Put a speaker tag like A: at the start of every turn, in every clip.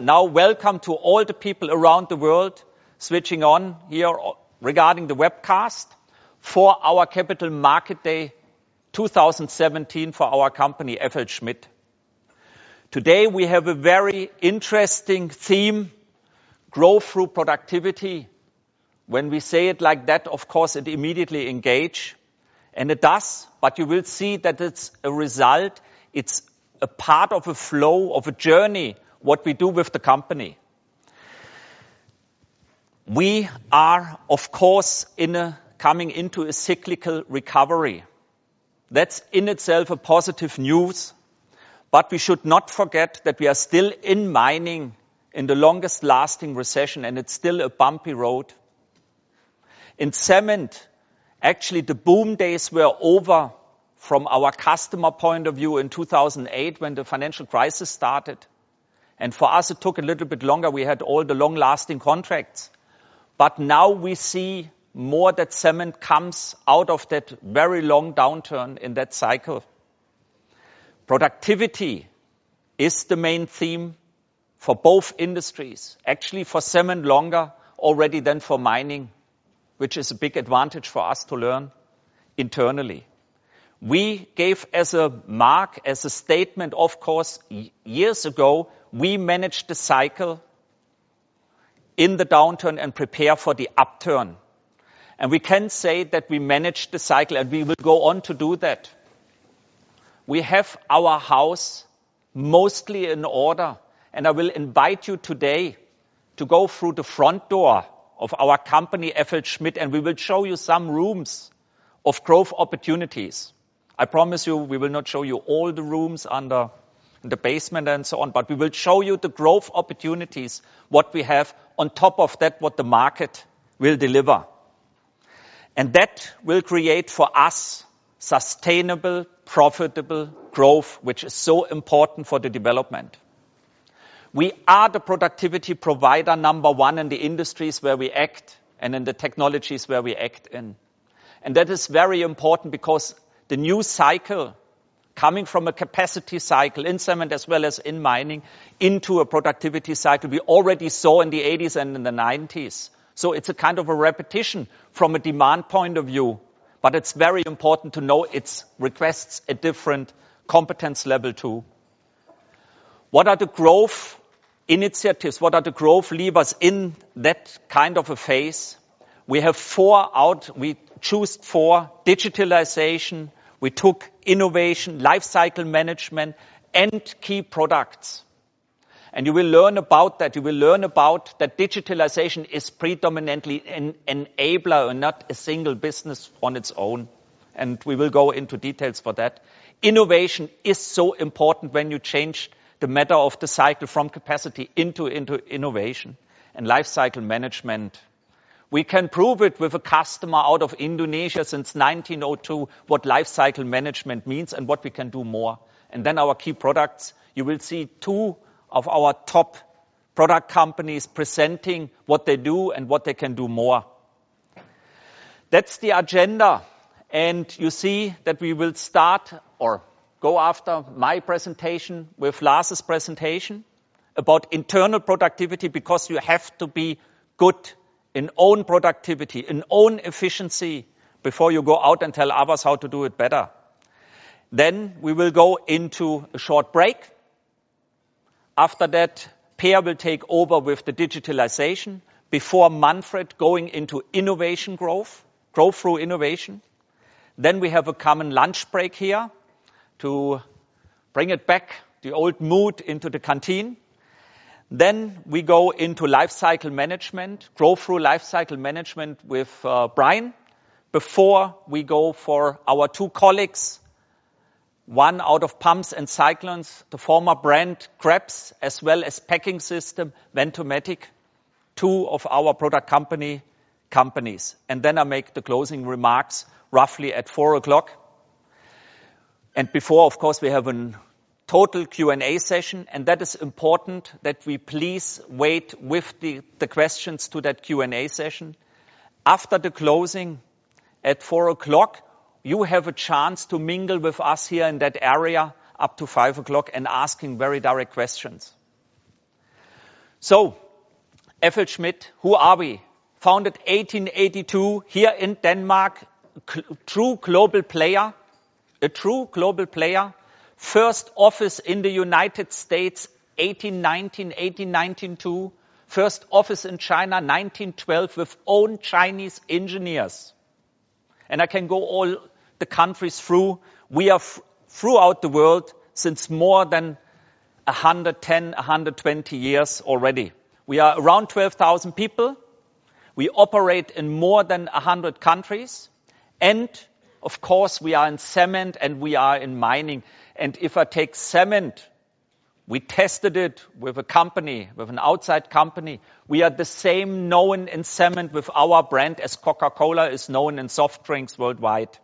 A: Now, welcome to all the people around the world switching on here regarding the webcast for our Capital Market Day 2017 for our company, FLSmidth. Today, we have a very interesting theme, growth through productivity. When we say it like that, of course, it immediately engage, and it does, but you will see that it's a result, it's a part of a flow, of a journey, what we do with the company. We are, of course, in a, coming into a cyclical recovery. That's in itself a positive news, but we should not forget that we are still in mining in the longest lasting recession, and it's still a bumpy road. In cement, actually, the boom days were over from our customer point of view in 2008 when the financial crisis started. And for us, it took a little bit longer. We had all the long-lasting contracts. But now we see more that cement comes out of that very long downturn in that cycle. Productivity is the main theme for both industries. Actually, for cement longer already than for mining, which is a big advantage for us to learn internally. We gave as a mark, as a statement, of course, years ago, we manage the cycle in the downturn and prepare for the upturn. And we can say that we managed the cycle, and we will go on to do that. We have our house mostly in order, and I will invite you today to go through the front door of our company, FLSmidth, and we will show you some rooms of growth opportunities. I promise you, we will not show you all the rooms under the basement and so on, but we will show you the growth opportunities, what we have on top of that, what the market will deliver. And that will create for us sustainable, profitable growth, which is so important for the development. We are the productivity provider number one in the industries where we act and in the technologies where we act in. And that is very important because the new cycle coming from a capacity cycle in cement as well as in mining into a productivity cycle, we already saw in the '80s and in the '90s. So It's a kind of a repetition from a demand point of view, but it's very important to know it requests a different competence level, too. What are the growth initiatives? What are the growth levers in that kind of a phase? We have four out. We choose four: digitalization, we took innovation, life cycle management, and key products. And you will learn about that. You will learn about that digitalization is predominantly an enabler and not a single business on its own, and we will go into details for that. Innovation is so important when you change the matter of the cycle from capacity into into innovation and life cycle management. We can prove it with a customer out of Indonesia since 1902, what life cycle management means and what we can do more. And then our key products, you will see two of our top product companies presenting what they do and what they can do more. That's the agenda. And you see that we will start or go after my presentation with Lars' presentation about internal productivity, because you have to be good in own productivity, in own efficiency before you go out and tell others how to do it better. Then we will go into a short break. After that, Per will take over with the digitalization before Manfred going into innovation growth growth through innovation. Then we have a common lunch break here to bring it back, the old mood into the canteen. Then we go into life cycle management, growth through life cycle management with uh, Brian, before we go for our two colleagues, one out of Pumps and Cyclones, the former brand Krebs, as well as packing system, Ventomatic, two of our product company companies. And then I make the closing remarks roughly at four o'clock. And Before, of course, we have a total Q&A session, and that is important that we please wait with the questions to that Q&A session. After the closing at 4:00 P.M., you have a chance to mingle with us here in that area up to 5:00 P.M. and asking very direct questions. So, FLSmidth, who are we? Founded 1882 here in Denmark, true global player, a true global player. First office in the United States, 1819, 1892. First office in China, 1912, with own Chinese engineers. And I can go all the countries through. We are throughout the world since more than 110, 120 years already. We are around 12,000 people. We operate in more than 100 countries. And of course, we are in cement and we are in mining. And if I take cement, we tested it with a company, with an outside company. We are the same known in cement with our brand as Coca-Cola is known in soft drinks worldwide.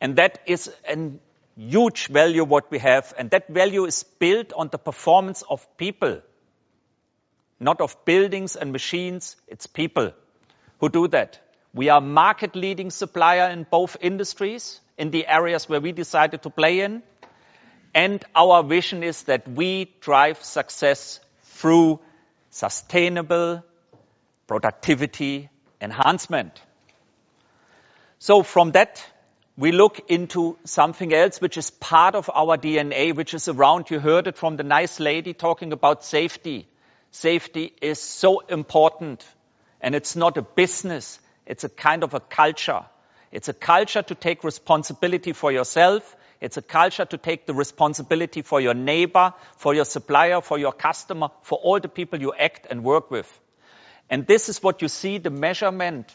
A: And that is a huge value what we have. And that value is built on the performance of people, not of buildings and machines. It's people who do that. We are market leading supplier in both industries in the areas where we decided to play in. And our vision is that we drive success through sustainable productivity enhancement. So from that, we look into something else which is part of our DNA, which is around. You heard it from the nice lady talking about safety. Safety is so important and it's not a business. It's a kind of a culture. It's a culture to take responsibility for yourself. It's a culture to take the responsibility for your neighbor, for your supplier, for your customer, for all the people you act and work with. And this is what you see, the measurement,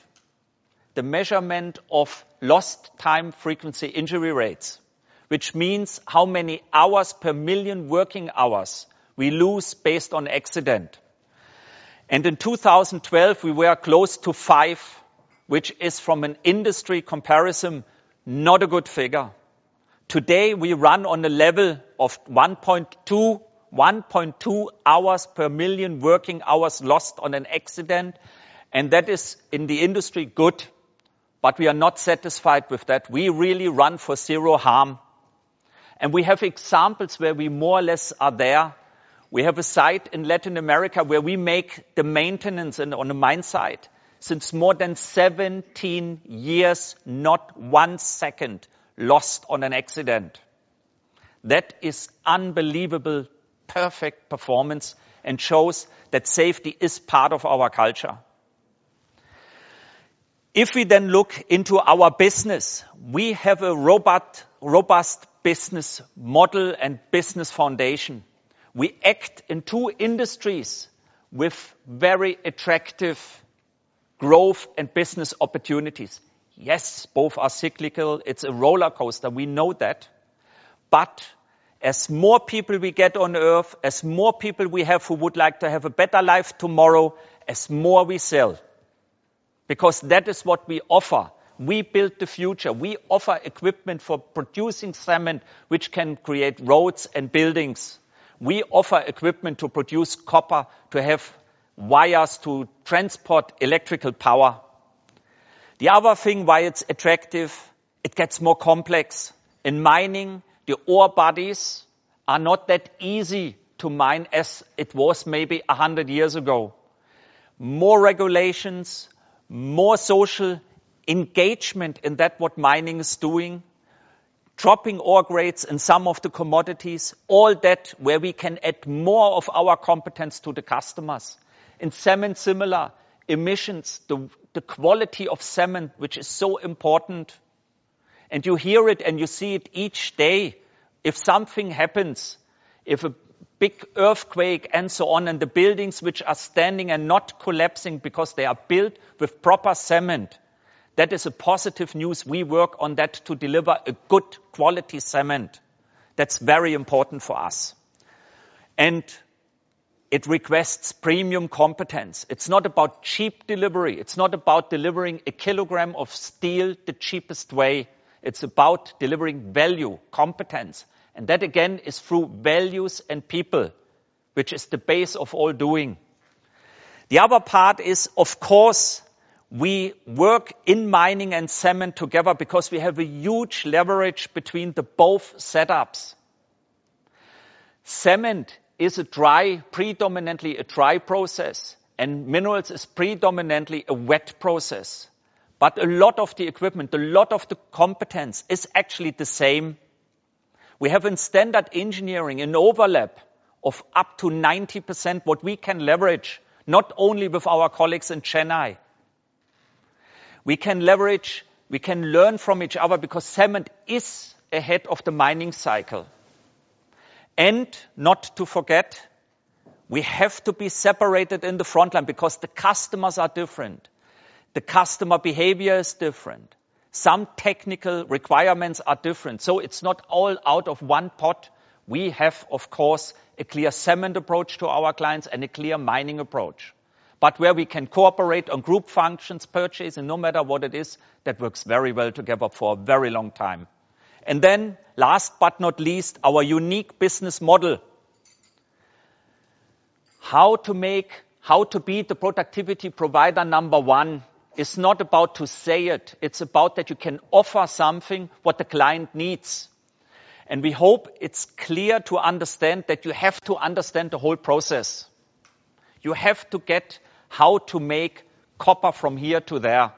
A: the measurement of lost time frequency injury rates, which means how many hours per million working hours we lose based on accident. And in 2012, we were close to five which is from an industry comparison, not a good figure. Today, we run on a level of 1.2, 1.2 hours per million working hours lost on an accident, and that is in the industry good, but we are not satisfied with that. We really run for zero harm. And we have examples where we more or less are there. We have a site in Latin America where we make the maintenance on the mine site since more than 17 years, not one second lost on an accident. That is unbelievable, perfect performance and shows that safety is part of our culture. If we then look into our business, we have a robust, robust business model and business foundation. We act in two industries with very attractive growth and business opportunities. Yes, both are cyclical. It's a roller coaster. We know that. But as more people we get on earth, as more people we have who would like to have a better life tomorrow, as more we sell. Because that is what we offer. We build the future. We offer equipment for producing cement, which can create roads and buildings. We offer equipment to produce copper, to have wires to transport electrical power. The other thing why it's attractive, it gets more complex. In mining, the ore bodies are not that easy to mine as it was maybe a hundred years ago. More regulations, more social engagement in that what mining is doing, dropping ore grades in some of the commodities, all that where we can add more of our competence to the customers. In cement, similar emissions, the, the quality of cement, which is so important. And you hear it and you see it each day. If something happens, if a big earthquake and so on, and the buildings which are standing and not collapsing because they are built with proper cement, that is a positive news. We work on that to deliver a good quality cement. That's very important for us. And it requests premium competence. It's not about cheap delivery. It's not about delivering a kilogram of steel the cheapest way. It's about delivering value, competence. And that again is through values and people, which is the base of all doing. The other part is, of course, we work in mining and cement together because we have a huge leverage between the both setups. Cement is a dry, predominantly a dry process, and minerals is predominantly a wet process. But a lot of the equipment, a lot of the competence is actually the same. We have in standard engineering an overlap of up to 90% what we can leverage, not only with our colleagues in Chennai. We can leverage, we can learn from each other because cement is ahead of the mining cycle. And not to forget, we have to be separated in the front line because the customers are different. The customer behavior is different. Some technical requirements are different. So it's not all out of one pot. We have, of course, a clear cement approach to our clients and a clear mining approach. But where we can cooperate on group functions, purchasing, no matter what it is, that works very well together for a very long time. And then last but not least, our unique business model. How to make, how to be the productivity provider number one is not about to say it. It's about that you can offer something what the client needs. And we hope it's clear to understand that you have to understand the whole process. You have to get how to make copper from here to there,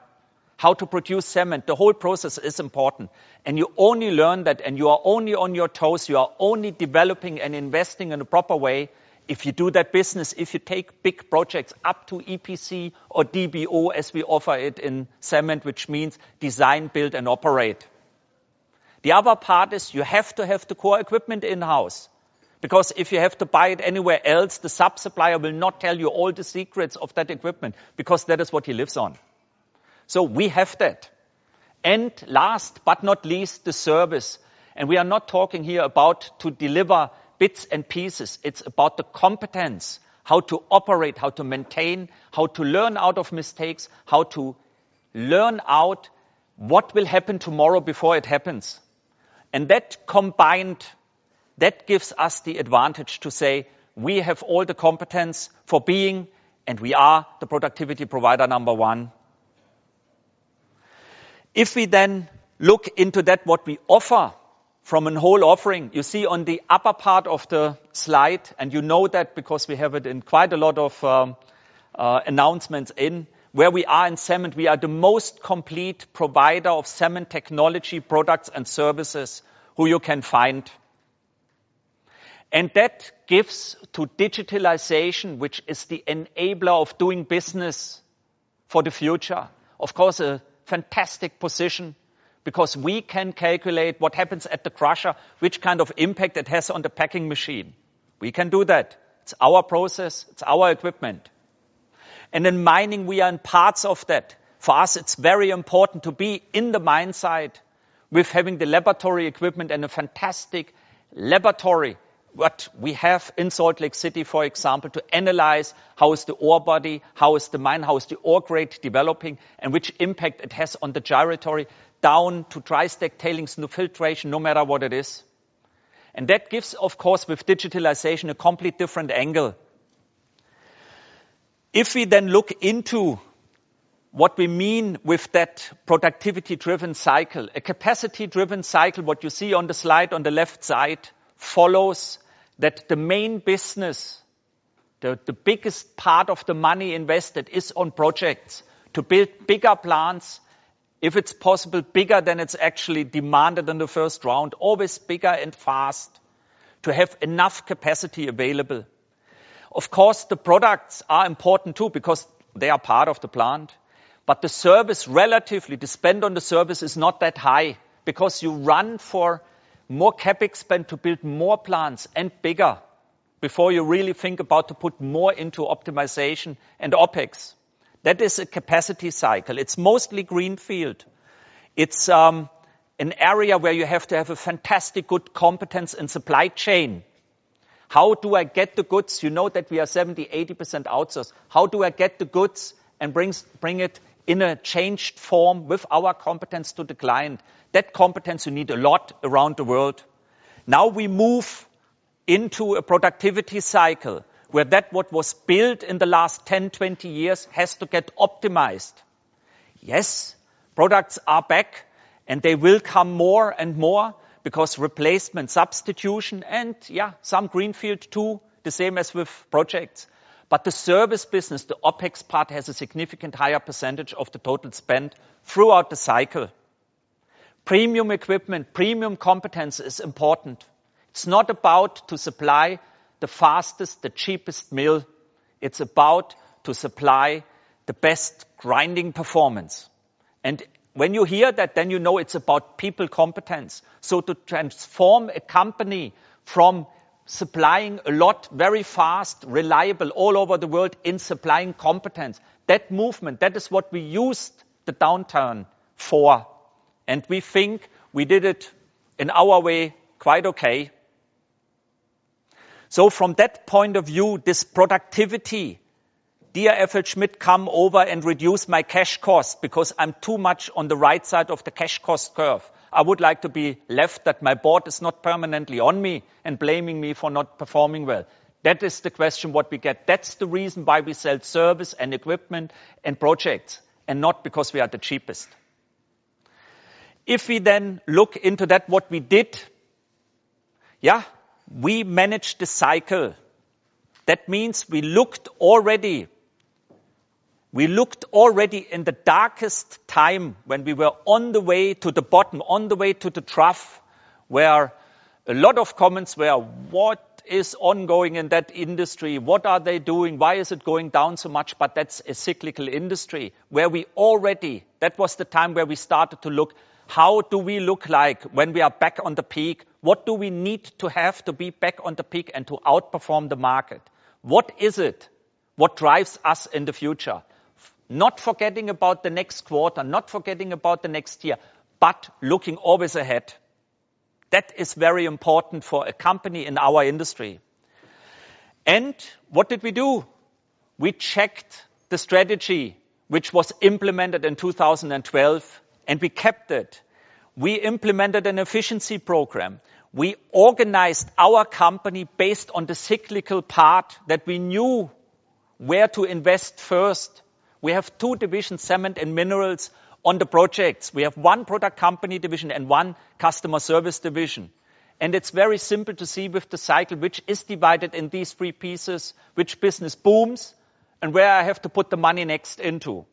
A: how to produce cement. The whole process is important. And you only learn that and you are only on your toes. You are only developing and investing in a proper way if you do that business, if you take big projects up to EPC or DBO as we offer it in cement, which means design, build, and operate. The other part is you have to have the core equipment in-house. Because if you have to buy it anywhere else, the sub-supplier will not tell you all the secrets of that equipment because that is what he lives on. So we have that. And last but not least, the service. And we are not talking here about to deliver bits and pieces. It's about the competence, how to operate, how to maintain, how to learn out of mistakes, how to learn out what will happen tomorrow before it happens. And that combined, that gives us the advantage to say we have all the competence for being and we are the productivity provider number one. If we then look into that, what we offer from a whole offering. You see on the upper part of the slide, and you know that because we have it in quite a lot of um, uh, announcements in where we are in cement. We are the most complete provider of cement technology products and services who you can find. And that gives to digitalization, which is the enabler of doing business for the future. Of course, a fantastic position because we can calculate what happens at the crusher, which kind of impact it has on the packing machine. We can do that. It's our process. It's our equipment. And in mining, we are in parts of that. For us, it's very important to be in the mine site with having the laboratory equipment and a fantastic laboratory what we have in Salt Lake City, for example, to analyze how is the ore body, how is the mine, how is the ore grade developing, and which impact it has on the gyratory down to dry stack tailings, no filtration, no matter what it is. And that gives, of course, with digitalization, a complete different angle. If we then look into what we mean with that productivity driven cycle, a capacity driven cycle, what you see on the slide on the left side follows that the main business, the, the biggest part of the money invested is on projects to build bigger plants if it's possible, bigger than it's actually demanded in the first round, always bigger and fast to have enough capacity available. Of course, the products are important too because they are part of the plant. But the service relatively, the spend on the service is not that high because you run for more capex spend to build more plants and bigger before you really think about to put more into optimization and OPEX. That is a capacity cycle. It's mostly greenfield. It's um, an area where you have to have a fantastic good competence in supply chain. How do I get the goods? You know that we are 70, 80% outsourced. How do I get the goods and bring, bring it in a changed form with our competence to the client? That competence you need a lot around the world. Now we move into a productivity cycle where that what was built in the last 10, 20 years has to get optimized. Yes, products are back and they will come more and more because replacement, substitution and yeah, some greenfield too the same as with projects. But the service business, the OpEx part, has a significant higher percentage of the total spend throughout the cycle. Premium equipment, premium competence is important. It's not about to supply the fastest, the cheapest mill. It's about to supply the best grinding performance. And when you hear that, then you know it's about people competence. So to transform a company from supplying a lot very fast, reliable all over the world in supplying competence, that movement, that is what we used the downturn for. And we think we did it in our way quite okay. So from that point of view, this productivity, dear FLSmidth, come over and reduce my cash cost because I'm too much on the right side of the cash cost curve. I would like to be left that my board is not permanently on me and blaming me for not performing well. That is the question what we get. That's the reason why we sell service and equipment and projects and not because we are the cheapest. If we then look into that, what we did, yeah, we managed the cycle. That means we looked already we looked already in the darkest time when we were on the way to the bottom, on the way to the trough, where a lot of comments were, what is ongoing in that industry? What are they doing? Why is it going down so much? But that's a cyclical industry where we already, that was the time where we started to look, how do we look like when we are back on the peak? What do we need to have to be back on the peak and to outperform the market? What is it? What drives us in the future? Not forgetting about the next quarter, not forgetting about the next year, but looking always ahead. That is very important for a company in our industry. And what did we do? We checked the strategy which was implemented in 2012 and we kept it. We implemented an efficiency program. We organized our company based on the cyclical part that we knew where to invest first we have two divisions, cement and minerals, on the projects. We have one product company division and one customer service division. And it's very simple to see with the cycle, which is divided in these three pieces, which business booms and where I have to put the money next into.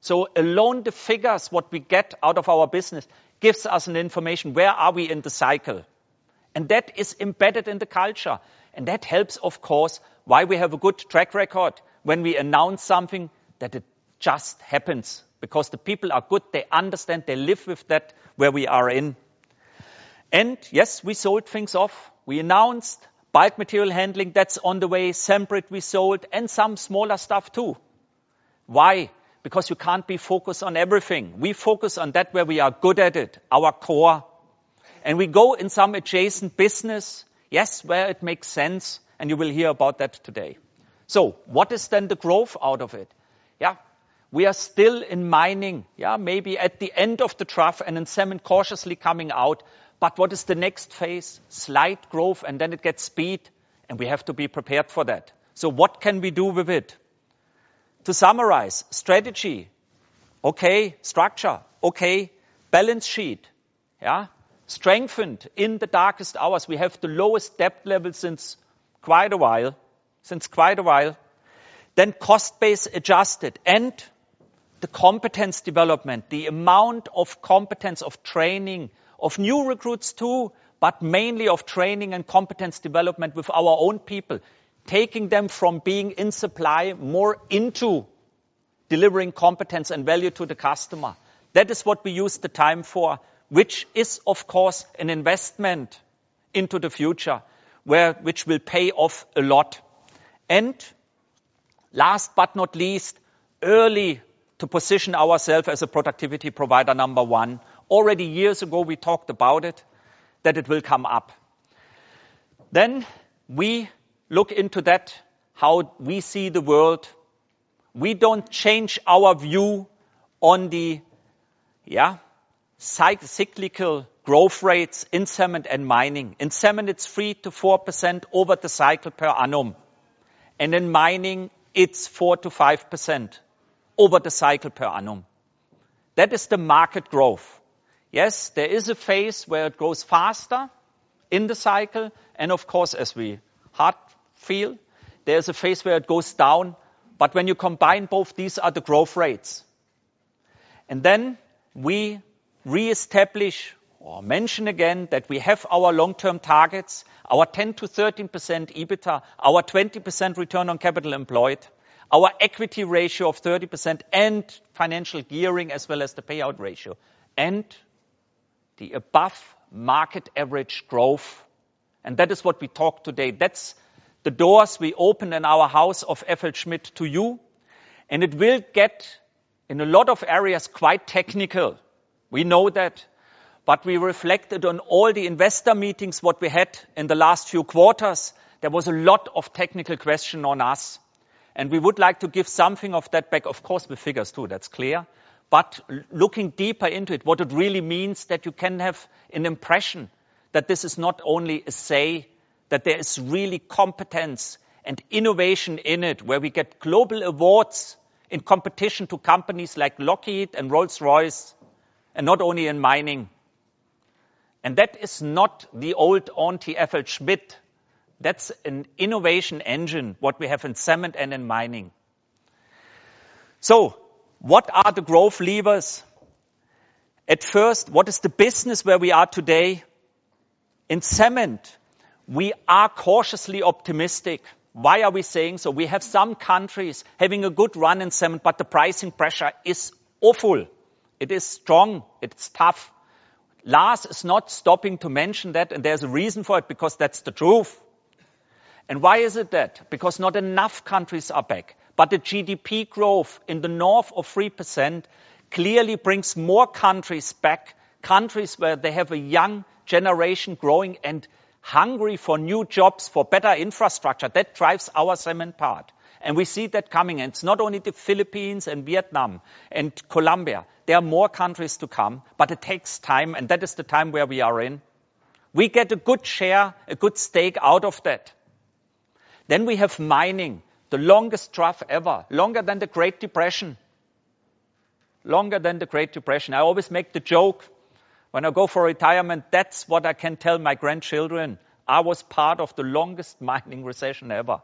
A: So alone the figures, what we get out of our business gives us an information. Where are we in the cycle? And that is embedded in the culture. And that helps, of course, why we have a good track record when we announce something that it just happens because the people are good, they understand, they live with that where we are in. And yes, we sold things off. We announced bulk material handling, that's on the way. Cembrit we sold and some smaller stuff too. Why? Because you can't be focused on everything. We focus on that where we are good at it, our core. And we go in some adjacent business, yes, where it makes sense. And you will hear about that today. So what is then the growth out of it? Yeah, we are still in mining. Yeah, maybe at the end of the trough and in cement cautiously coming out. But what is the next phase? Slight growth and then it gets speed and we have to be prepared for that. So what can we do with it? To summarize, strategy, okay, structure, okay, balance sheet, yeah, strengthened in the darkest hours. We have the lowest debt level since quite a while, since quite a while then cost base adjusted and the competence development, the amount of competence of training of new recruits too, but mainly of training and competence development with our own people, taking them from being in supply more into delivering competence and value to the customer. That is what we use the time for, which is of course an investment into the future where, which will pay off a lot. And last but not least, early to position ourselves as a productivity provider number one. Already years ago, we talked about it, that it will come up. Then we look into that, how we see the world. We don't change our view on the, yeah, cyclical growth rates in cement and mining. In cement, it's 3 to 4% over the cycle per annum. And in mining, it's 4 to 5% over the cycle per annum. That is the market growth. Yes, there is a phase where it grows faster in the cycle. And of course, as we hard feel. There's a phase where it goes down. But when you combine both, these are the growth rates. And then we reestablish or mention again that we have our long-term targets, our 10%-13% EBITDA, our 20% return on capital employed, our equity ratio of 30%, and financial gearing, as well as the payout ratio, and the above market average growth. And that is what we talk today. That's the doors we open in our house of FLSmidth to you, and it will get, in a lot of areas, quite technical. We know that, but we reflected on all the investor meetings, what we had in the last few quarters. There was a lot of technical question on us, and we would like to give something of that back, of course, with figures, too, that's clear. But looking deeper into it, what it really means, that you can have an impression that this is not only a say, that there is really competence and innovation in it, where we get global awards in competition to companies like Lockheed and Rolls-Royce, and not only in mining. And that is not the old Auntie FLSmidth. That's an innovation engine, what we have in cement and in mining. So what are the growth levers? At first, what is the business where we are today? In cement, we are cautiously optimistic. Why are we saying so? We have some countries having a good run in cement, but the pricing pressure is awful. It is strong, it's tough. Lars is not stopping to mention that, and there's a reason for it, because that's the truth. And why is it that? Because not enough countries are back, but the GDP growth in the north of 3% clearly brings more countries back, countries where they have a young generation growing and hungry for new jobs, for better infrastructure. That drives our cement part. And we see that coming. And it's not only the Philippines and Vietnam and Colombia. There are more countries to come, but it takes time, and that is the time where we are in. We get a good share, a good stake out of that. Then we have mining, the longest trough ever, longer than the Great Depression. Longer than the Great Depression. I always make the joke, when I go for retirement, that's what I can tell my grandchildren. I was part of the longest mining recession ever.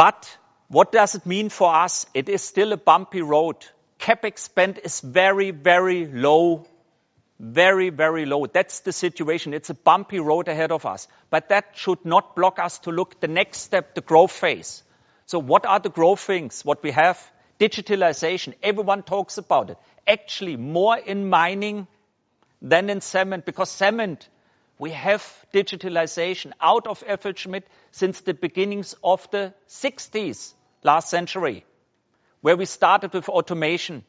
A: But what does it mean for us? It is still a bumpy road. CapEx spend is very, very low. Very, very low. That's the situation. It's a bumpy road ahead of us, but that should not block us to look the next step, the growth phase. So what are the growth things? What we have? Digitalization. Everyone talks about it. Actually, more in mining than in cement, because cement, we have digitalization out of FLSmidth since the beginnings of the sixties, last century, where we started with automation.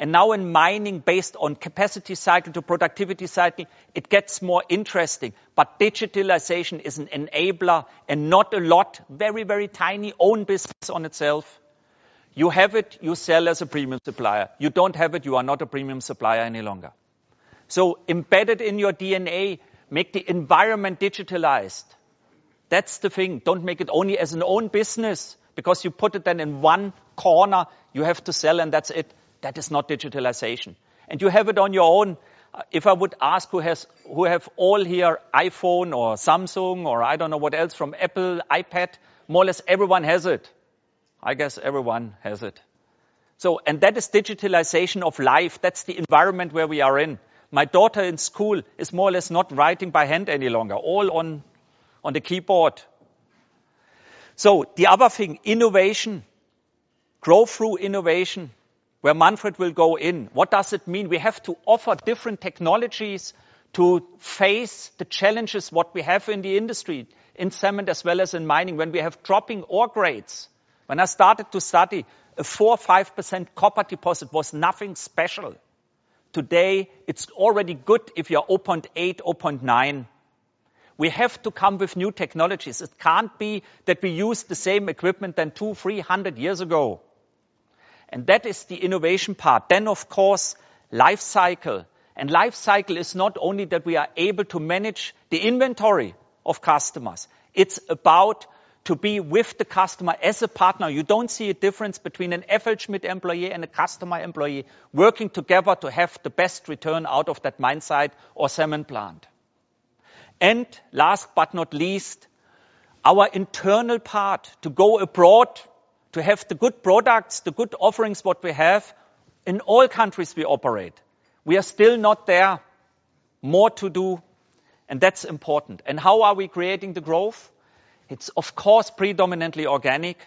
A: And now in mining, based on capacity cycle to productivity cycle, it gets more interesting. But digitalization is an enabler and not a lot, very, very tiny own business on itself. You have it, you sell as a premium supplier. You don't have it, you are not a premium supplier any longer. So embedded in your DNA, make the environment digitalized. That's the thing. Don't make it only as an own business, because you put it then in one corner, you have to sell, and that's it. That is not digitalization. And you have it on your own. Uh, if I would ask who has, who have all here iPhone or Samsung or I don't know what else from Apple, iPad, more or less everyone has it. I guess everyone has it. So, and that is digitalization of life. That's the environment where we are in. My daughter in school is more or less not writing by hand any longer, all on, on the keyboard. So the other thing, innovation, grow through innovation where Manfred will go in. What does it mean? We have to offer different technologies to face the challenges what we have in the industry, in cement as well as in mining, when we have dropping ore grades. When I started to study, a 4-5% copper deposit was nothing special. Today, it's already good if you're 0.8, 0.9. We have to come with new technologies. It can't be that we use the same equipment than two, 300 years ago. And that is the innovation part. Then, of course, life cycle. And life cycle is not only that we are able to manage the inventory of customers. It's about to be with the customer as a partner. You don't see a difference between an FLSmidth employee and a customer employee working together to have the best return out of that mine site or cement plant. And last but not least, our internal part to go abroad, to have the good products, the good offerings what we have in all countries we operate. We are still not there. More to do, and that's important. And how are we creating the growth? It's, of course, predominantly organic,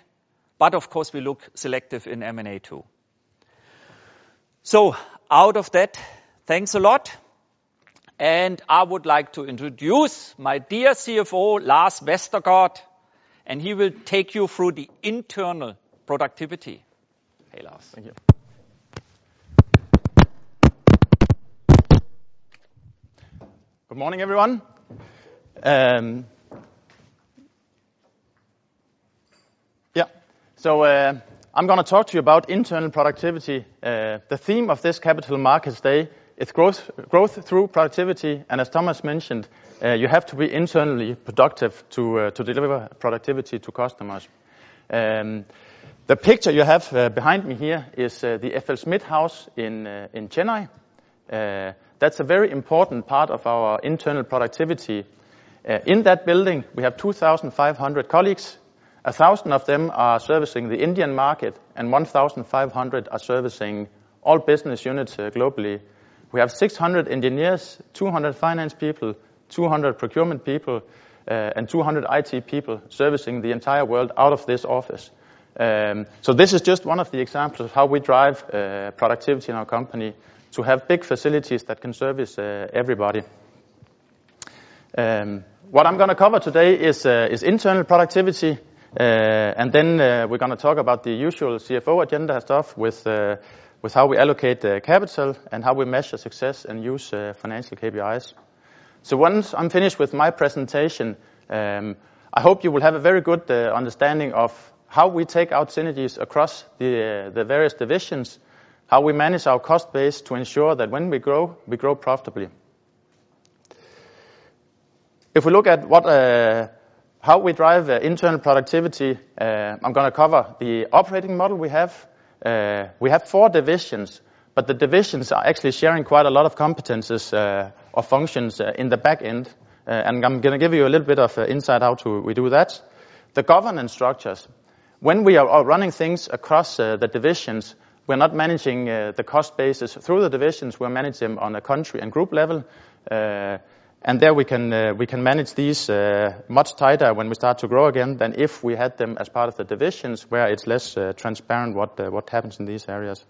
A: but of course, we look selective in M&A too. So out of that, thanks a lot. And I would like to introduce my dear CFO, Lars Vestergaard, and he will take you through the internal productivity. Hey, Lars.
B: Thank you. Good morning, everyone. Um, Yeah, so uh, I'm going to talk to you about internal productivity. Uh, The theme of this Capital Markets Day is growth growth through productivity, and as Thomas mentioned, uh, you have to be internally productive to uh, to deliver productivity to customers. Um, The picture you have uh, behind me here is the FLSmidth House in Chennai. That's a very important part of our internal productivity. In that building, we have 2,500 colleagues. 1,000 of them are servicing the Indian market, and 1,500 are servicing all business units uh, globally. We have 600 engineers, 200 finance people, 200 procurement people, uh, and 200 IT people servicing the entire world out of this office. Um, so this is just one of the examples of how we drive uh, productivity in our company to have big facilities that can service everybody. Um, what I'm going to cover today is internal productivity, Uh, and then uh, we're going to talk about the usual CFO agenda stuff uh, with how we allocate capital and how we measure success and use financial KPIs. So once I'm finished with my presentation, um, I hope you will have a very good understanding of how we take out synergies across the various divisions, how we manage our cost base to ensure that when we grow, we grow profitably. If we look at how we drive uh, internal productivity, uh, I'm going to cover the operating model we have. Uh, we have four divisions, but the divisions are actually sharing quite a lot of competencies or functions in the back end, and I'm going to give you a little bit of insight how we do that. The governance structures. When we are running things across the divisions, we're not managing the cost basis through the divisions. We're managing them on a country and group level, and there we can uh, we can manage these uh, much tighter when we start to grow again than if we had them as part of the divisions where it's less uh, transparent what what happens in these areas.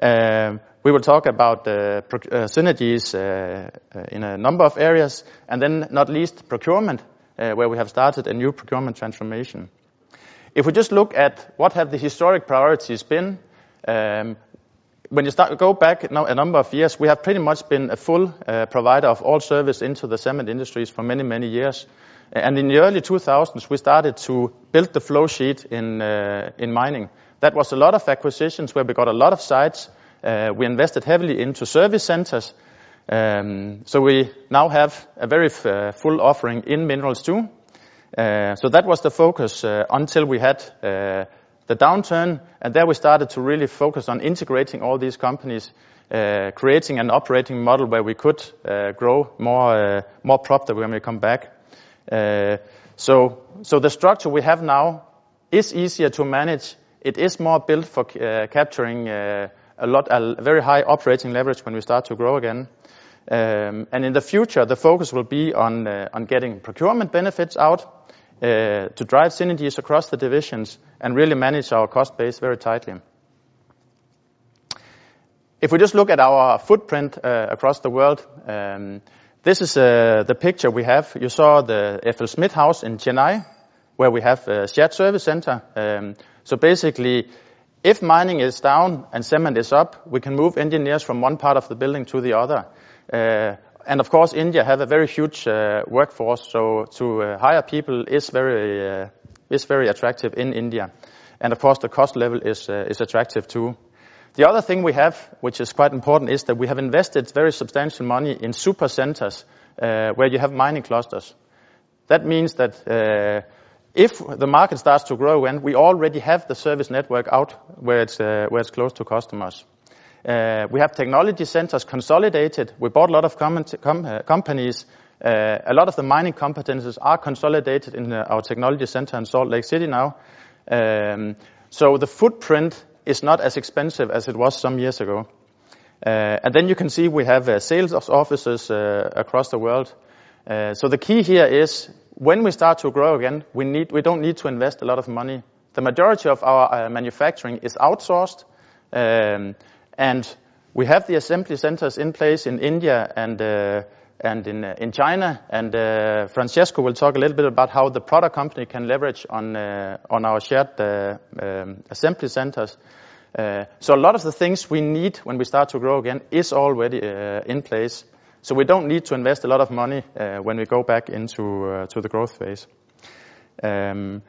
B: Um, we will talk about synergies in a number of areas, and then not least procurement, where we have started a new procurement transformation. If we just look at what have the historic priorities been, um, when you start go back now a number of years, we have pretty much been a full uh, provider of all service into the cement industries for many, many years. And in the early 2000s, we started to build the flow sheet in uh, in mining. That was a lot of acquisitions where we got a lot of sites. Uh, we invested heavily into service centers. Um, so we now have a very full offering in minerals too. So that was the focus until we had the downturn, and there we started to really focus on integrating all these companies, uh, creating an operating model where we could uh, grow more uh, profitably when we come back. So so the structure we have now is easier to manage. It is more built for capturing a lot a very high operating leverage when we start to grow again. Um, and in the future, the focus will be on getting procurement benefits out Uh, to drive synergies across the divisions and really manage our cost base very tightly. If we just look at our footprint uh, across the world, um, this is uh, the picture we have. You saw the FLSmidth House in Chennai, where we have a shared service center. Um, so basically, if mining is down and cement is up, we can move engineers from one part of the building to the other. And of course, India has a very huge uh, workforce, so to uh, hire people is very uh, is very attractive in India. And of course, the cost level is is attractive too. The other thing we have, which is quite important, is that we have invested very substantial money in super centers where you have mining clusters. That means that if the market starts to grow, and we already have the service network out where it's where it's close to customers. Uh, we have technology centers consolidated. We bought a lot of uh, companies uh, A lot of the mining competencies are consolidated in our technology center in Salt Lake City now. Um, so the footprint is not as expensive as it was some years ago. And then you can see we have sales offices across the world. So the key here is when we start to grow again, we don't need to invest a lot of money. The majority of our manufacturing is outsourced, um, and we have the assembly centers in place in India and uh, and in uh, in China. And uh, Francesco will talk a little bit about how the product company can leverage on uh, on our shared um, assembly centers. So a lot of the things we need when we start to grow again is already in place. So we don't need to invest a lot of money when we go back into to the growth phase. Um,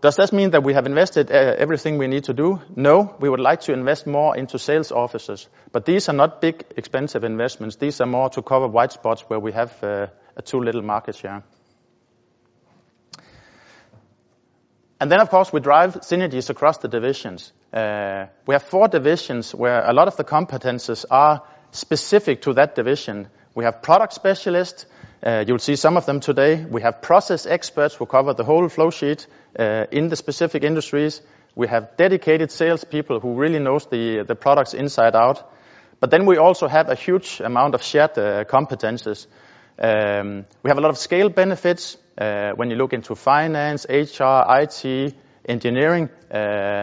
B: Does this mean that we have invested uh, everything we need to do? No. We would like to invest more into sales offices, but these are not big, expensive investments. These are more to cover white spots where we have uh, a too little market share. And then, of course, we drive synergies across the divisions. Uh, we have four divisions where a lot of the competencies are specific to that division. We have product specialists. Uh, You'll see some of them today. We have process experts who cover the whole flow sheet uh, in the specific industries. We have dedicated salespeople who really knows the the products inside out. But then we also have a huge amount of shared uh, competencies. Um, we have a lot of scale benefits. When you look into finance, HR, IT, engineering,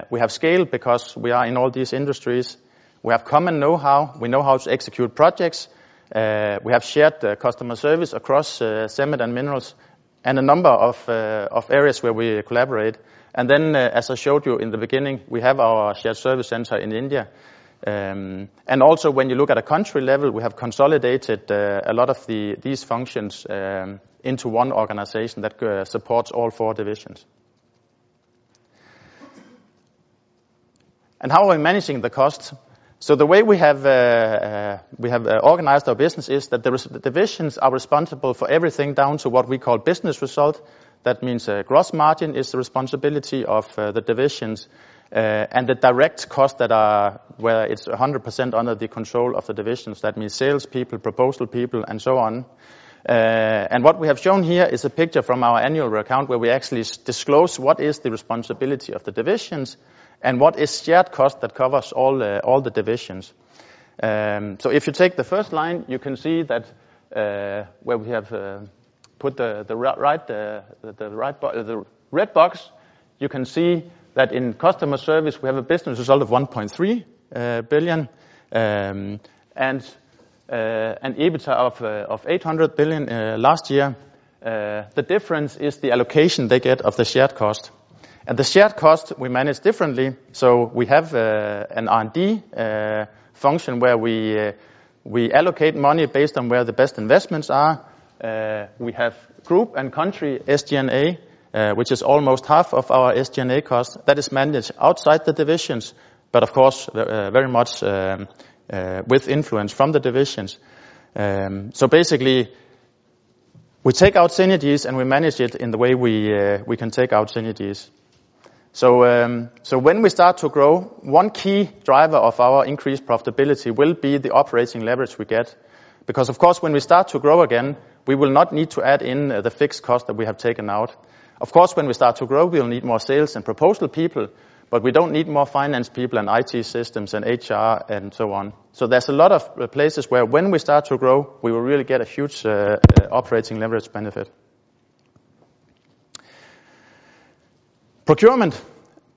B: we have scale because we are in all these industries. We have common know-how. We know how to execute projects. Uh, we have shared uh, customer service across uh, cement and minerals and a number of of areas where we collaborate. And then as I showed you in the beginning, we have our shared service center in India. Um and also when you look at a country level, we have consolidated a lot of the these functions um, into one organization that supports all four divisions. And how are we managing the costs? So the way we have uh, uh, uh, organized our business is that the divisions are responsible for everything down to what we call business result. That means gross margin is the responsibility of the divisions, and the direct costs that are where it's 100% under the control of the divisions. That means salespeople, proposal people, and so on. And what we have shown here is a picture from our annual account where we actually disclose what is the responsibility of the divisions and what is shared cost that covers all uh, all the divisions. Um, so if you take the first line, you can see that uh, where we have uh, put the ra right uh the right uh the red box, you can see that in customer service, we have a business result of 1.3 billion, um, and an EBITDA of 800 million last year. The difference is the allocation they get of the shared cost. And the shared cost we manage differently. So we have uh, an R&D uh, function where uh, we allocate money based on where the best investments are. We have group and country SG&A, which is almost half of our SG&A cost. That is managed outside the divisions, but of course, very much um, with influence from the divisions. Um, so basically, we take out synergies, and we manage it in the way we can take out synergies. Um, when we start to grow, one key driver of our increased profitability will be the operating leverage we get. Because of course, when we start to grow again, we will not need to add in uh, the fixed cost that we have taken out. Of course, when we start to grow, we'll need more sales and proposal people, but we don't need more finance people and IT systems and HR and so on. So there's a lot of uh, places where when we start to grow, we will really get a huge uh, operating leverage benefit. Procurement.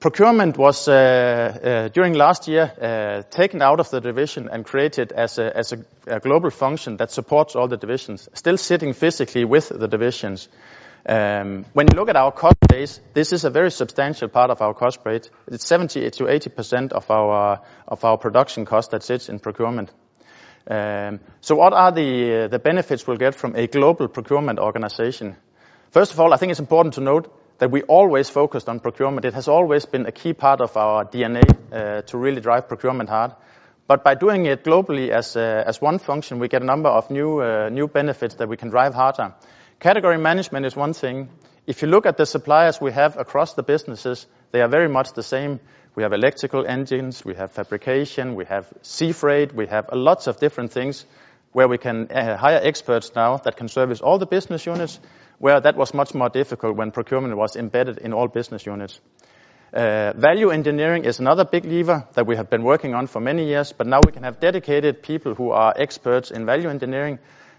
B: Procurement was, uh uh during last year, uh taken out of the division and created as a as a global function that supports all the divisions, still sitting physically with the divisions. Um when you look at our cost base, this is a very substantial part of our cost base. It's 70%-80% of our of our production cost that sits in procurement. Um so what are the, the benefits we'll get from a global procurement organization? First of all, I think it's important to note that we always focused on procurement. It has always been a key part of our DNA to really drive procurement hard. But by doing it globally as uh as one function, we get a number of new uh new benefits that we can drive harder. Category management is one thing. If you look at the suppliers we have across the businesses, they are very much the same. We have electrical engines, we have fabrication, we have sea freight, we have lots of different things. where we can hire experts now that can service all the business units, where that was much more difficult when procurement was embedded in all business units. Uh, value engineering is another big lever that we have been working on for many years, but now we can have dedicated people who are experts in value engineering.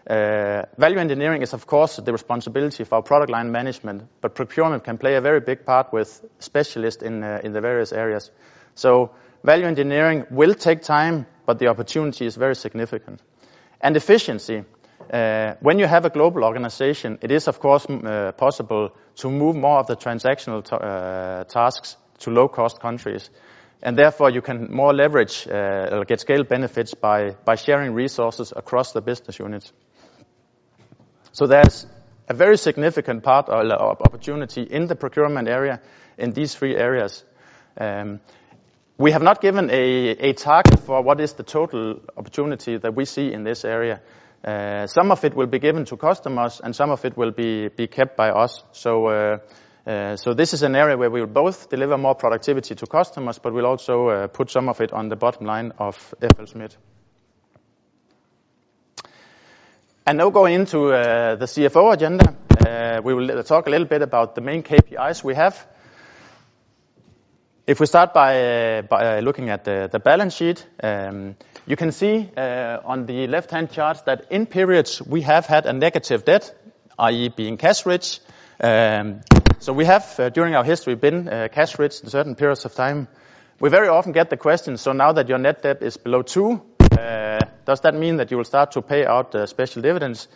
B: Uh, value engineering is, of course, the responsibility for our product line management, but procurement can play a very big part with specialists in uh, the various areas. So value engineering will take time, but the opportunity is very significant. And efficiency. Uh, when you have a global organization, it is, of course, uh, possible to move more of the transactional uh, tasks to low-cost countries, and therefore, you can more leverage or get scale benefits by by sharing resources across the business units. So there's a very significant part or opportunity in the procurement area in these three areas. Um, we have not given a, a target for what is the total opportunity that we see in this area. Uh, some of it will be given to customers, and some of it will be be kept by us. So uh, uh, so this is an area where we will both deliver more productivity to customers, but we'll also put some of it on the bottom line of FLSmidth. And now going into the CFO agenda, we will talk a little bit about the main KPIs we have. If we start by looking at the balance sheet, um, you can see uh, on the left-hand chart that in periods we have had a negative debt, i.e., being cash rich. Um, so we have uh, during our history been uh, cash rich in certain periods of time. We very often get the question: "So now that your net debt is below two, does that mean that you will start to pay out special dividends?"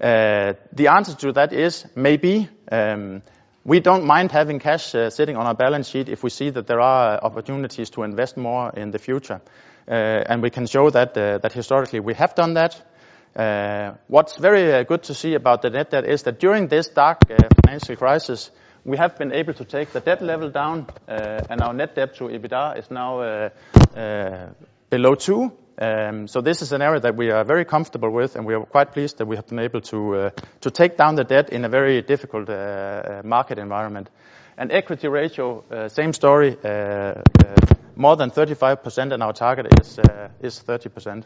B: The answer to that is maybe. Um, we don't mind having cash sitting on our balance sheet if we see that there are opportunities to invest more in the future. Uh, and we can show that uh, that historically we have done that. Uh, what's very good to see about the net debt is that during this dark financial crisis, we have been able to take the debt level down, and our net debt to EBITDA is now below two. Um, so this is an area that we are very comfortable with, and we are quite pleased that we have been able to to take down the debt in a very difficult market environment. And equity ratio, uh, same story, uh, uh, more than 35%, and our target is 30%.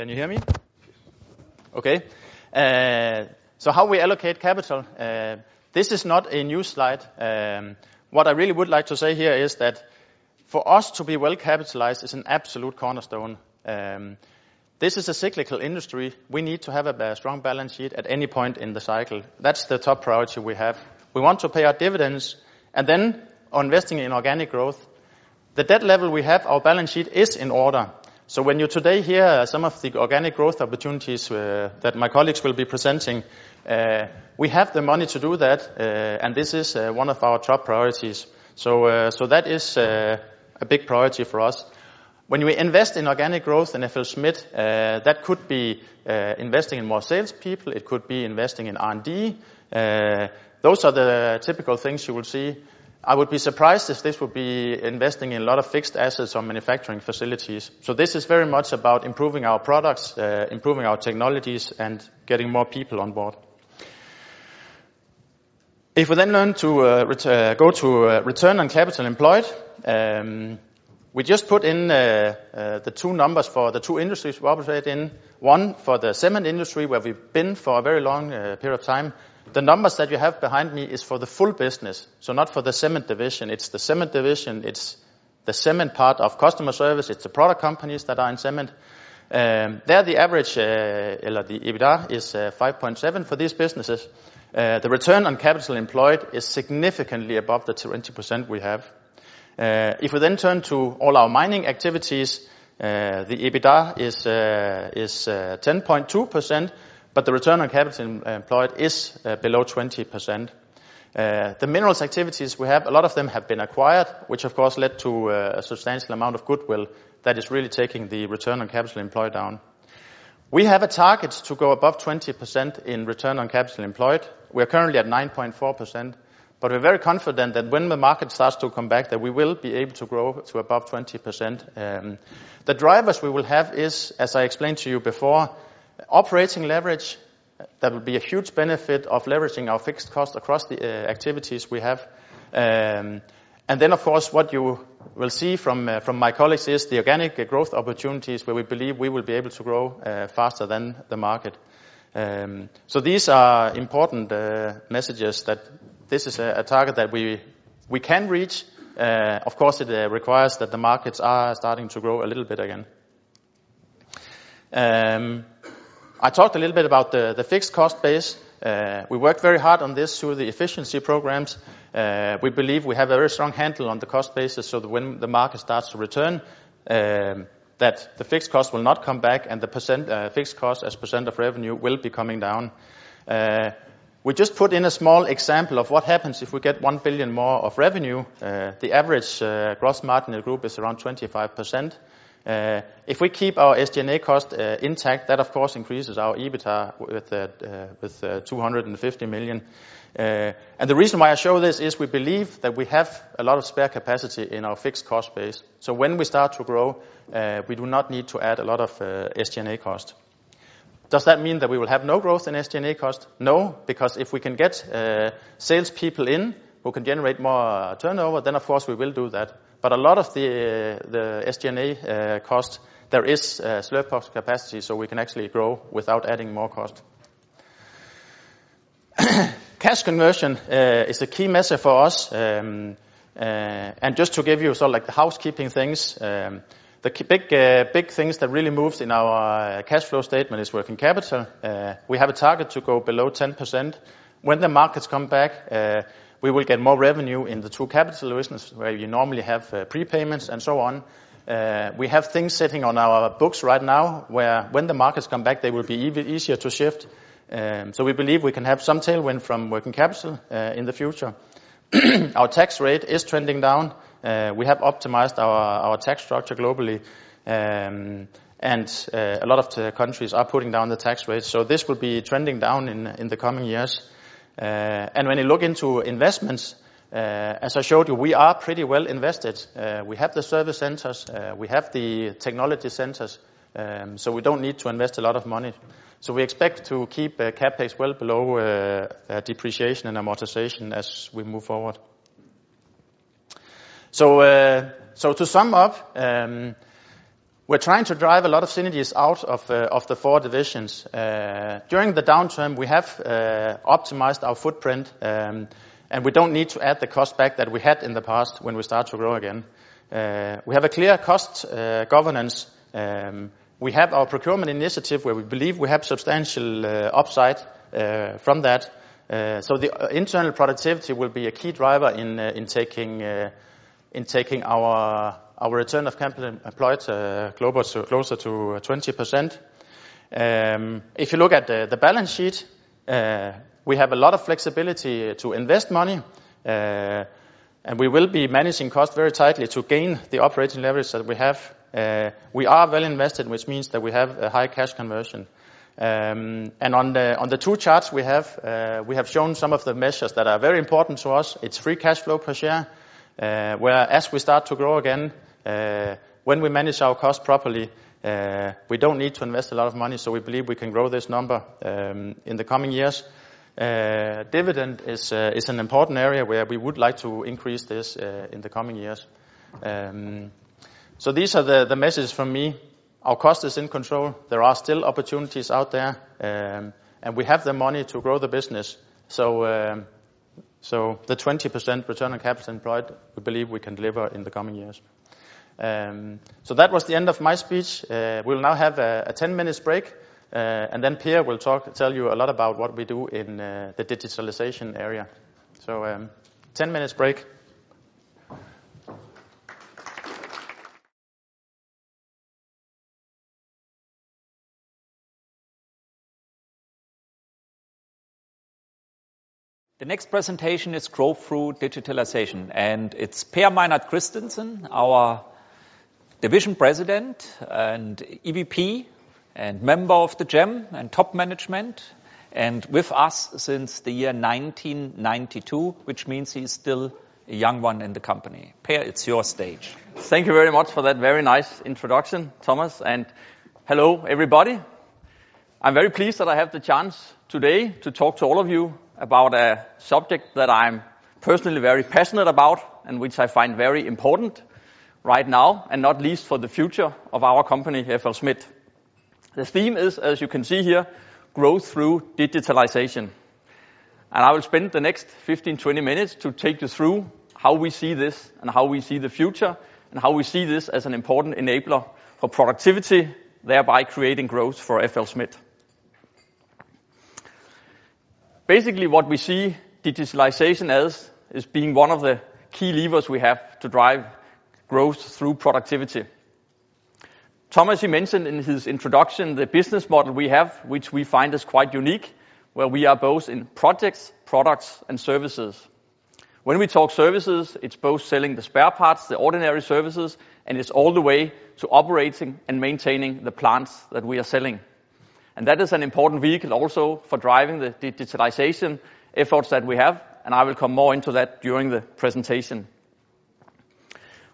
B: Can you hear me? Okay. Uh, so how we allocate capital, uh, this is not a new slide. Um, what I really would like to say here is that for us to be well capitalized is an absolute cornerstone. Um, this is a cyclical industry. We need to have a strong balance sheet at any point in the cycle. That's the top priority we have. We want to pay our dividends, and then investing in organic growth. The debt level we have, our balance sheet is in order. So when you today hear some of the organic growth opportunities uh, that my colleagues will be presenting, uh, we have the money to do that, uh, and this is one of our top priorities. So so that is a big priority for us. When we invest in organic growth in FLSmidth, that could be investing in more salespeople, it could be investing in R&D. Those are the typical things you will see. I would be surprised if this would be investing in a lot of fixed assets or manufacturing facilities. So this is very much about improving our products, uh, improving our technologies, and getting more people on board. If we then learn to uh, uh, go to uh, return on capital employed, um, we just put in the two numbers for the two industries we operate in. One, for the cement industry, where we've been for a very long period of time. The numbers that you have behind me is for the full business, so not for the cement division. It's the cement division, it's the cement part of customer service, it's the product companies that are in cement. Um, there, the average, or the EBITDA is 5.7 for these businesses. Uh, The return on capital employed is significantly above the 20% we have. Uh, If we then turn to all our mining activities, uh, the EBITDA is, is 10.2%, but the return on capital uh, employed is uh, below 20%. Uh, the minerals activities we have, a lot of them have been acquired, which of course led to a substantial amount of goodwill that is really taking the return on capital employed down. We have a target to go above 20% in return on capital employed. We are currently at 9.4%, but we're very confident that when the market starts to come back, that we will be able to grow to above 20%. Um, the drivers we will have is, as I explained to you before, operating leverage. That will be a huge benefit of leveraging our fixed cost across the uh, activities we have. Um and then, of course, what you will see uh, from my colleagues is the organic growth opportunities where we believe we will be able to grow uh, faster than the market. Um so these are important messages that this is a target that we can reach. Of course, it requires that the markets are starting to grow a little bit again. Um, I talked a little bit about the the fixed cost base. Uh, We worked very hard on this through the efficiency programs. Uh, We believe we have a very strong handle on the cost basis, so that when the market starts to return, um, that the fixed cost will not come back and the percent uh, fixed cost as percent % of revenue will be coming down. We just put in a small example of what happens if we get 1 billion more of revenue. The average gross margin in the group is around 25%. Uh, if we keep our SG&A cost uh, intact, that of course increases our EBITDA with uh, 250 million. And The reason why I show this is we believe that we have a lot of spare capacity in our fixed cost base. So, when we start to grow, we do not need to add a lot of SG&A cost. Does that mean that we will have no growth in SG&A cost? No, because if we can get salespeople in who can generate more turnover, then of course we will do that. But a lot of the the SG&A uh, cost, there is uh, surplus capacity, so we can actually grow without adding more cost. Cash conversion uh, is a key measure for us. Um uh and just to give you sort of like the housekeeping things, um, the big uh big things that really moves in our cash flow statement is working capital. We have a target to go below 10%. When the markets come back, we will get more revenue in the true capital business, where you normally have uh, prepayments and so on. Uh, we have things sitting on our books right now, where when the markets come back, they will be even easier to shift. Um so we believe we can have some tailwind from working capital uh, in the future. Our tax rate is trending down. We have optimized our tax structure globally. Um, and a lot of the countries are putting down the tax rate. So this will be trending down in the coming years. Uh, and when you look into investments, uh, as I showed you, we are pretty well invested. Uh, we have the service centers, we have the technology centers, um, so we don't need to invest a lot of money. So we expect to keep CapEx well below depreciation and amortization as we move forward. So so to sum up, um, we're trying to drive a lot of synergies out of uh, of the four divisions. Uh, During the downturn, we have optimized our footprint, um, and we don't need to add the cost back that we had in the past when we start to grow again. We have a clear cost governance. Um, We have our procurement initiative where we believe we have substantial upside from that. Uh, so the internal productivity will be a key driver in uh, in taking in taking our return of capital employed uh, closer to 20%. Um, if you look at the balance sheet, uh, we have a lot of flexibility to invest money, uh, and we will be managing cost very tightly to gain the operating leverage that we have. We are well invested, which means that we have a high cash conversion. Um and on the two charts we have, we have shown some of the measures that are very important to us. It's free cash flow per share, where as we start to grow again, Uh, when we manage our cost properly, uh, we don't need to invest a lot of money, so we believe we can grow this number um, in the coming years. Uh, dividend is an important area where we would like to increase this in the coming years. Um so these are the messages from me. Our cost is in control. There are still opportunities out there, um, and we have the money to grow the business. So um, the 20% return on capital employed, we believe we can deliver in the coming years. Um, that was the end of my speech. Uh, we'll now have a 10 minutes break, uh, and then Per will talk, tell you a lot about what we do in uh, the digitalization area. So, um, 10 minutes break.
A: The next presentation is Growth Through Digitalization, and it's Per Meinert Christensen, our Division President and EVP and member of the GEM and top management, and with us since the year 1992, which means he's still a young one in the company. Per, it's your stage.
C: Thank you very much for that very nice introduction, Thomas, and hello, everybody. I'm very pleased that I have the chance today to talk to all of you about a subject that I'm personally very passionate about and which I find very important right now, and not least for the future of our company, FLSmidth. The theme is, as you can see here, growth through digitalization. And I will spend the next 15, 20 minutes to take you through how we see this and how we see the future and how we see this as an important enabler for productivity, thereby creating growth for FLSmidth. Basically, what we see digitalization as is being one of the key levers we have to drive growth through productivity. Thomas, he mentioned in his introduction the business model we have, which we find is quite unique, where we are both in projects, products, and services. When we talk services, it's both selling the spare parts, the ordinary services, and it's all the way to operating and maintaining the plants that we are selling. And that is an important vehicle also for driving the digitalization efforts that we have, and I will come more into that during the presentation.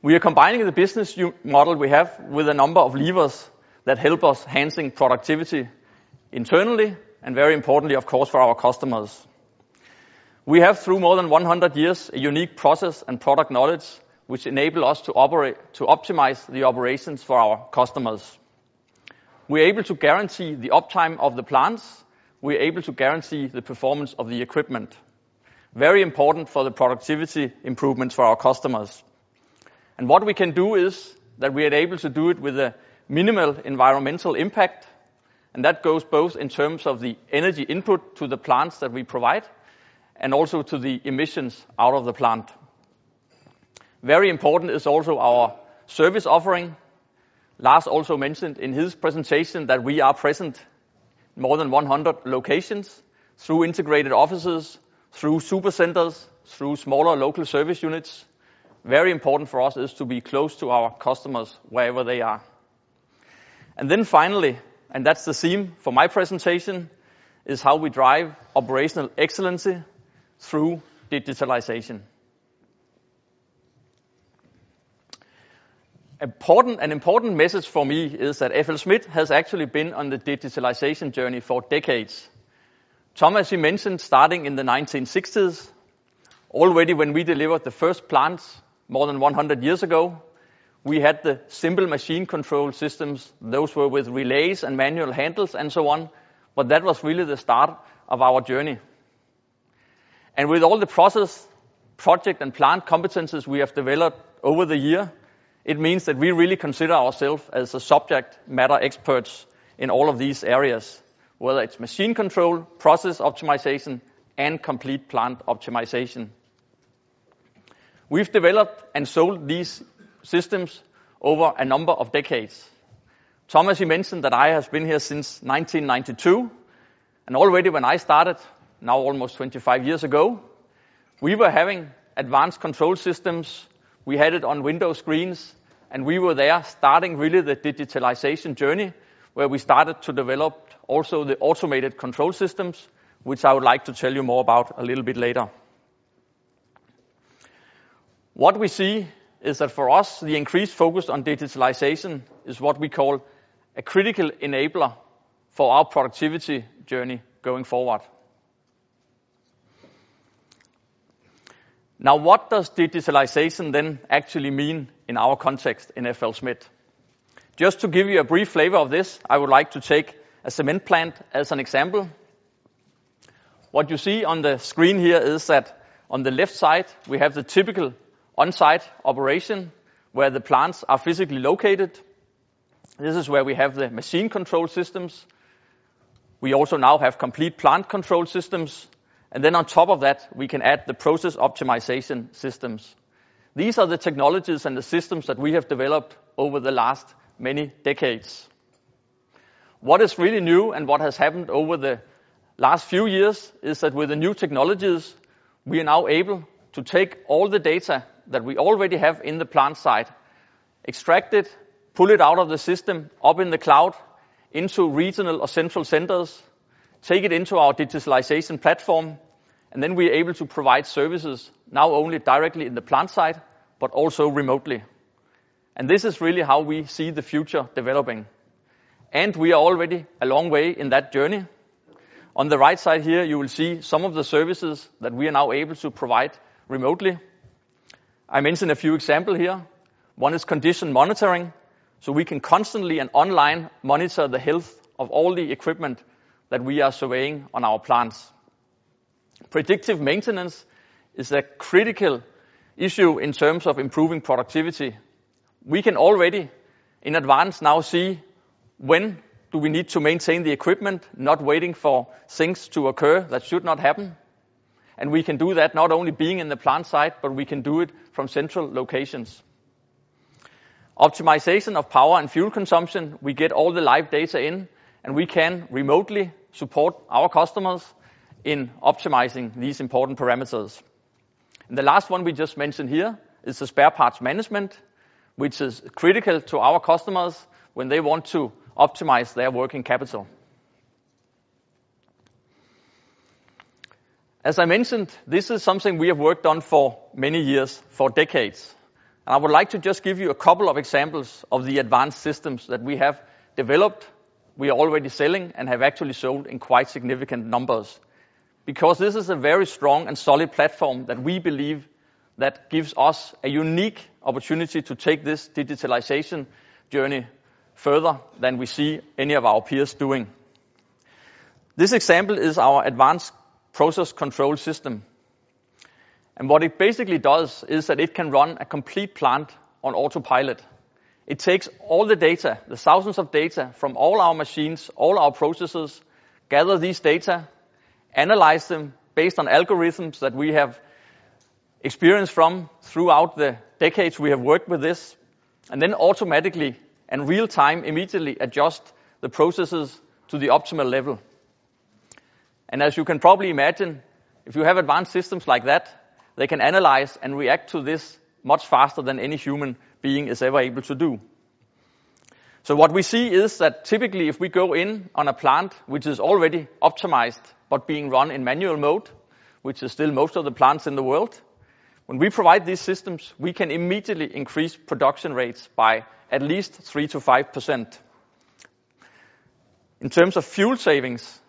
C: We are combining the business model we have with a number of levers that help us enhancing productivity internally, and very importantly, of course, for our customers. We have, through more than 100 years, a unique process and product knowledge, which enable us to operate, to optimize the operations for our customers. We're able to guarantee the uptime of the plants. We're able to guarantee the performance of the equipment. Very important for the productivity improvements for our customers. And what we can do is that we are able to do it with a minimal environmental impact, and that goes both in terms of the energy input to the plants that we provide, and also to the emissions out of the plant. Very important is also our service offering. Lars also mentioned in his presentation that we are present in more than 100 locations through integrated offices, through super centers, through smaller local service units. Very important for us is to be close to our customers wherever they are. And then finally, and that's the theme for my presentation, is how we drive operational excellence through digitalization. An important message for me is that FLSmidth has actually been on the digitalization journey for decades. Thomas, he mentioned starting in the 1960s, already when we delivered the first plants more than 100 years ago, we had the simple machine control systems. Those were with relays and manual handles and so on, but that was really the start of our journey. And with all the process, project, and plant competences we have developed over the year, it means that we really consider ourselves as a subject matter experts in all of these areas, whether it's machine control, process optimization, and complete plant optimization. We've developed and sold these systems over a number of decades. Thomas, he mentioned that I have been here since 1992, and already when I started, now almost 25 years ago, we were having advanced control systems. We had it on window screens, and we were there starting really the digitalization journey, where we started to develop also the automated control systems, which I would like to tell you more about a little bit later. What we see is that for us, the increased focus on digitalization is what we call a critical enabler for our productivity journey going forward. Now, what does digitalization then actually mean in our context in FLSmidth? Just to give you a brief flavor of this, I would like to take a cement plant as an example. What you see on the screen here is that on the left side, we have the typical on-site operation, where the plants are physically located. This is where we have the machine control systems. We also now have complete plant control systems, and then on top of that, we can add the process optimization systems. These are the technologies and the systems that we have developed over the last many decades. What is really new and what has happened over the last few years is that with the new technologies, we are now able to take all the data that we already have in the plant site, extract it, pull it out of the system, up in the cloud, into regional or central centers, take it into our digitalization platform, and then we are able to provide services not only directly in the plant site, but also remotely. And this is really how we see the future developing. And we are already a long way in that journey. On the right side here, you will see some of the services that we are now able to provide remotely. I mentioned a few examples here. One is condition monitoring, so we can constantly and online monitor the health of all the equipment that we are surveying on our plants. Predictive maintenance is a critical issue in terms of improving productivity. We can already, in advance, now see when do we need to maintain the equipment, not waiting for things to occur that should not happen. And we can do that not only being in the plant site, but we can do it from central locations. Optimization of power and fuel consumption, we get all the live data in, and we can remotely support our customers in optimizing these important parameters. And the last one we just mentioned here is the spare parts management, which is critical to our customers when they want to optimize their working capital. As I mentioned, this is something we have worked on for many years, for decades. And I would like to just give you a couple of examples of the advanced systems that we have developed, we are already selling, and have actually sold in quite significant numbers. Because this is a very strong and solid platform that we believe that gives us a unique opportunity to take this digitalization journey further than we see any of our peers doing. This example is our advanced process control system. And what it basically does is that it can run a complete plant on autopilot. It takes all the data, the thousands of data from all our machines, all our processes, gather these data, analyze them based on algorithms that we have experienced from throughout the decades we have worked with this, and then automatically and real time immediately adjust the processes to the optimal level. And as you can probably imagine, if you have advanced systems like that, they can analyze and react to this much faster than any human being is ever able to do. So what we see is that typically if we go in on a plant which is already optimized but being run in manual mode, which is still most of the plants in the world, when we provide these systems, we can immediately increase production rates by at least 3 to 5%. In terms of fuel savings,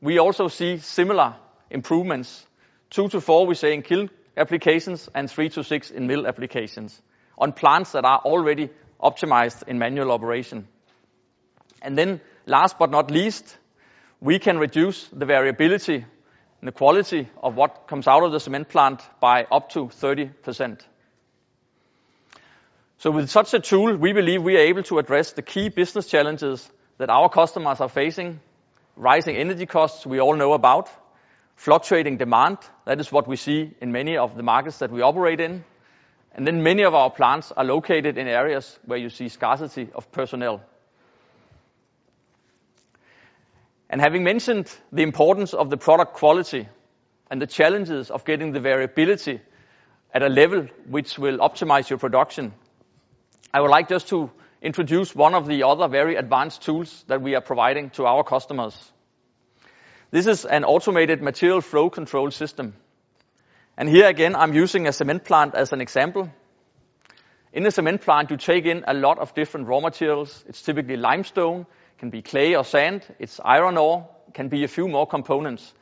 C: we also see similar improvements, 2 to 4, we say, in kiln applications and 3 to 6 in mill applications on plants that are already optimized in manual operation. And then last but not least, we can reduce the variability and the quality of what comes out of the cement plant by up to 30%. So with such a tool, we believe we are able to address the key business challenges that our customers are facing. Rising energy costs, we all know about. Fluctuating demand, that is what we see in many of the markets that we operate in. And then many of our plants are located in areas where you see scarcity of personnel. And having mentioned the importance of the product quality and the challenges of getting the variability at a level which will optimize your production, I would like just to introduce one of the other very advanced tools that we are providing to our customers. This is an automated material flow control system. And here again, I'm using a cement plant as an example. In a cement plant, you take in a lot of different raw materials. It's typically limestone, can be clay or sand, it's iron ore, can be a few more components.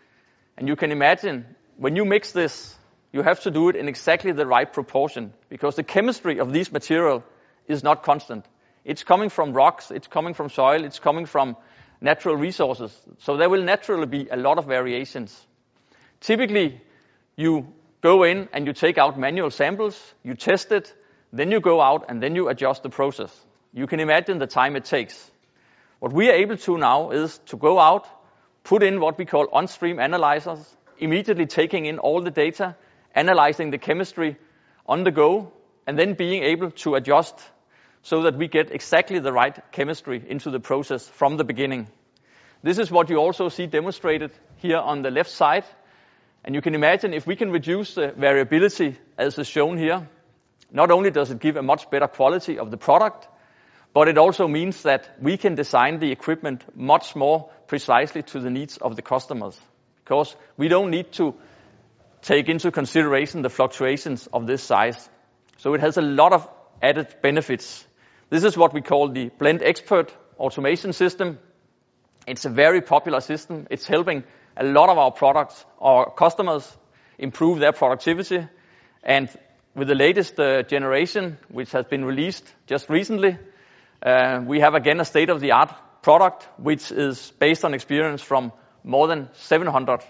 C: And you can imagine when you mix this, you have to do it in exactly the right proportion because the chemistry of these materials is not constant. It's coming from rocks, it's coming from soil, it's coming from natural resources. So there will naturally be a lot of variations. Typically, you go in and you take out manual samples, you test it, then you go out and then you adjust the process. You can imagine the time it takes. What we are able to now is to go out, put in what we call on-stream analyzers, immediately taking in all the data, analyzing the chemistry on the go, and then being able to adjust so that we get exactly the right chemistry into the process from the beginning. This is what you also see demonstrated here on the left side. And you can imagine if we can reduce the variability as is shown here, not only does it give a much better quality of the product, but it also means that we can design the equipment much more precisely to the needs of the customers. Because we don't need to take into consideration the fluctuations of this size. So it has a lot of added benefits. This is what we call the Blend Expert automation system. It's a very popular system. It's helping a lot of our products, our customers, improve their productivity. And with the latest uh, generation, which has been released just recently, uh, we have again a state-of-the-art product, which is based on experience from more than 700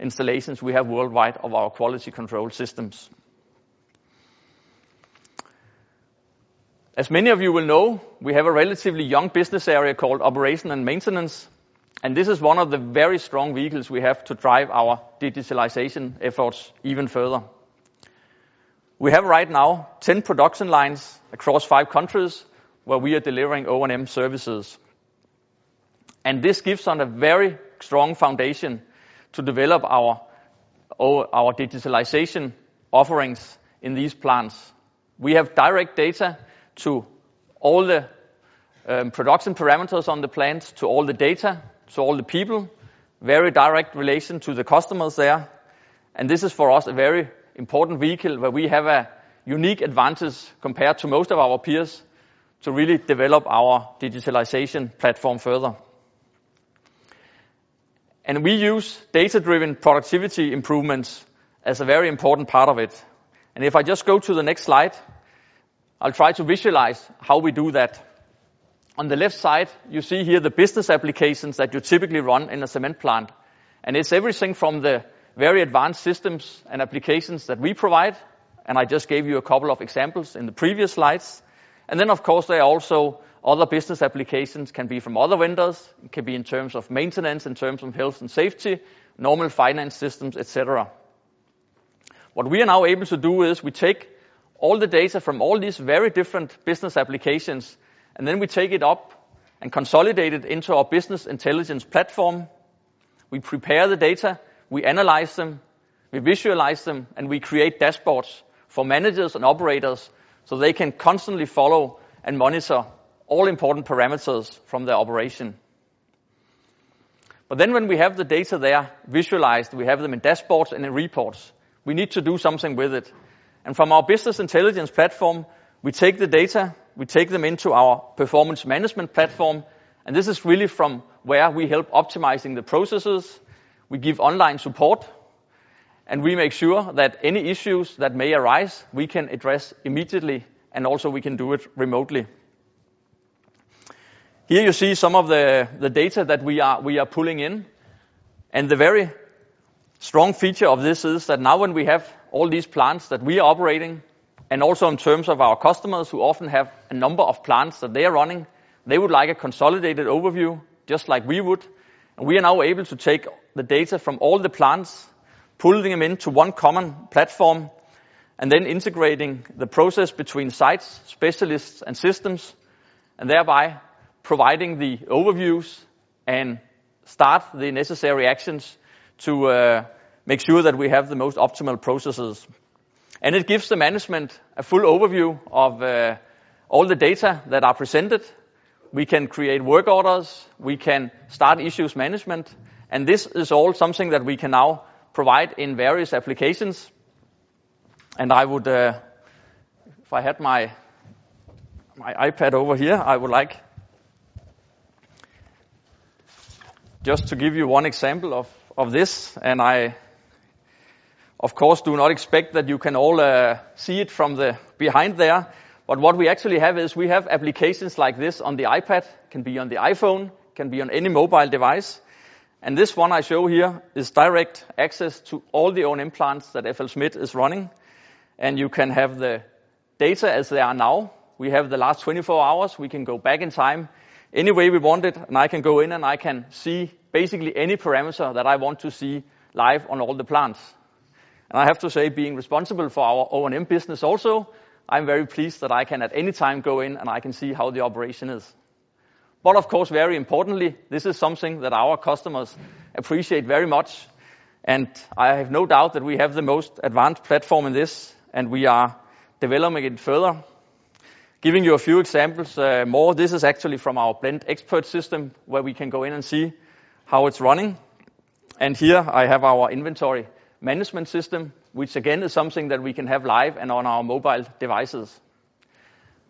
C: installations we have worldwide of our quality control systems. As many of you will know, we have a relatively young business area called operation and maintenance, and this is one of the very strong vehicles we have to drive our digitalization efforts even further. We have right now 10 production lines across five countries where we are delivering O&M services. And this gives us a very strong foundation to develop our digitalization offerings in these plants. We have direct data to all the um, production parameters on the plants, to all the data, to all the people, very direct relation to the customers there. And this is for us a very important vehicle where we have a unique advantage compared to most of our peers to really develop our digitalization platform further. And we use data-driven productivity improvements as a very important part of it. And if I just go to the next slide, I'll try to visualize how we do that. On the left side, you see here the business applications that you typically run in a cement plant. And it's everything from the very advanced systems and applications that we provide. And I just gave you a couple of examples in the previous slides. And then, of course, there are also other business applications, can be from other vendors, it can be in terms of maintenance, in terms of health and safety, normal finance systems, etc. What we are now able to do is we take all the data from all these very different business applications, and then we take it up and consolidate it into our business intelligence platform. We prepare the data, we analyze them, we visualize them, and we create dashboards for managers and operators so they can constantly follow and monitor all important parameters from their operation. But then when we have the data there visualized, we have them in dashboards and in reports, we need to do something with it. And from our business intelligence platform, we take the data, we take them into our performance management platform, and this is really from where we help optimizing the processes. We give online support, and we make sure that any issues that may arise, we can address immediately, and also we can do it remotely. Here you see some of the data that we are pulling in. And the very strong feature of this is that now when we have all these plants that we are operating, and also in terms of our customers who often have a number of plants that they are running, they would like a consolidated overview, just like we would. And we are now able to take the data from all the plants, pulling them into one common platform, and then integrating the process between sites, specialists, and systems, and thereby providing the overviews and start the necessary actions to uh, make sure that we have the most optimal processes. And it gives the management a full overview of uh, all the data that are presented. We can create work orders, we can start issues management, and this is all something that we can now provide in various applications. And I would, uh, if I had my my iPad over here, I would like just to give you one example of, of this. And I, of course, do not expect that you can all uh, see it from the behind there. But what we actually have is we have applications like this on the iPad, can be on the iPhone, can be on any mobile device. And this one I show here is direct access to all the O&M plants that FLSmidth is running. And you can have the data as they are now. We have the last 24 hours. We can go back in time any way we want it, and I can go in and I can see basically any parameter that I want to see live on all the plants. And I have to say, being responsible for our O&M business also, I'm very pleased that I can at any time go in and I can see how the operation is. But of course, very importantly, this is something that our customers appreciate very much. And I have no doubt that we have the most advanced platform in this, and we are developing it further. Giving you a few examples uh, more, this is actually from our Blend Expert system, where we can go in and see how it's running. And here I have our inventory management system, which again is something that we can have live and on our mobile devices.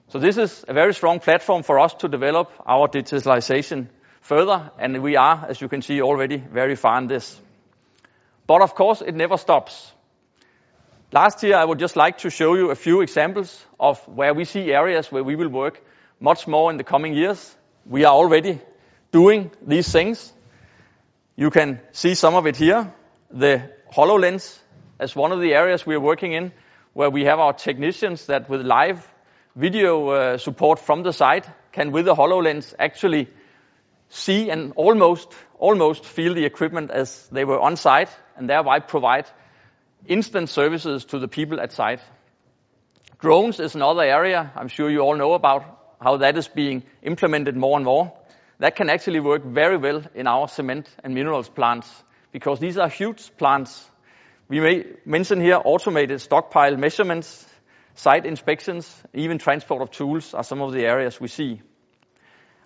C: So this is a very strong platform for us to develop our digitalization further, and we are, as you can see already, very far in this. But of course, it never stops. Last year, I would just like to show you a few examples of where we see areas where we will work much more in the coming years. We are already doing these things. You can see some of it here. The HoloLens as one of the areas we are working in, where we have our technicians that with live video uh, support from the site can with the HoloLens actually see and almost, almost feel the equipment as they were on site and thereby provide instant services to the people at site. Drones is another area I'm sure you all know about how that is being implemented more and more. That can actually work very well in our cement and minerals plants because these are huge plants. We may mention here automated stockpile measurements, site inspections, even transport of tools are some of the areas we see.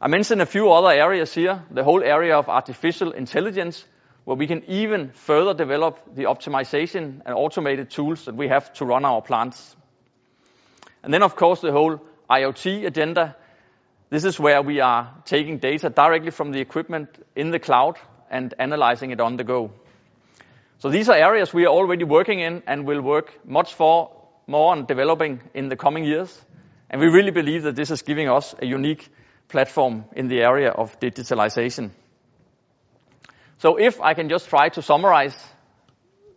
C: I mentioned a few other areas here, the whole area of artificial intelligence, where we can even further develop the optimization and automated tools that we have to run our plants. And then, of course, the whole IoT agenda. This is where we are taking data directly from the equipment in the cloud and analyzing it on the go. So these are areas we are already working in and will work much more on developing in the coming years. And we really believe that this is giving us a unique platform in the area of digitalization. So if I can just try to summarize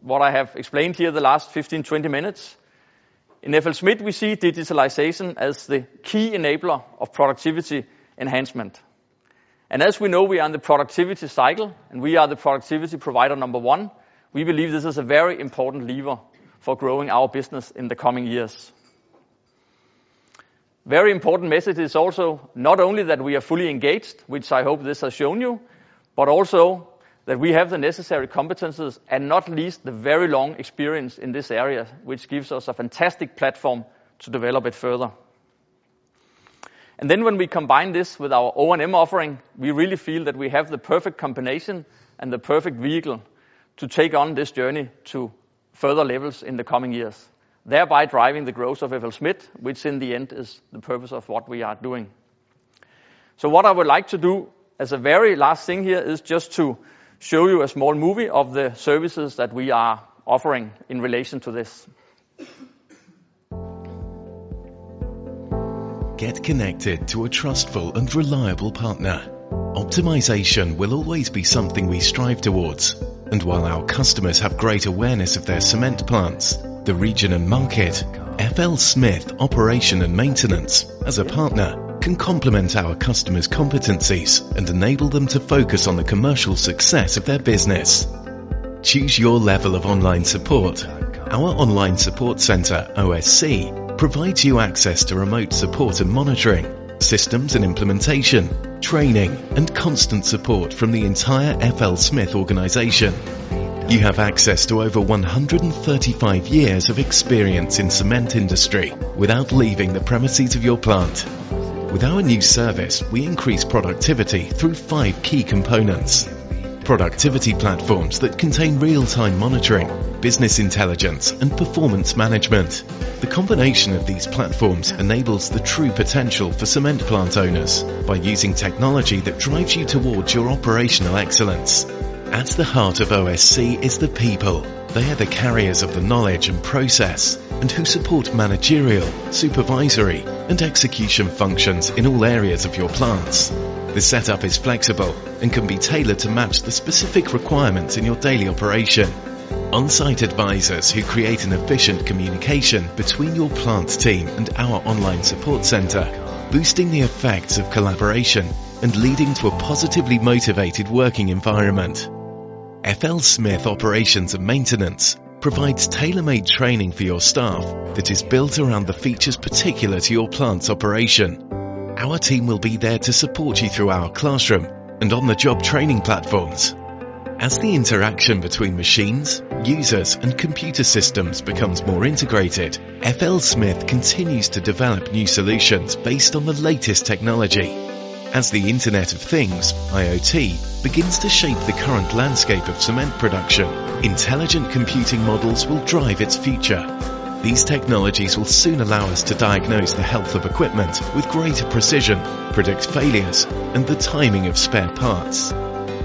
C: what I have explained here the last 15, 20 minutes. In FLSmidth, we see digitalization as the key enabler of productivity enhancement. And as we know, we are in the productivity cycle, and we are the productivity provider number one. We believe this is a very important lever for growing our business in the coming years. Very important message is also not only that we are fully engaged, which I hope this has shown you, but also that we have the necessary competences and not least the very long experience in this area, which gives us a fantastic platform to develop it further. And then when we combine this with our O&M offering, we really feel that we have the perfect combination and the perfect vehicle to take on this journey to further levels in the coming years, thereby driving the growth of FLSmidth, which in the end is the purpose of what we are doing. So what I would like to do as a very last thing here is just to show you a small movie of the services that we are offering in relation to this.
D: Get connected to a trustful and reliable partner. Optimization will always be something we strive towards. And while our customers have great awareness of their cement plants, the region and market, FLSmidth Operation and Maintenance, as a partner, can complement our customers' competencies and enable them to focus on the commercial success of their business. Choose your level of online support. Our Online Support Center, OSC, provides you access to remote support and monitoring, systems and implementation, training, and constant support from the entire FLSmidth organization. You have access to over 135 years of experience in cement industry without leaving the premises of your plant. With our new service, we increase productivity through five key components. Productivity platforms that contain real-time monitoring, business intelligence and performance management. The combination of these platforms enables the true potential for cement plant owners by using technology that drives you towards your operational excellence. At the heart of OSC is the people. They are the carriers of the knowledge and process and who support managerial, supervisory and execution functions in all areas of your plants. The setup is flexible and can be tailored to match the specific requirements in your daily operation. On-site advisors who create an efficient communication between your plant team and our online support center, boosting the effects of collaboration and leading to a positively motivated working environment. FLSmidth Operations and Maintenance provides tailor-made training for your staff that is built around the features particular to your plant's operation. Our team will be there to support you through our classroom and on-the-job training platforms. As the interaction between machines, users and computer systems becomes more integrated, FLSmidth continues to develop new solutions based on the latest technology. As the Internet of Things, IoT, begins to shape the current landscape of cement production, intelligent computing models will drive its future. These technologies will soon allow us to diagnose the health of equipment with greater precision, predict failures, and the timing of spare parts.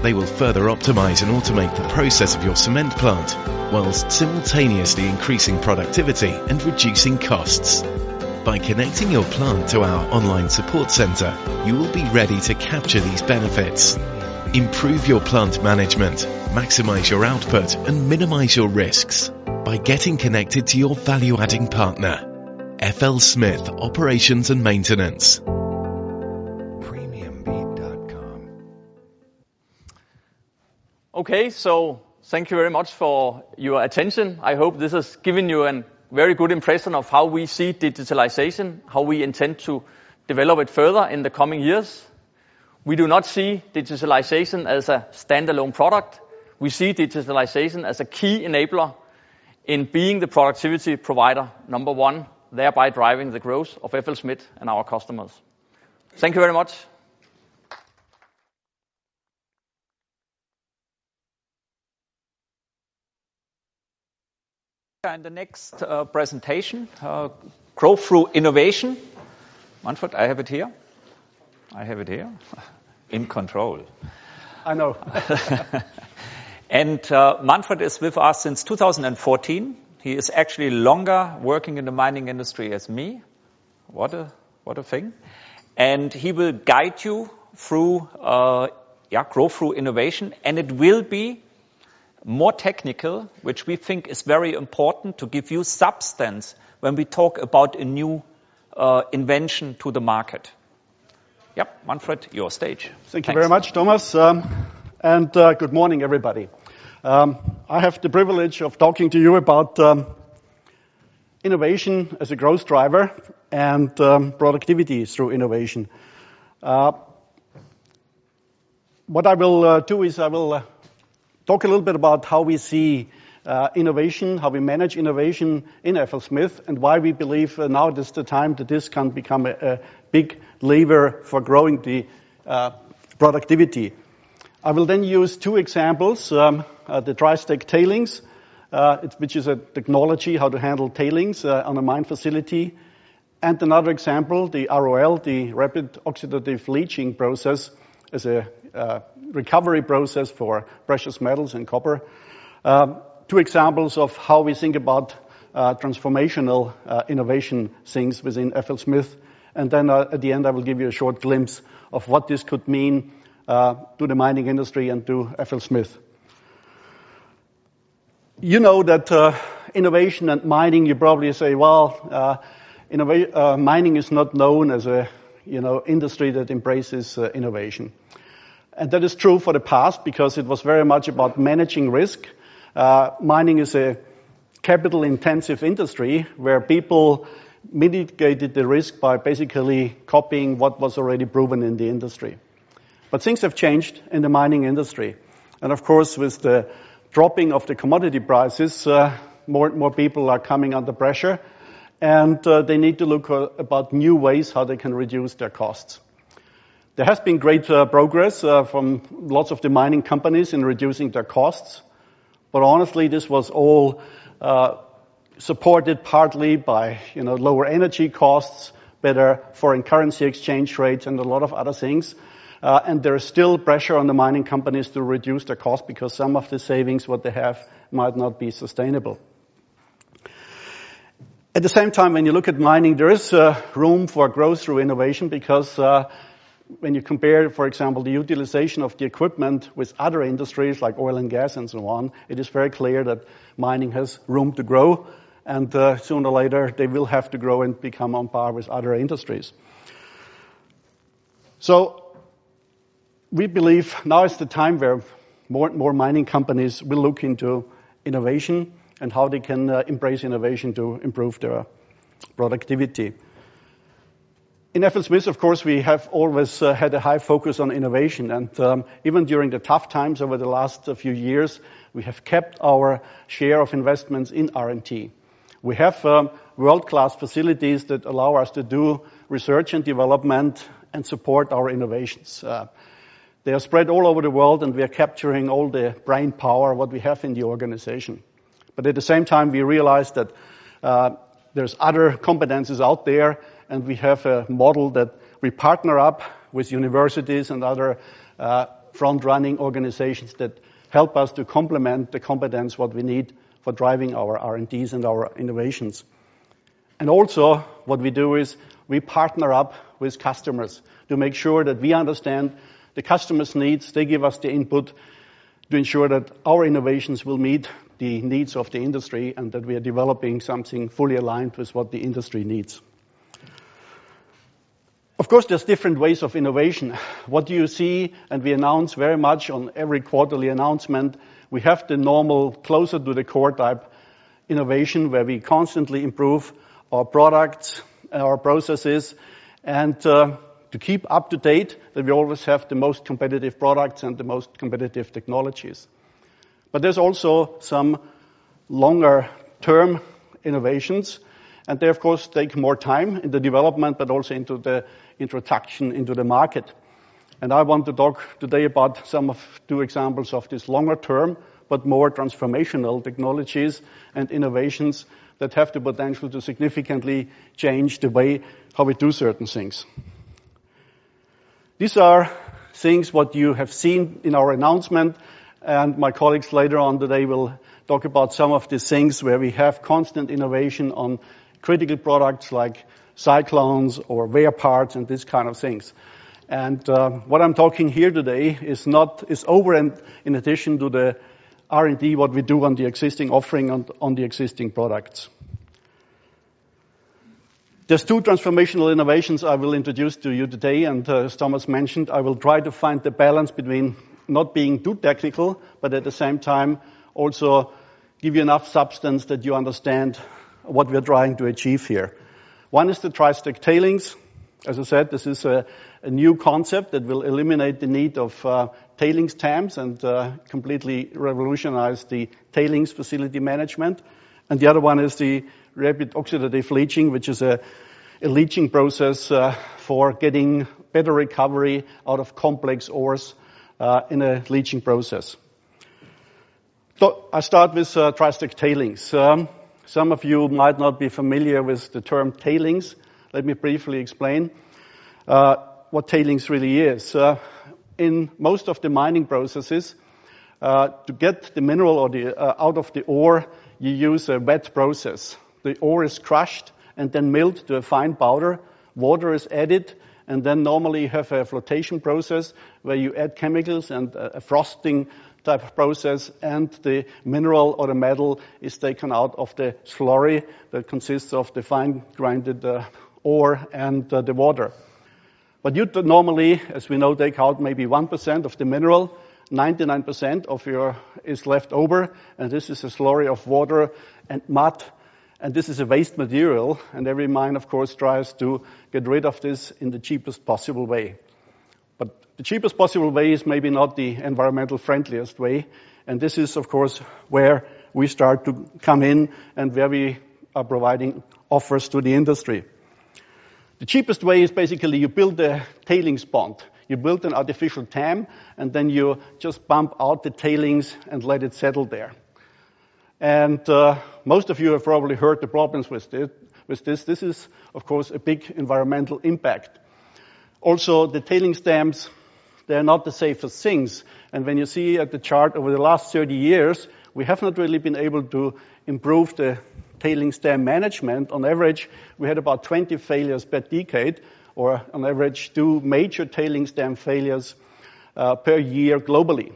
D: They will further optimize and automate the process of your cement plant, whilst simultaneously increasing productivity and reducing costs. By connecting your plant to our online support center, you will be ready to capture these benefits. Improve your plant management, maximize your output, and minimize your risks by getting connected to your value-adding partner. FLSmidth Operations and Maintenance.
E: premiumbeat.com.
C: Okay, so thank you very much for your attention. I hope this has given you a very good impression of how we see digitalization, how we intend to develop it further in the coming years. We do not see digitalization as a standalone product. We see digitalization as a key enabler in being the productivity provider number one, thereby driving the growth of FLSmidth and our customers. Thank you very much.
A: And the next uh, presentation, uh, Grow Through Innovation. Manfred, I have it here. I have it here. In control.
F: I know.
A: And uh, Manfred is with us since 2014. He is actually longer working in the mining industry as me. What a what a thing! And he will guide you through, uh, yeah, grow through innovation, and it will be more technical, which we think is very important to give you substance when we talk about a new uh, invention to the market. Yep, Manfred, your stage.
F: Thank you very much, Thomas. Um, and uh, good morning, everybody. Um, I have the privilege of talking to you about um, innovation as a growth driver and um, productivity through innovation. Uh, what I will uh, do is I will uh, talk a little bit about how we see uh, innovation, how we manage innovation in FLSmidth, and why we believe uh, now is the time that this can become a, a big lever for growing the uh, productivity. I will then use two examples, um, uh, the dry stack tailings, uh, it- which is a technology how to handle tailings uh, on a mine facility, and another example, the ROL, the rapid oxidative leaching process, as a recovery process for precious metals and copper. Um, two examples of how we think about uh, transformational uh, innovation things within FLSmidth. And then uh, at the end, I will give you a short glimpse of what this could mean uh, to the mining industry and to FLSmidth. You know that uh, innovation and mining, you probably say, well, uh, mining is not known as a you know, industry that embraces innovation. And that is true for the past because it was very much about managing risk. Uh, mining is a capital intensive industry where people mitigated the risk by basically copying what was already proven in the industry. But things have changed in the mining industry. And of course, with the dropping of the commodity prices, uh, more and more people are coming under pressure and uh, they need to look uh, about new ways how they can reduce their costs. There has been great uh, progress uh, from lots of the mining companies in reducing their costs, but honestly, this was all uh, supported partly by you know lower energy costs, better foreign currency exchange rates, and a lot of other things. And there is still pressure on the mining companies to reduce their costs because some of the savings what they have might not be sustainable. At the same time, when you look at mining, there is room for growth through innovation because when you compare, for example, the utilization of the equipment with other industries like oil and gas and so on, it is very clear that mining has room to grow, and uh, sooner or later they will have to grow and become on par with other industries. So we believe now is the time where more and more mining companies will look into innovation and how they can uh, embrace innovation to improve their productivity. In FLSmidth, of course, we have always uh, had a high focus on innovation, and um, even during the tough times over the last uh, few years, we have kept our share of investments in R&D. We have um, world-class facilities that allow us to do research and development and support our innovations. Uh, they are spread all over the world, and we are capturing all the brain power what we have in the organization. But at the same time, we realize that there's other competencies out there, and we have a model that we partner up with universities and other uh, front-running organizations that help us to complement the competence, what we need for driving our R&Ds and our innovations. And also, what we do is we partner up with customers to make sure that we understand the customer's needs. They give us the input to ensure that our innovations will meet the needs of the industry, and that we are developing something fully aligned with what the industry needs. Of course, there's different ways of innovation. What do you see, and we announce very much on every quarterly announcement, we have the normal closer to the core type innovation, where we constantly improve our products, our processes, and uh, to keep up to date, that we always have the most competitive products and the most competitive technologies. But there's also some longer-term innovations, and they, of course, take more time in the development, but also into the introduction into the market. And I want to talk today about some of two examples of this longer term, but more transformational technologies and innovations that have the potential to significantly change the way how we do certain things. These are things what you have seen in our announcement, and my colleagues later on today will talk about some of these things where we have constant innovation on critical products like cyclones or wear parts and these kind of things. And uh, what I'm talking here today is not is over and in addition to the R&D, what we do on the existing offering on the existing products. There's two transformational innovations I will introduce to you today, and uh, as Thomas mentioned, I will try to find the balance between not being too technical, but at the same time, also give you enough substance that you understand what we are trying to achieve here. One is the Dry-Stack Tailings. As I said, this is a new concept that will eliminate the need of uh, tailings dams and uh, completely revolutionize the tailings facility management. And the other one is the Rapid Oxidative Leaching, which is a leaching process uh, for getting better recovery out of complex ores in a leaching process. So I start with Dry-Stack Tailings. Um, Some of you might not be familiar with the term tailings. Let me briefly explain uh, what tailings really is. Uh, in most of the mining processes, uh, to get the mineral or the, out of the ore, you use a wet process. The ore is crushed and then milled to a fine powder. Water is added, and then normally you have a flotation process where you add chemicals and a frosting type of process, and the mineral or the metal is taken out of the slurry that consists of the fine grinded uh, ore and uh, the water. But you normally, as we know, take out maybe 1% of the mineral, 99% of your is left over, and this is a slurry of water and mud, and this is a waste material, and every mine, of course, tries to get rid of this in the cheapest possible way. The cheapest possible way is maybe not the environmental friendliest way, and this is, of course, where we start to come in and where we are providing offers to the industry. The cheapest way is basically you build a tailings pond. You build an artificial dam, and then you just pump out the tailings and let it settle there. And uh, most of you have probably heard the problems with this. This is, of course, a big environmental impact. Also, the tailings dams, they're not the safest things, and when you see at the chart over the last 30 years, we have not really been able to improve the tailings dam management. On average, we had about 20 failures per decade, or on average, two major tailings dam failures uh, per year globally.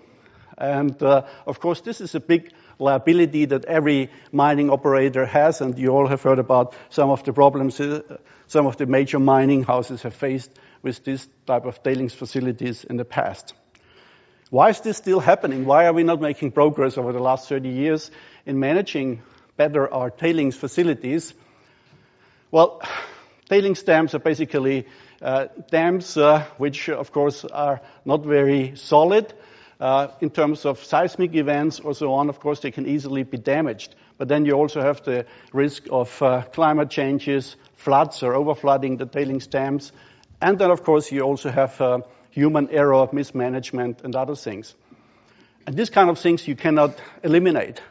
F: And, uh, of course, this is a big liability that every mining operator has, and you all have heard about some of the problems uh, some of the major mining houses have faced with this type of tailings facilities in the past. Why is this still happening? Why are we not making progress over the last 30 years in managing better our tailings facilities? Well, tailings dams are basically uh, dams, uh, which of course are not very solid uh, in terms of seismic events or so on. Of course, they can easily be damaged. But then you also have the risk of uh, climate changes, floods or overflooding the tailings dams. And then, of course, you also have uh, human error, mismanagement, and other things. And these kind of things you cannot eliminate.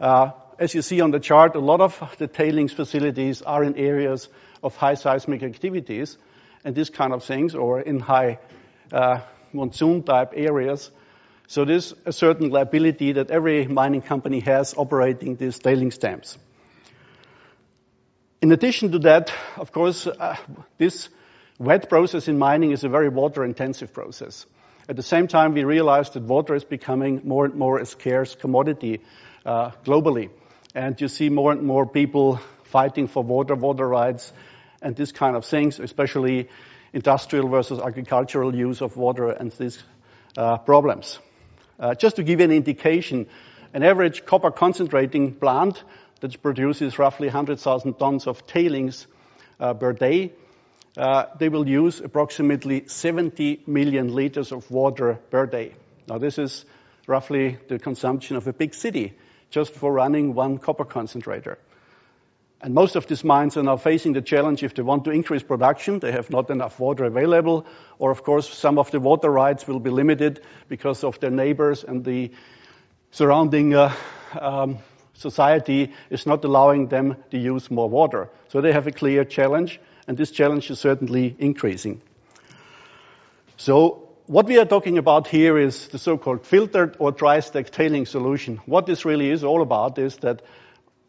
F: Uh, as you see on the chart, a lot of the tailings facilities are in areas of high seismic activities and these kind of things, or in high uh, monsoon type areas. So there's a certain liability that every mining company has operating these tailings dams. In addition to that, of course, uh, this wet process in mining is a very water intensive process. At the same time, we realize that water is becoming more and more a scarce commodity uh, globally. And you see more and more people fighting for water, water rights, and these kind of things, especially industrial versus agricultural use of water and these uh, problems. Uh, just to give you an indication, an average copper concentrating plant that produces roughly 100,000 tons of tailings uh, per day, they will use approximately 70 million liters of water per day. Now this is roughly the consumption of a big city just for running one copper concentrator. And most of these mines are now facing the challenge if they want to increase production, they have not enough water available, or of course some of the water rights will be limited because of their neighbors and the surrounding uh, um, society is not allowing them to use more water. So they have a clear challenge, and this challenge is certainly increasing. So what we are talking about here is the so-called filtered or dry stack tailing solution. What this really is all about is that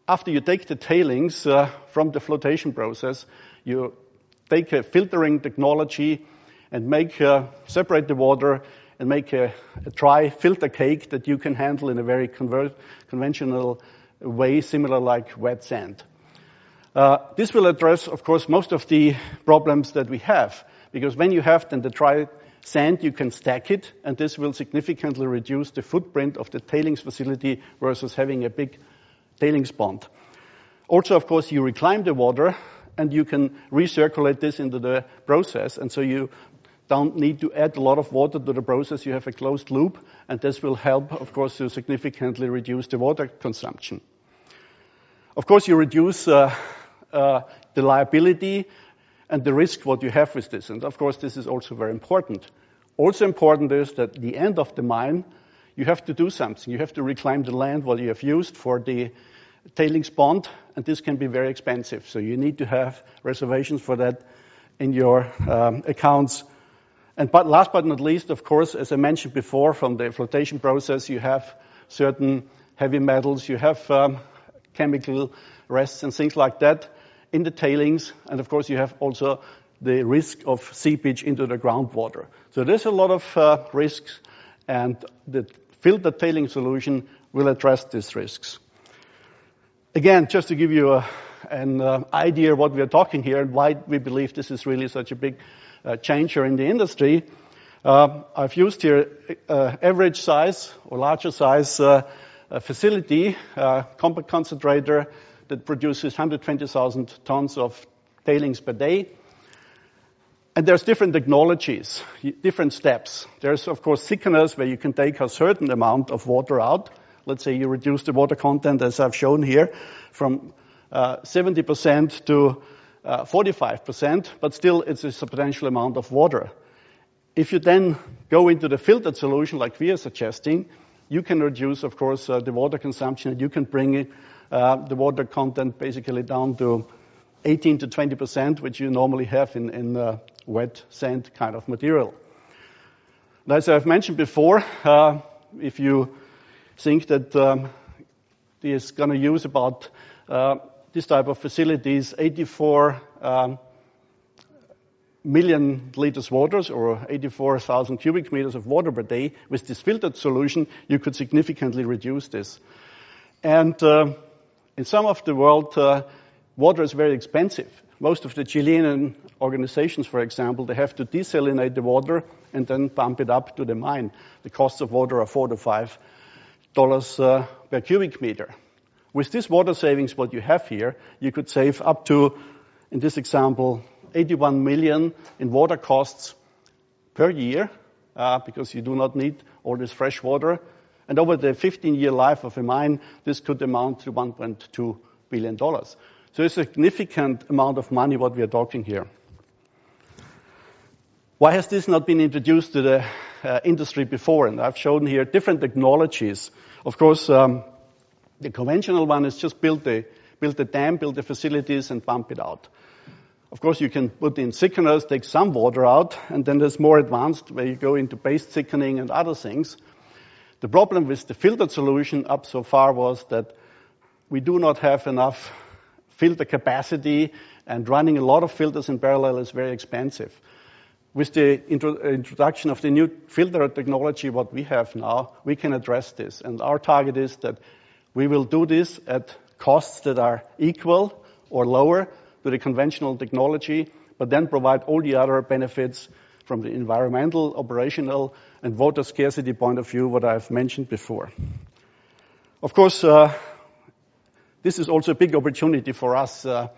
F: after you take the tailings uh, from the flotation process, you take a filtering technology and make uh, separate the water and make a, a, dry filter cake that you can handle in a very conventional way, similar like wet sand. Uh, this will address, of course, most of the problems that we have, because when you have then the dry sand, you can stack it, and this will significantly reduce the footprint of the tailings facility versus having a big tailings pond. Also, of course, you reclaim the water and you can recirculate this into the process. And so you don't need to add a lot of water to the process. You have a closed loop and this will help, of course, to significantly reduce the water consumption. Of course, you reduce uh, uh, the liability and the risk what you have with this. And of course, this is also very important. Also important is that the end of the mine, you have to do something. You have to reclaim the land what you have used for the tailings pond, and this can be very expensive. So you need to have reservations for that in your um, accounts. And but last but not least, of course, as I mentioned before, from the flotation process, you have certain heavy metals, you have um, chemical rests and things like that in the tailings, and of course, you have also the risk of seepage into the groundwater. So there's a lot of uh, risks, and the filter tailing solution will address these risks. Again, just to give you a, an uh, idea of what we are talking here and why we believe this is really such a big uh, changer in the industry, uh, I've used here uh, average size or larger size uh, facility, compact concentrator that produces 120,000 tons of tailings per day. And there's different technologies, different steps. There's, of course, thickeners where you can take a certain amount of water out. Let's say you reduce the water content, as I've shown here, from uh, 70% to uh, 45%, but still it's a substantial amount of water. If you then go into the filtered solution, like we are suggesting, you can reduce, of course, uh, the water consumption. And you can bring uh, the water content basically down to 18 to 20 percent, which you normally have in, in uh, wet sand kind of material. As I've mentioned before, uh, if you think that um, is going to use about uh, this type of facilities 84 um, million liters waters or 84,000 cubic meters of water per day. With this filtered solution, you could significantly reduce this. And uh, in some of the world, uh, water is very expensive. Most of the Chilean organizations, for example, they have to desalinate the water and then pump it up to the mine. The costs of water are four to five dollars uh, per cubic meter. With this water savings, what you have here, you could save up to, in this example, 81 million in water costs per year, because you do not need all this fresh water. And over the 15-year life of a mine, this could amount to $1.2 billion. So it's a significant amount of money, what we are talking here. Why has this not been introduced to the uh, industry before? And I've shown here different technologies. Of course, um, the conventional one is just build the dam, build the facilities, and pump it out. Of course, you can put in thickeners, take some water out, and then there's more advanced, where you go into paste thickening and other things. The problem with the filtered solution up so far was that we do not have enough filter capacity, and running a lot of filters in parallel is very expensive. With the introduction of the new filter technology, what we have now, we can address this, and our target is that we will do this at costs that are equal or lower to the conventional technology, but then provide all the other benefits from the environmental, operational, and water scarcity point of view, what I've mentioned before. Of course, uh, this is also a big opportunity for us. Uh,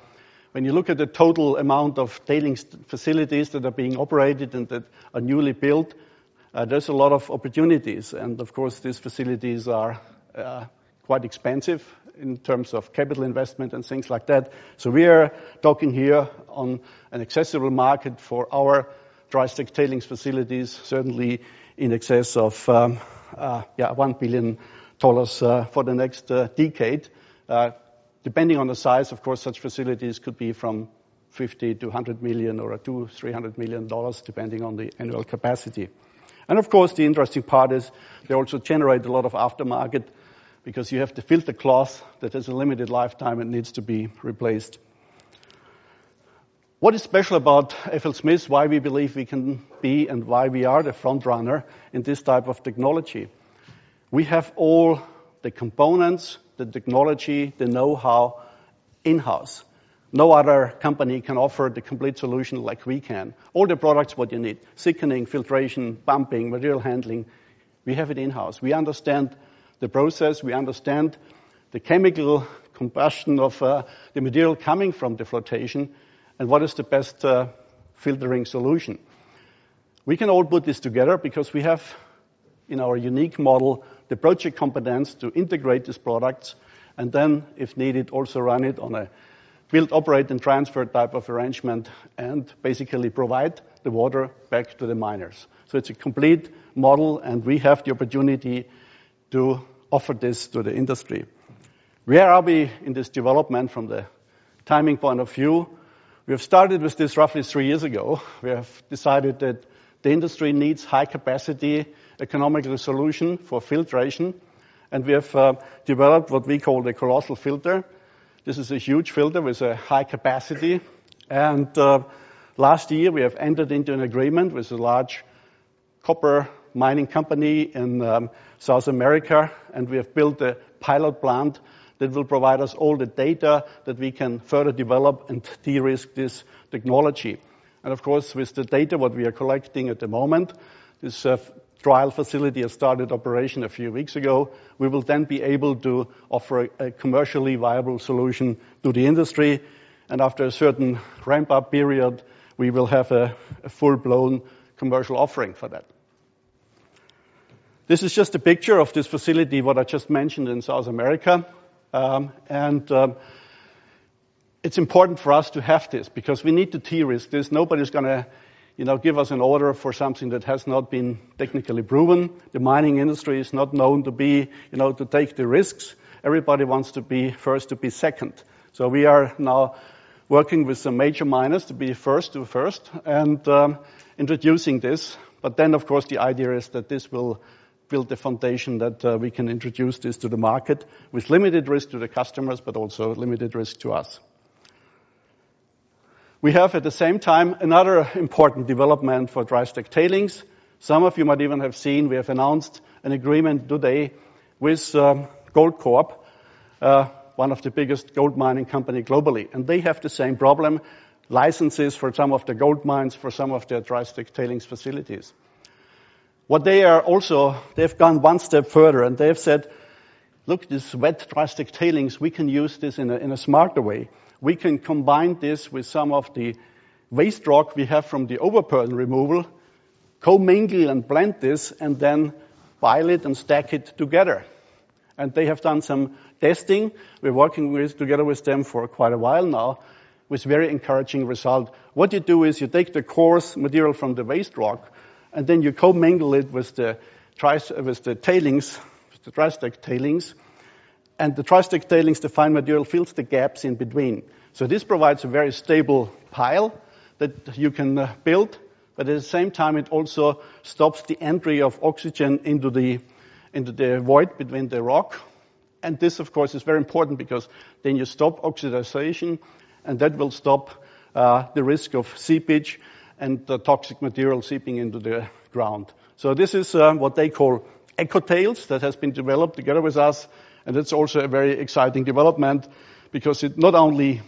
F: when you look at the total amount of tailings facilities that are being operated and that are newly built, uh, there's a lot of opportunities. And of course, these facilities are quite expensive in terms of capital investment and things like that. So we are talking here on an accessible market for our dry stack tailings facilities, certainly in excess of um, uh, yeah $1 billion uh, for the next uh, decade. Uh depending on the size, of course, such facilities could be from $50 million-$100 million or $200 million-$300 million, depending on the annual capacity. And of course, the interesting part is they also generate a lot of aftermarket, because you have the filter cloth that has a limited lifetime and needs to be replaced. What is special about FLSmidth, why we believe we can be, and why we are the front runner in this type of technology? We have all the components, the technology, the know-how in-house. No other company can offer the complete solution like we can. All the products, what you need, thickening, filtration, pumping, material handling, we have it in-house. We understand the process, we understand the chemical combustion of uh, the material coming from the flotation, and what is the best uh, filtering solution. We can all put this together because we have, in our unique model, the project competence to integrate these products, and then, if needed, also run it on a build, operate, and transfer type of arrangement, and basically provide the water back to the miners. So it's a complete model, and we have the opportunity to offer this to the industry. Where are we in this development from the timing point of view? We have started with this roughly three years ago. We have decided that the industry needs high capacity, economical solution for filtration, and we have uh, developed what we call the Colossal Filter. This is a huge filter with a high capacity, and uh, last year, we have entered into an agreement with a large copper mining company in um, South America, and we have built a pilot plant that will provide us all the data that we can further develop and de-risk this technology. And of course, with the data, what we are collecting at the moment, this uh, trial facility has started operation a few weeks ago. We will then be able to offer a commercially viable solution to the industry, and after a certain ramp-up period, we will have a full-blown commercial offering for that. This is just a picture of this facility, what I just mentioned in South America. Um, and um, it's important for us to have this because we need to de-risk this. Nobody's gonna, you know, give us an order for something that has not been technically proven. The mining industry is not known to be, you know, to take the risks. Everybody wants to be first, to be second. So we are now working with some major miners to be first to first and um, introducing this. But then, of course, the idea is that this will build the foundation that uh, we can introduce this to the market with limited risk to the customers, but also limited risk to us. We have, at the same time, another important development for dry stack tailings. Some of you might even have seen, we have announced an agreement today with um, Goldcorp, uh, one of the biggest gold mining company globally, and they have the same problem, licenses for some of the gold mines, for some of their dry stack tailings facilities. What they are also, they've gone one step further, and they have said, "Look, this wet dry stack tailings, we can use this in a smarter way. We can combine this with some of the waste rock we have from the overburden removal, co-mingle and blend this, and then pile it and stack it together. And they have done some testing. We're working with, together with them for quite a while now, with very encouraging result. What you do is you take the coarse material from the waste rock, and then you co-mingle it with the, with the tailings, with the dry stack tailings, and the dry stack tailings, the fine material, fills the gaps in between. So this provides a very stable pile that you can uh, build, but at the same time it also stops the entry of oxygen into the, into the void between the rock. And this, of course, is very important because then you stop oxidization, and that will stop uh, the risk of seepage and the toxic material seeping into the ground. So this is uh, what they call EcoTails that has been developed together with us and it's also a very exciting development because it not only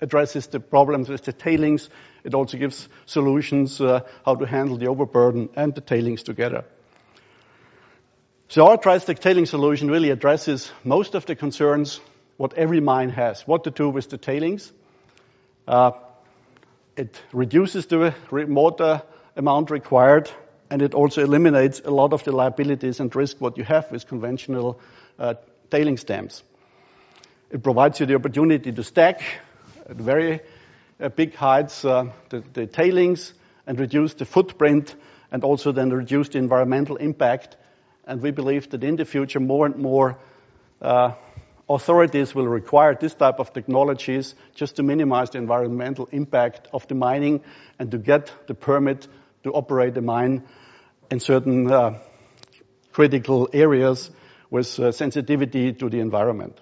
F: addresses the problems with the tailings, it also gives solutions uh, how to handle the overburden and the tailings together. So our dry-stack tailing solution really addresses most of the concerns what every mine has, what to do with the tailings. Uh, it reduces the water amount required, and it also eliminates a lot of the liabilities and risk what you have with conventional uh, tailings dams. It provides you the opportunity to stack at very uh, big heights uh, the, the, tailings and reduce the footprint and also then reduce the environmental impact. And we believe that in the future more and more uh, authorities will require this type of technologies just to minimize the environmental impact of the mining and to get the permit to operate the mine in certain uh, critical areas with uh, sensitivity to the environment.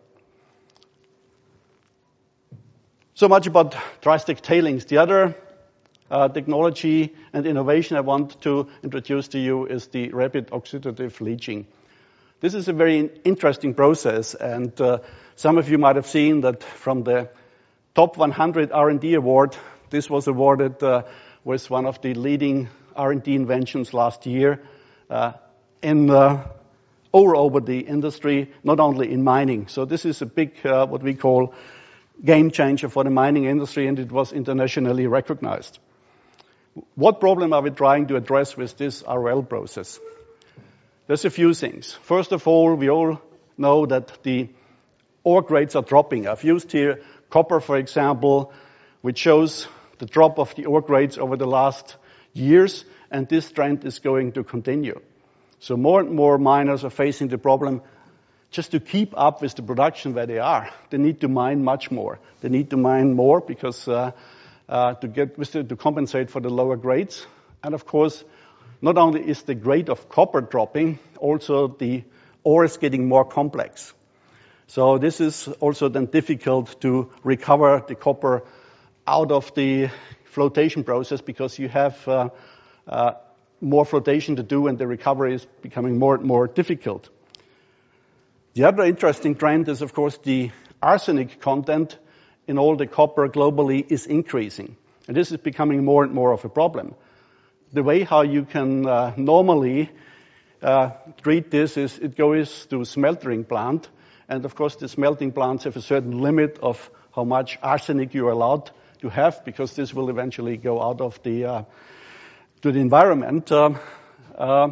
F: So much about dry stack tailings. The other uh, technology and innovation I want to introduce to you is the rapid oxidative leaching. This is a very interesting process, and uh, some of you might have seen that from the top 100 R&D award, this was awarded uh, with one of the leading R&D inventions last year uh, in uh, all over the industry, not only in mining. So this is a big, uh, what we call game changer for the mining industry, and it was internationally recognized. What problem are we trying to address with this RL process? There's a few things. First of all, we all know that the ore grades are dropping. I've used here copper, for example, which shows the drop of the ore grades over the last years, and this trend is going to continue. So more and more miners are facing the problem just to keep up with the production where they are. They need to mine much more. They need to mine more because uh, uh, to get to compensate for the lower grades. And of course, not only is the grade of copper dropping, also the ore is getting more complex. So this is also then difficult to recover the copper out of the flotation process because you have uh, uh, more flotation to do and the recovery is becoming more and more difficult. The other interesting trend is, of course, the arsenic content in all the copper globally is increasing. And this is becoming more and more of a problem. The way how you can uh, normally uh, treat this is it goes to smelting plant. And of course, the smelting plants have a certain limit of how much arsenic you are allowed to have because this will eventually go out of the uh, to the environment. Uh, uh,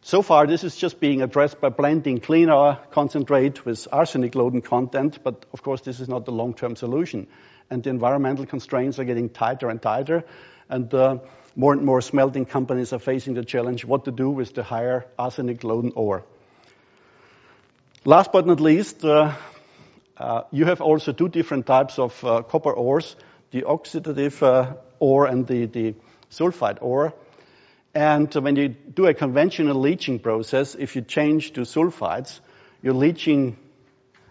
F: so far, this is just being addressed by blending cleaner concentrate with arsenic loading content, but of course, this is not the long-term solution. And the environmental constraints are getting tighter and tighter, and uh, more and more smelting companies are facing the challenge what to do with the higher arsenic loading ore. Last but not least, uh, uh, you have also two different types of uh, copper ores, the oxidative uh, ore and the, the sulfide ore. And when you do a conventional leaching process, if you change to sulfides, your leaching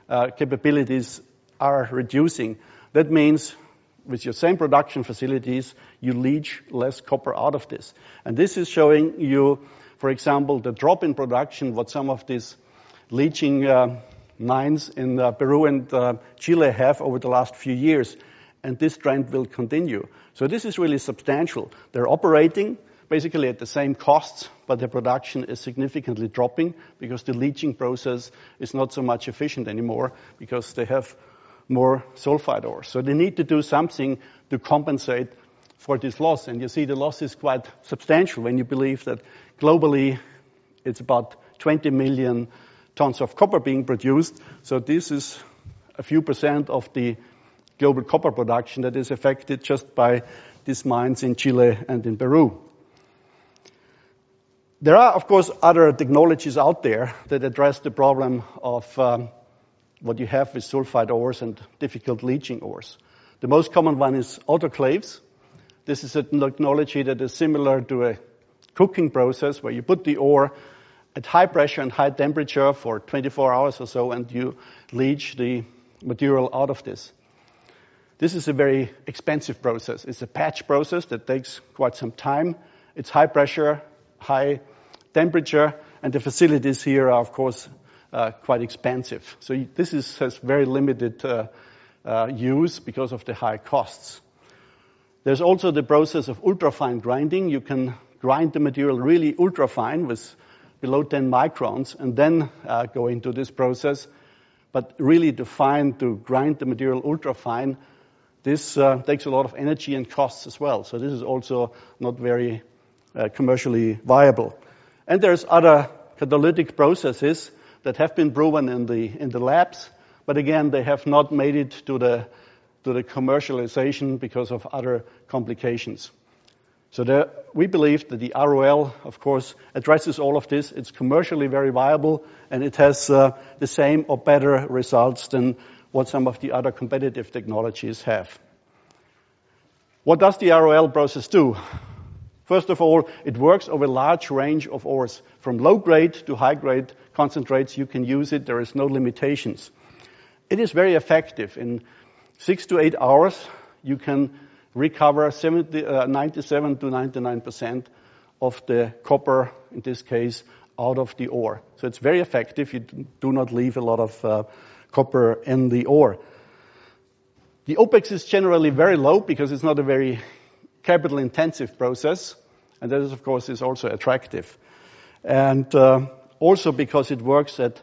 F: uh, capabilities are reducing. That means with your same production facilities, you leach less copper out of this. And this is showing you, for example, the drop in production, what some of these leaching uh, mines in uh, Peru and uh, Chile have over the last few years and this trend will continue. So this is really substantial. They're operating basically at the same costs, but their production is significantly dropping because the leaching process is not so much efficient anymore because they have more sulfide ore. So they need to do something to compensate for this loss. And you see the loss is quite substantial when you believe that globally it's about 20 million tons of copper being produced. So this is a few percent of the global copper production that is affected just by these mines in Chile and in Peru. There are, of course, other technologies out there that address the problem of um, what you have with sulfide ores and difficult leaching ores. The most common one is autoclaves. This is a technology that is similar to a cooking process where you put the ore at high pressure and high temperature for 24 hours or so and you leach the material out of this. This is a very expensive process. It's a patch process that takes quite some time. It's high pressure, high temperature, and the facilities here are, of course, uh, quite expensive. So this is, has very limited uh, uh, use because of the high costs. There's also the process of ultrafine grinding. You can grind the material really ultrafine with below 10 microns and then uh, go into this process. But really to fine, to grind the material ultrafine, this uh, takes a lot of energy and costs as well. So this is also not very commercially viable. And there's other catalytic processes that have been proven in the, in the labs, but again, they have not made it to the, to the commercialization because of other complications. So we believe that the ROL, of course, addresses all of this. It's commercially very viable, and it has uh, the same or better results than what some of the other competitive technologies have. What does the ROL process do? First of all, it works over a large range of ores. From low grade to high grade concentrates, you can use it. There is no limitations. It is very effective. In six to eight hours, you can recover 70, uh, 97 to 99% of the copper, in this case, out of the ore. So it's very effective. You do not leave a lot of uh, copper in the ore. The OPEX is generally very low because it's not a very capital intensive process, and that is, of course, is also attractive. And uh, also because it works at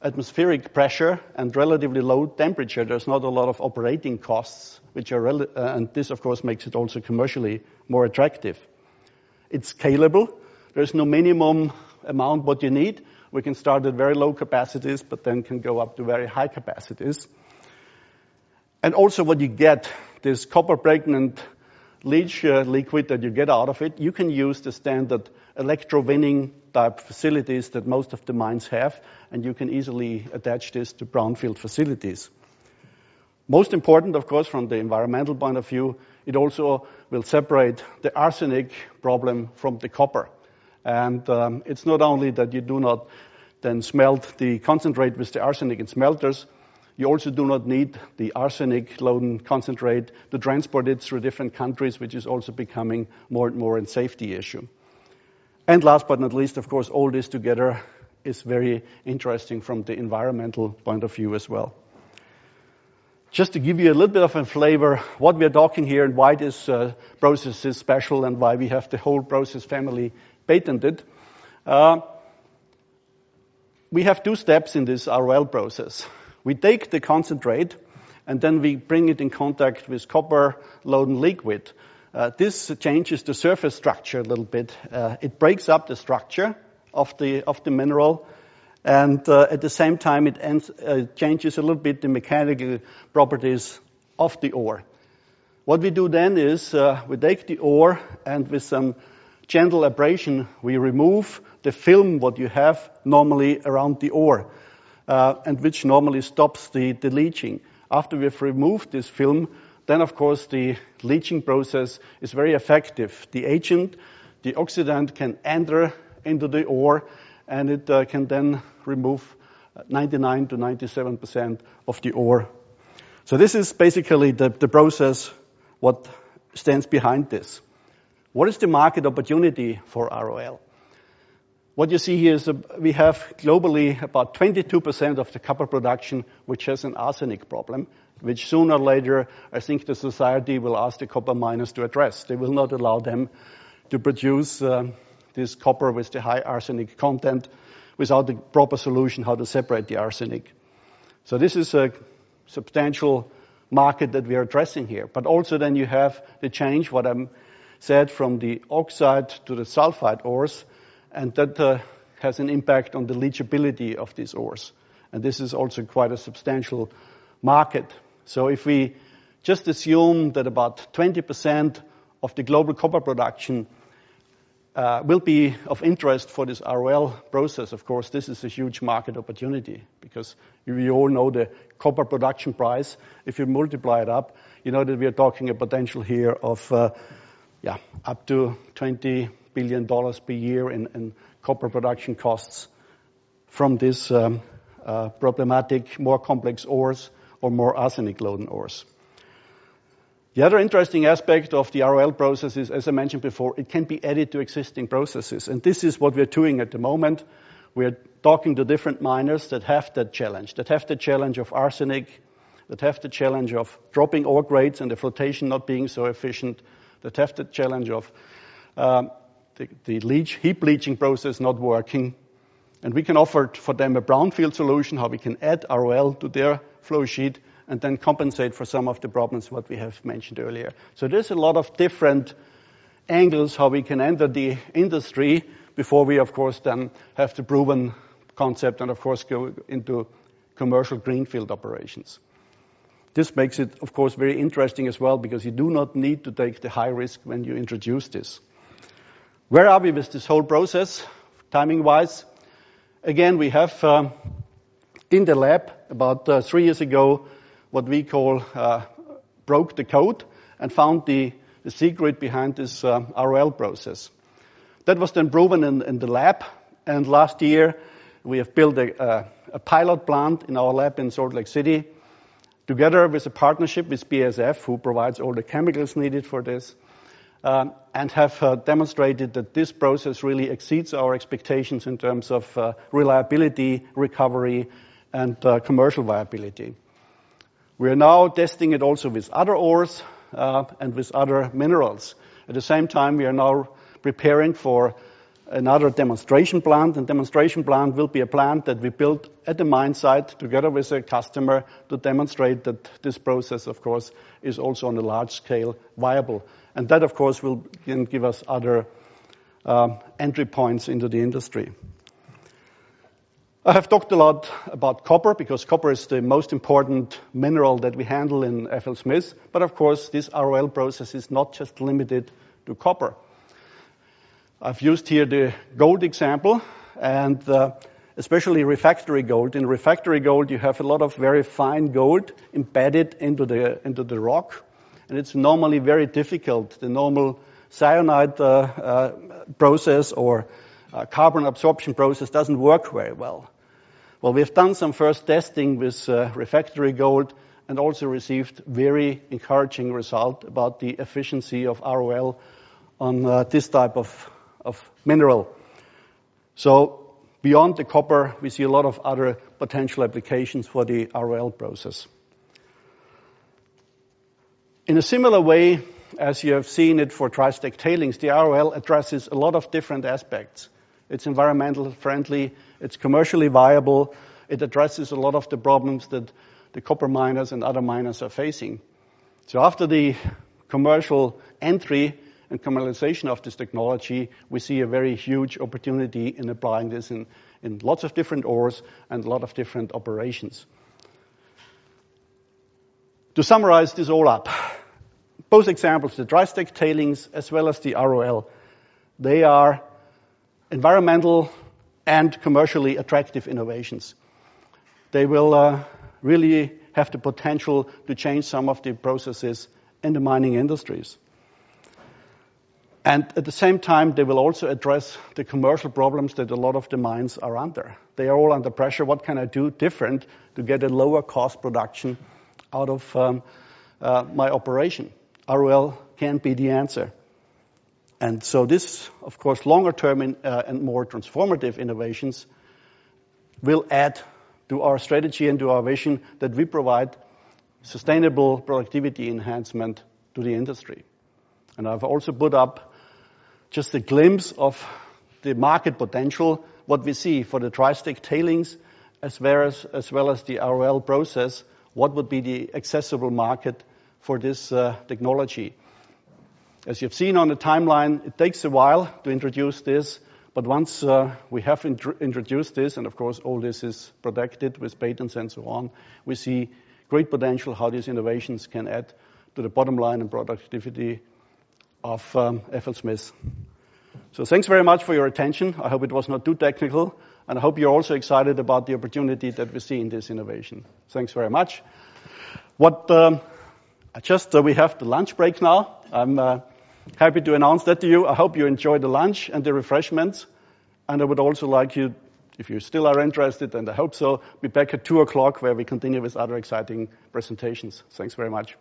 F: atmospheric pressure and relatively low temperature, there's not a lot of operating costs, which are, rel- uh, and this, of course, makes it also commercially more attractive. It's scalable. There's no minimum amount what you need. We can start at very low capacities, but then can go up to very high capacities. And also what you get, this copper pregnant leach uh, liquid that you get out of it, you can use the standard electrowinning type facilities that most of the mines have, and you can easily attach this to brownfield facilities. Most important, of course, from the environmental point of view, it also will separate the arsenic problem from the copper. And um, it's not only that you do not then smelt the concentrate with the arsenic in smelters, you also do not need the arsenic loan concentrate to transport it through different countries, which is also becoming more and more a safety issue. And last but not least, of course, all this together is very interesting from the environmental point of view as well. Just to give you a little bit of a flavor, what we are talking here and why this uh, process is special and why we have the whole process family patented. Uh, we have two steps in this ROL process. We take the concentrate and then we bring it in contact with copper loaded liquid. Uh, this changes the surface structure a little bit. Uh, it breaks up the structure of the of the mineral, and uh, at the same time it ends, uh, changes a little bit the mechanical properties of the ore. What we do then is uh, we take the ore and with some gentle abrasion we remove the film what you have normally around the ore uh, and which normally stops the, the leaching. After we've removed this film, then of course the leaching process is very effective. The agent, the oxidant can enter into the ore and it uh, can then remove 99 to 97% of the ore. So this is basically the, the process what stands behind this. What is the market opportunity for ROL? What you see here is a, we have globally about 22% of the copper production which has an arsenic problem, which sooner or later I think the society will ask the copper miners to address. They will not allow them to produce uh, this copper with the high arsenic content without the proper solution how to separate the arsenic. So this is a substantial market that we are addressing here. But also then you have the change, what I said, from the oxide to the sulfide ores, and that has an impact on the leachability of these ores. And this is also quite a substantial market. So if we just assume that about 20% of the global copper production uh, will be of interest for this ROL process, of course, this is a huge market opportunity because we all know the copper production price. If you multiply it up, you know that we are talking a potential here of uh, yeah, up to $20 billion dollars per year in copper production costs from this um, uh, problematic, more complex ores or more arsenic-loaded ores. The other interesting aspect of the ROL process is, as I mentioned before, it can be added to existing processes, and this is what we're doing at the moment. We're talking to different miners that have that challenge, that have the challenge of arsenic, that have the challenge of dropping ore grades and the flotation not being so efficient, that have the challenge of um, the the leach, heap leaching process not working. And we can offer for them a brownfield solution, how we can add ROL to their flow sheet and then compensate for some of the problems what we have mentioned earlier. So there's a lot of different angles how we can enter the industry before we, of course, then have the proven concept and, of course, go into commercial greenfield operations. This makes it, of course, very interesting as well, because you do not need to take the high risk when you introduce this. Where are we with this whole process, timing-wise? Again, we have um, in the lab, about uh, three years ago, what we call uh, broke the code and found the secret behind this uh, ROL process. That was then proven in the lab, and last year, we have built a pilot plant in our lab in Salt Lake City, together with a partnership with BASF, who provides all the chemicals needed for this, and have uh, demonstrated that this process really exceeds our expectations in terms of uh, reliability, recovery, and commercial viability. We are now testing it also with other ores and with other minerals. At the same time, we are now preparing for another demonstration plant, and demonstration plant will be a plant that we built at the mine site together with a customer to demonstrate that this process, of course, is also on a large scale, viable. And that, of course, will then give us other um, entry points into the industry. I have talked a lot about copper, because copper is the most important mineral that we handle in FLSmidth. But of course, this ROL process is not just limited to copper. I've used here the gold example, and uh, especially refractory gold. In refractory gold, you have a lot of very fine gold embedded into the, into the rock, and it's normally very difficult. The normal cyanide uh, uh, process or carbon absorption process doesn't work very well. Well, we've done some first testing with refractory gold and also received very encouraging result about the efficiency of ROL on this type of, of mineral. So beyond the copper, we see a lot of other potential applications for the ROL process. In a similar way, as you have seen it for dry stack tailings, the ROL addresses a lot of different aspects. It's environmentally friendly, it's commercially viable, it addresses a lot of the problems that the copper miners and other miners are facing. So after the commercial entry and commercialization of this technology, we see a very huge opportunity in applying this in lots of different ores and a lot of different operations. To summarize this all up, both examples, the dry stack tailings as well as the ROL, they are environmental and commercially attractive innovations. They will uh, really have the potential to change some of the processes in the mining industries. And at the same time, they will also address the commercial problems that a lot of the mines are under. They are all under pressure. What can I do different to get a lower cost production out of um, uh, my operation? ROL can be the answer. And so this, of course, longer term uh, and more transformative innovations will add to our strategy and to our vision that we provide sustainable productivity enhancement to the industry. And I've also put up just a glimpse of the market potential, what we see for the dry stack tailings, as well as the ROL process, what would be the accessible market for this uh, technology. As you've seen on the timeline, it takes a while to introduce this, but once uh, we have introduced this, and of course, all this is protected with patents and so on, we see great potential how these innovations can add to the bottom line and productivity of um, FLSmidth. So thanks very much for your attention. I hope it was not too technical, and I hope you're also excited about the opportunity that we see in this innovation. Thanks very much. Um, Just, so we have the lunch break now. I'm uh, happy to announce that to you. I hope you enjoy the lunch and the refreshments, and I would also like you, if you still are interested, and I hope so, be back at 2 o'clock where we continue with other exciting presentations. Thanks very much.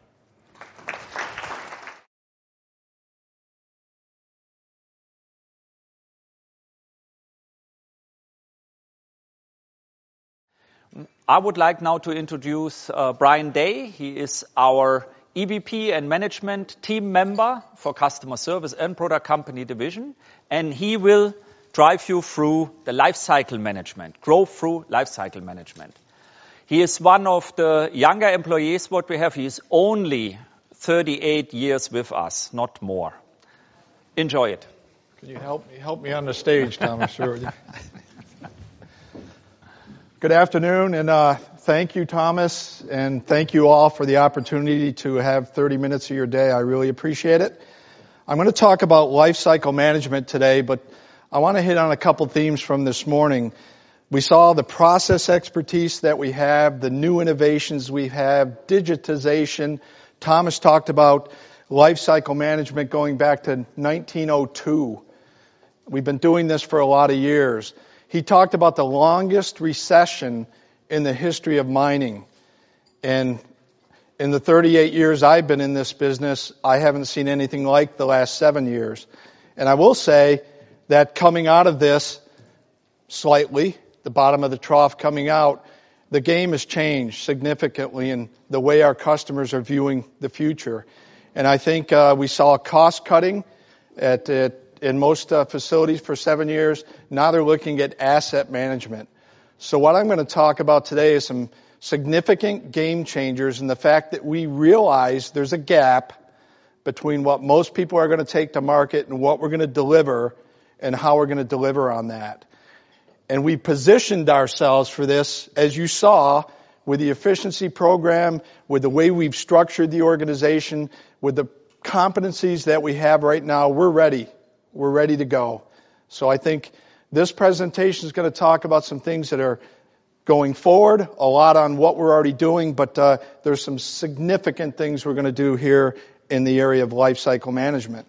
A: I would like now to introduce uh, Brian Day. He is our EVP and management team member for Customer Service and Product Company Division, and he will drive you through the lifecycle management, growth through lifecycle management. He is one of the younger employees, what we have. He is only 38 years with us, not more. Enjoy it.
E: Can you help me, help me on the stage, Thomas? Good afternoon, and uh, thank you, Thomas, and thank you all for the opportunity to have 30 minutes of your day. I really appreciate it. I'm gonna talk about lifecycle management today, but I wanna hit on a couple themes from this morning. We saw the process expertise that we have, the new innovations we have, digitization. Thomas talked about lifecycle management going back to 1902. We've been doing this for a lot of years. He talked about the longest recession in the history of mining, and in the 38 years I've been in this business, I haven't seen anything like the last seven years. And I will say that coming out of this, slightly, the bottom of the trough coming out, the game has changed significantly in the way our customers are viewing the future. And I think uh, we saw cost cutting in most uh, facilities for seven years. Now they're looking at asset management. So what I'm gonna talk about today is some significant game changers and the fact that we realize there's a gap between what most people are gonna take to market and what we're gonna deliver, and how we're gonna deliver on that. And we positioned ourselves for this, as you saw, with the efficiency program, with the way we've structured the organization, with the competencies that we have right now, we're ready. We're ready to go. So I think this presentation is gonna talk about some things that are going forward, a lot on what we're already doing, but uh, there's some significant things we're gonna do here in the area of lifecycle management.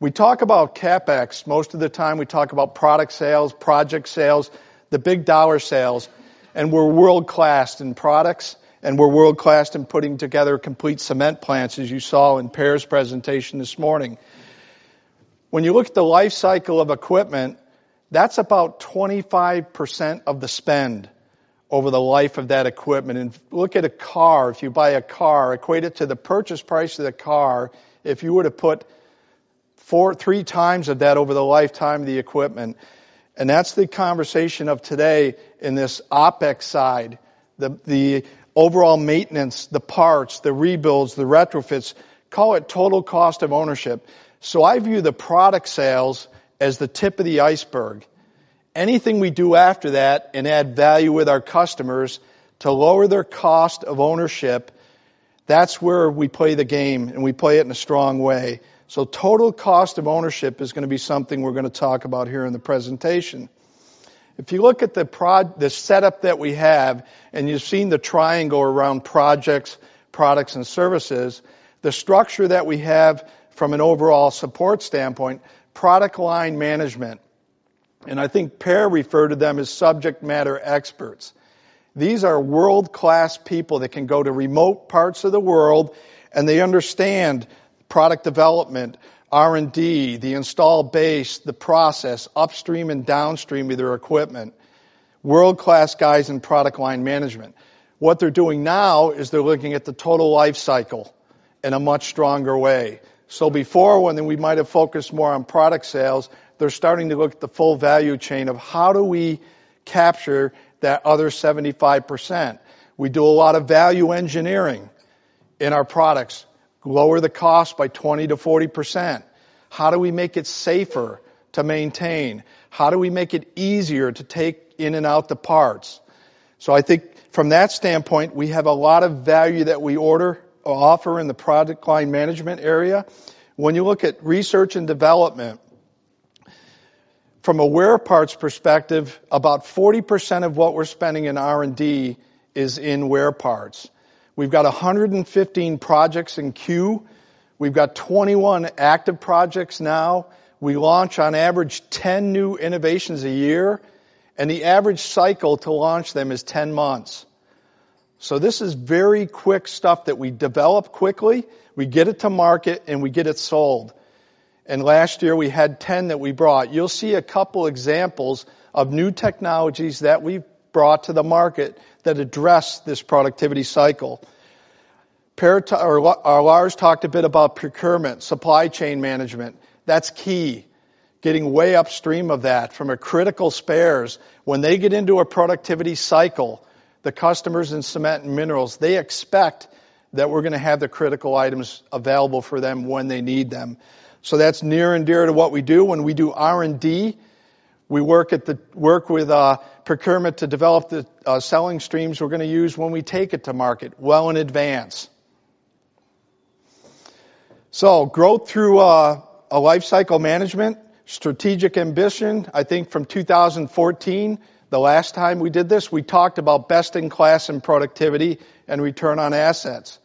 E: We talk about CapEx. Most of the time, we talk about product sales, project sales, the big dollar sales, and we're world-class in products, and we're world-class in putting together complete cement plants, as you saw in Per's presentation this morning. When you look at the life cycle of equipment, that's about 25% of the spend over the life of that equipment. And look at a car. If you buy a car, equate it to the purchase price of the car, if you were to put four, three times of that over the lifetime of the equipment, and that's the conversation of today in this OpEx side, the overall maintenance, the parts, the rebuilds, the retrofits, call it total cost of ownership. So I view the product sales as the tip of the iceberg. Anything we do after that and add value with our customers to lower their cost of ownership, that's where we play the game, and we play it in a strong way. So total cost of ownership is gonna be something we're gonna talk about here in the presentation. If you look at the setup that we have, and you've seen the triangle around projects, products, and services, the structure that we have from an overall support standpoint, product line management, and I think Per referred to them as subject matter experts. These are world-class people that can go to remote parts of the world, and they understand product development, R&D, the install base, the process, upstream and downstream of their equipment. World-class guys in product line management. What they're doing now is they're looking at the total life cycle in a much stronger way. So before, when we might have focused more on product sales, they're starting to look at the full value chain of how do we capture that other 75%? We do a lot of value engineering in our products. Lower the cost by 20 to 40%. How do we make it safer to maintain? How do we make it easier to take in and out the parts? So I think from that standpoint, we have a lot of value that we order or offer in the product line management area. When you look at research and development, from a wear parts perspective, about 40% of what we're spending in R&D is in wear parts. We've got 115 projects in queue. We've got 21 active projects now. We launch on average 10 new innovations a year, and the average cycle to launch them is 10 months. So this is very quick stuff that we develop quickly, we get it to market, and we get it sold. And last year we had 10 that we brought. You'll see a couple examples of new technologies that we've brought to the market that address this productivity cycle. Our uh, Lars talked a bit about procurement, supply chain management. That's key. Getting way upstream of that from a critical spares. When they get into a productivity cycle, the customers in cement and minerals, they expect that we're going to have the critical items available for them when they need them. So that's near and dear to what we do. When we do R&D, we work with uh, procurement to develop the uh, selling streams we're going to use when we take it to market well in advance. So growth through uh, a life cycle management, strategic ambition. I think from 2014, the last time we did this, we talked about best in class in productivity and return on assets.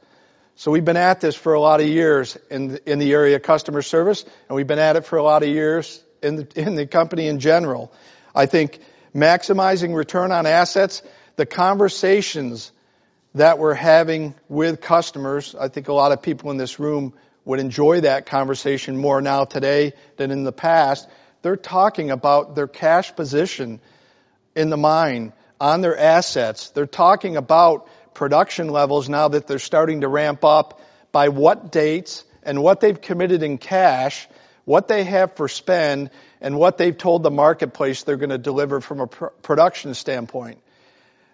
E: So we've been at this for a lot of years in in the area of customer service, and we've been at it for a lot of years in in the company in general. I think maximizing return on assets, the conversations that we're having with customers, I think a lot of people in this room would enjoy that conversation more now today than in the past. They're talking about their cash position in the mine on their assets. They're talking about production levels now that they're starting to ramp up by what dates and what they've committed in cash, what they have for spend, and what they've told the marketplace they're going to deliver from a production standpoint.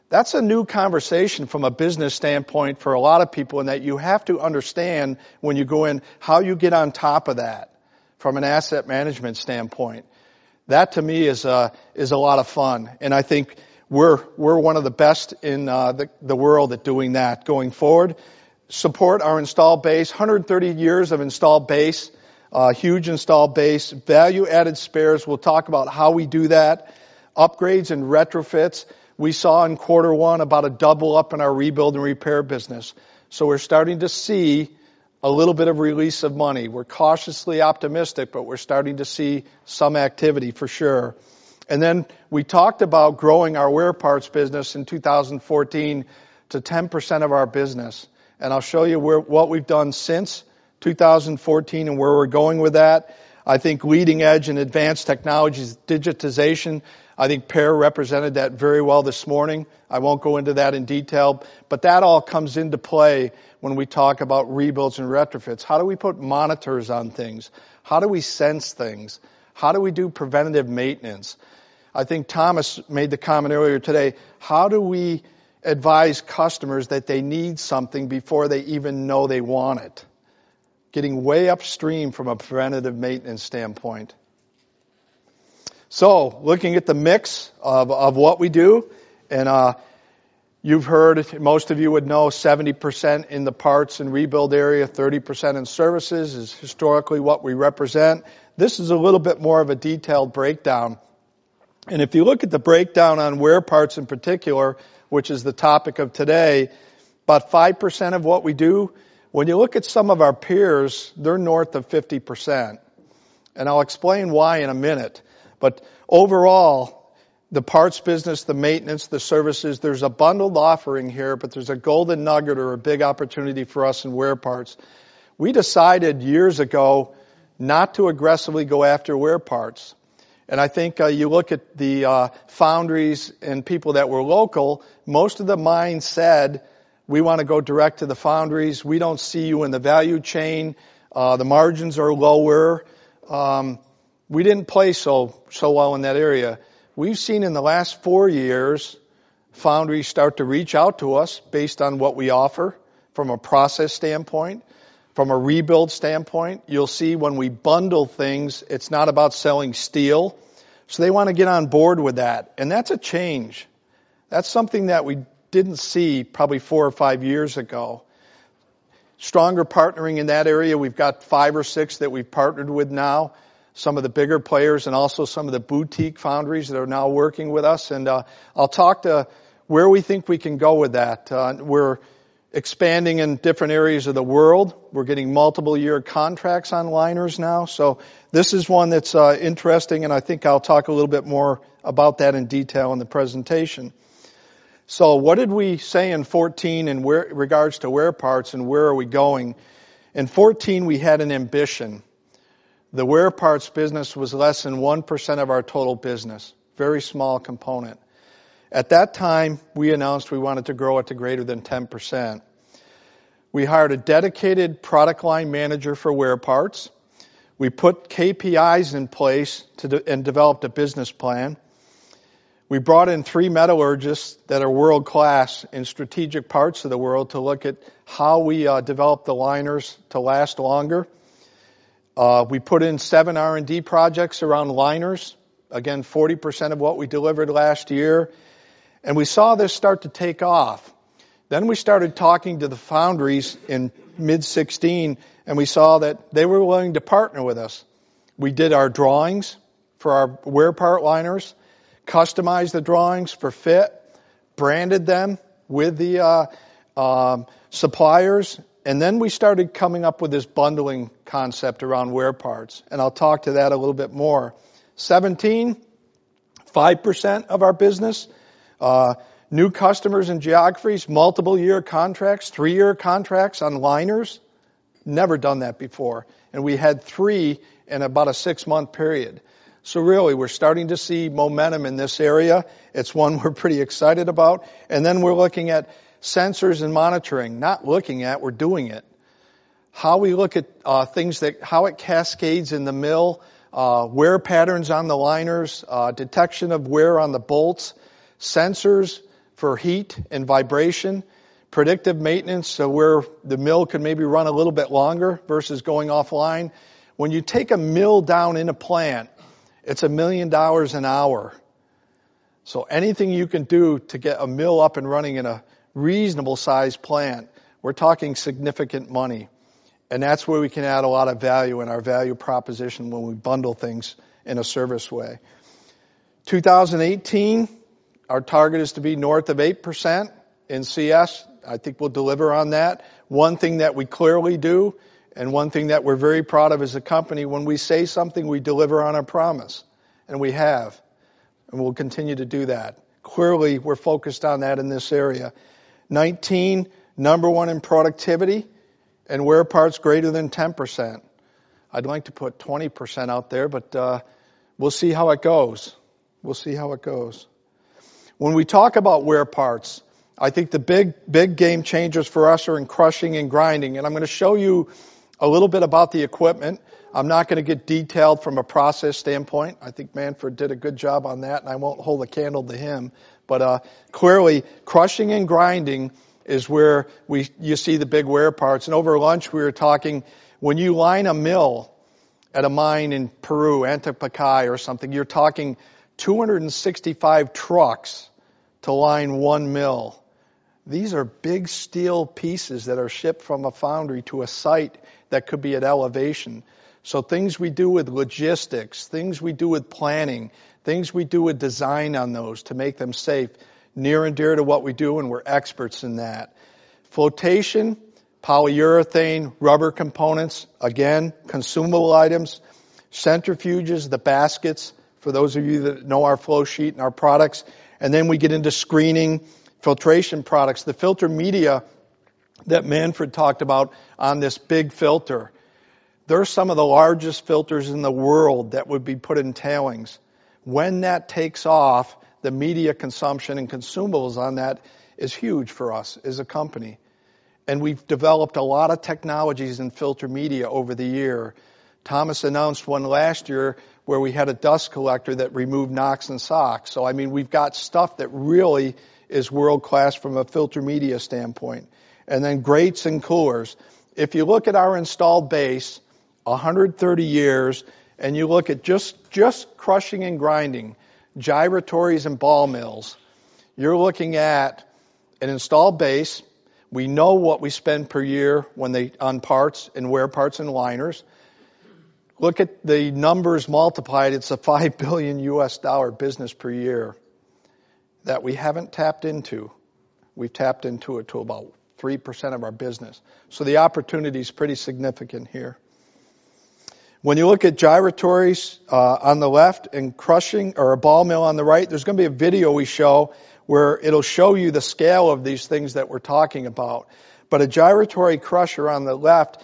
E: That's a new conversation from a business standpoint for a lot of people in that you have to understand when you go in how you get on top of that from an asset management standpoint. That to me is a, is a lot of fun. And I think we're, we're one of the best in uh, the, the world at doing that going forward. Support our installed base, 130 years of installed base, uh, huge installed base, value added spares. We'll talk about how we do that. Upgrades and retrofits. We saw in quarter one about a double up in our rebuild and repair business. So we're starting to see a little bit of release of money. We're cautiously optimistic, but we're starting to see some activity for sure. And then we talked about growing our wear parts business in 2014 to 10% of our business. And I'll show you where, what we've done since 2014 and where we're going with that. I think leading edge and advanced technologies, digitization, I think Per represented that very well this morning. I won't go into that in detail, but that all comes into play when we talk about rebuilds and retrofits. How do we put monitors on things? How do we sense things? How do we do preventative maintenance? I think Thomas made the comment earlier today. How do we advise customers that they need something before they even know they want it? Getting way upstream from a preventative maintenance standpoint. So, looking at the mix of, of what we do, and uh, you've heard, most of you would know, 70% in the parts and rebuild area, 30% in services is historically what we represent. This is a little bit more of a detailed breakdown. And if you look at the breakdown on wear parts in particular, which is the topic of today, about 5% of what we do, when you look at some of our peers, they're north of 50%. And I'll explain why in a minute. But overall, the parts business, the maintenance, the services, there's a bundled offering here, but there's a golden nugget or a big opportunity for us in wear parts. We decided years ago not to aggressively go after wear parts. And I think uh, you look at the uh, foundries and people that were local, most of the mines said, we want to go direct to the foundries. We don't see you in the value chain. Uh, the margins are lower. Um, we didn't play so, so well in that area. We've seen in the last four years, foundries start to reach out to us based on what we offer from a process standpoint, from a rebuild standpoint. You'll see when we bundle things, it's not about selling steel. So they want to get on board with that. And that's a change. That's something that we didn't see probably four or five years ago. Stronger partnering in that area. We've got five or six that we've partnered with now. Some of the bigger players and also some of the boutique foundries that are now working with us. And uh, I'll talk to where we think we can go with that. Uh, we're expanding in different areas of the world. We're getting multiple year contracts on liners now. So this is one that's uh, interesting, and I think I'll talk a little bit more about that in detail in the presentation. So what did we say in 14 in where, regards to wear parts and where are we going? In 14, we had an ambition. The wear parts business was less than 1% of our total business. Very small component. At that time, we announced we wanted to grow it to greater than 10%. We hired a dedicated product line manager for wear parts. We put KPIs in place de- and developed a business plan. We brought in three metallurgists that are world class in strategic parts of the world to look at how we uh, develop the liners to last longer. Uh, we put in seven R&D projects around liners. Again, 40% of what we delivered last year. And we saw this start to take off. Then we started talking to the foundries in mid 16 and we saw that they were willing to partner with us. We did our drawings for our wear part liners, customized the drawings for fit, branded them with the uh, um, suppliers, and then we started coming up with this bundling concept around wear parts. And I'll talk to that a little bit more. 17, 5% of our business. Uh, new customers and geographies, multiple year contracts, three year contracts on liners. Never done that before. And we had three in about a six month period. So really, we're starting to see momentum in this area. It's one we're pretty excited about. And then we're looking at sensors and monitoring. Not looking at, we're doing it. How we look at uh, things that, how it cascades in the mill, uh, wear patterns on the liners, uh, detection of wear on the bolts, sensors for heat and vibration, predictive maintenance, so where the mill could maybe run a little bit longer versus going offline. When you take a mill down in a plant, it's a million dollars an hour. So anything you can do to get a mill up and running in a reasonable sized plant, we're talking significant money. And that's where we can add a lot of value in our value proposition when we bundle things in a service way. 2018, our target is to be north of 8% in CS. I think we'll deliver on that. One thing that we clearly do, and one thing that we're very proud of as a company, when we say something, we deliver on our promise. And we have. And we'll continue to do that. Clearly, we're focused on that in this area. 19, number one in productivity, and wear parts greater than 10%. I'd like to put 20% out there, but uh, we'll see how it goes. We'll see how it goes. When we talk about wear parts, I think the big, big game changers for us are in crushing and grinding. And I'm going to show you a little bit about the equipment. I'm not going to get detailed from a process standpoint. I think Manfred did a good job on that, and I won't hold a candle to him. But uh, clearly, crushing and grinding is where we you see the big wear parts. And over lunch, we were talking when you line a mill at a mine in Peru, Antamina or something, you're talking 265 trucks to line one mill. These are big steel pieces that are shipped from a foundry to a site that could be at elevation. So things we do with logistics, things we do with planning, things we do with design on those to make them safe, near and dear to what we do, and we're experts in that. Flotation, polyurethane, rubber components, again, consumable items, centrifuges, the baskets, for those of you that know our flow sheet and our products. And then we get into screening, filtration products, the filter media that Manfred talked about on this big filter. They're some of the largest filters in the world that would be put in tailings. When that takes off, the media consumption and consumables on that is huge for us as a company. And we've developed a lot of technologies in filter media over the year. Thomas announced one last year where we had a dust collector that removed NOx and SOx. So, I mean, we've got stuff that really is world class from a filter media standpoint. And then grates and coolers. If you look at our installed base, 130 years, and you look at just, just crushing and grinding, gyratories and ball mills, you're looking at an installed base. We know what we spend per year when they on parts and wear parts and liners. Look at the numbers multiplied. It's a five billion U.S. dollar business per year that we haven't tapped into. We've tapped into it to about three percent of our business. So the opportunity is pretty significant here. When you look at gyratories uh, on the left and crushing or a ball mill on the right, there's going to be a video we show where it'll show you the scale of these things that we're talking about. But a gyratory crusher on the left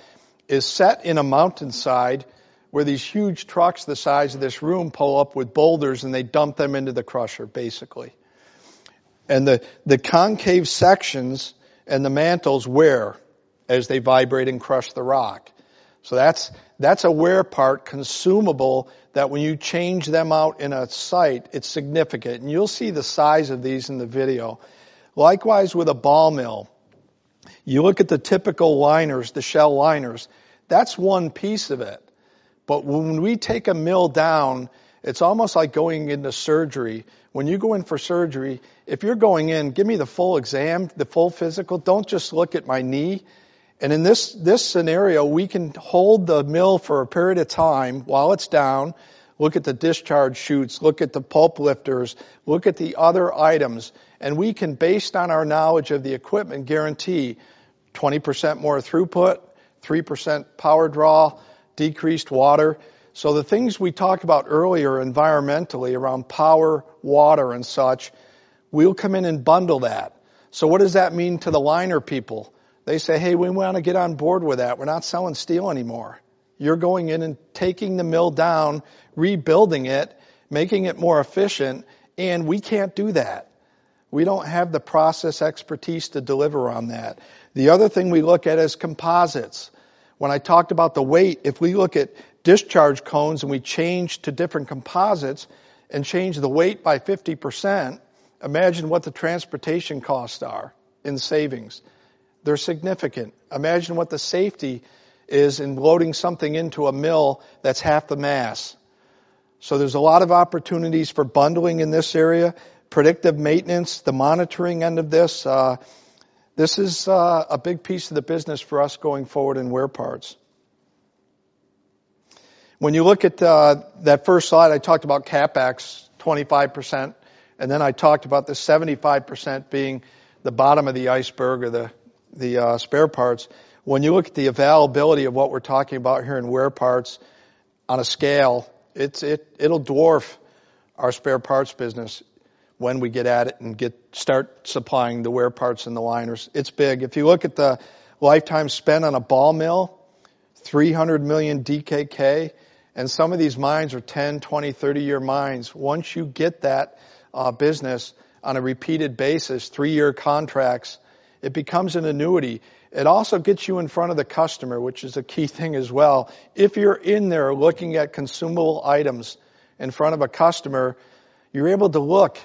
E: is set in a mountainside where these huge trucks the size of this room pull up with boulders and they dump them into the crusher, basically. And the, the concave sections and the mantles wear as they vibrate and crush the rock. So that's, that's a wear part, consumable, that when you change them out in a site, it's significant. And you'll see the size of these in the video. Likewise with a ball mill. You look at the typical liners, the shell liners, that's one piece of it. But when we take a mill down, it's almost like going into surgery. When you go in for surgery, if you're going in, give me the full exam, the full physical. Don't just look at my knee. And in this, this scenario, we can hold the mill for a period of time while it's down, look at the discharge chutes, look at the pulp lifters, look at the other items, and we can, based on our knowledge of the equipment, guarantee 20% more throughput, 3% power draw, decreased water. So the things we talked about earlier environmentally around power, water, and such, we'll come in and bundle that. So what does that mean to the liner people? They say, hey, we want to get on board with that. We're not selling steel anymore. You're going in and taking the mill down, rebuilding it, making it more efficient, and we can't do that. We don't have the process expertise to deliver on that. The other thing we look at is composites. When I talked about the weight, if we look at discharge cones and we change to different composites and change the weight by 50%, imagine what the transportation costs are in savings. They're significant. Imagine what the safety is in loading something into a mill that's half the mass. So there's a lot of opportunities for bundling in this area. Predictive maintenance, the monitoring end of this, uh, this is uh, a big piece of the business for us going forward in wear parts. When you look at uh, that first slide, I talked about capex, 25%, and then I talked about the 75% being the bottom of the iceberg or the the uh, spare parts. When you look at the availability of what we're talking about here in wear parts on a scale, it's it it'll dwarf our spare parts business when we get at it and get start supplying the wear parts and the liners. It's big. If you look at the lifetime spent on a ball mill, 300 million DKK, and some of these mines are 10, 20, 30 year mines. Once you get that uh, business on a repeated basis, three year contracts, it becomes an annuity. It also gets you in front of the customer, which is a key thing as well. If you're in there looking at consumable items in front of a customer, you're able to look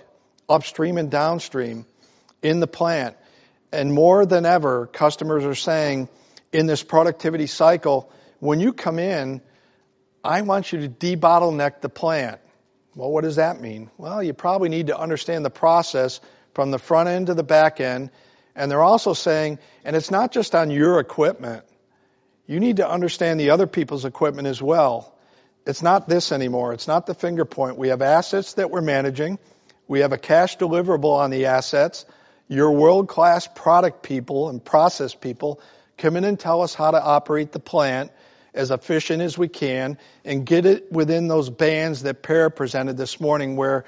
E: upstream and downstream in the plant. And more than ever, customers are saying in this productivity cycle, when you come in, I want you to debottleneck the plant. Well, what does that mean? Well, you probably need to understand the process from the front end to the back end. And they're also saying, and it's not just on your equipment. You need to understand the other people's equipment as well. It's not this anymore. It's not the finger point. We have assets that we're managing. We have a cash deliverable on the assets. Your world class product people and process people come in and tell us how to operate the plant as efficient as we can and get it within those bands that Per presented this morning where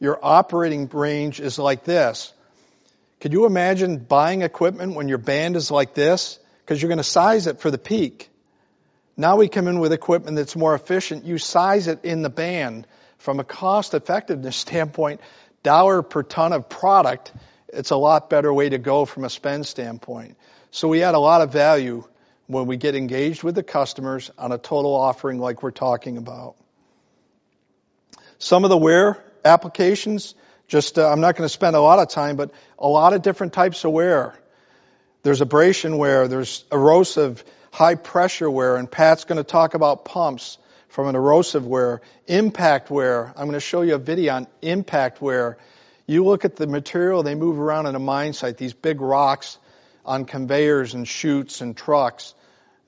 E: your operating range is like this. Could you imagine buying equipment when your band is like this? Because you're going to size it for the peak. Now we come in with equipment that's more efficient. You size it in the band. From a cost effectiveness standpoint, dollar per ton of product, it's a lot better way to go from a spend standpoint. So we add a lot of value when we get engaged with the customers on a total offering like we're talking about. Some of the wear applications, Just, uh, I'm not going to spend a lot of time, but a lot of different types of wear. There's abrasion wear, there's erosive, high pressure wear, and Pat's going to talk about pumps from an erosive wear, impact wear. I'm going to show you a video on impact wear. You look at the material they move around in a mine site, these big rocks on conveyors and chutes and trucks.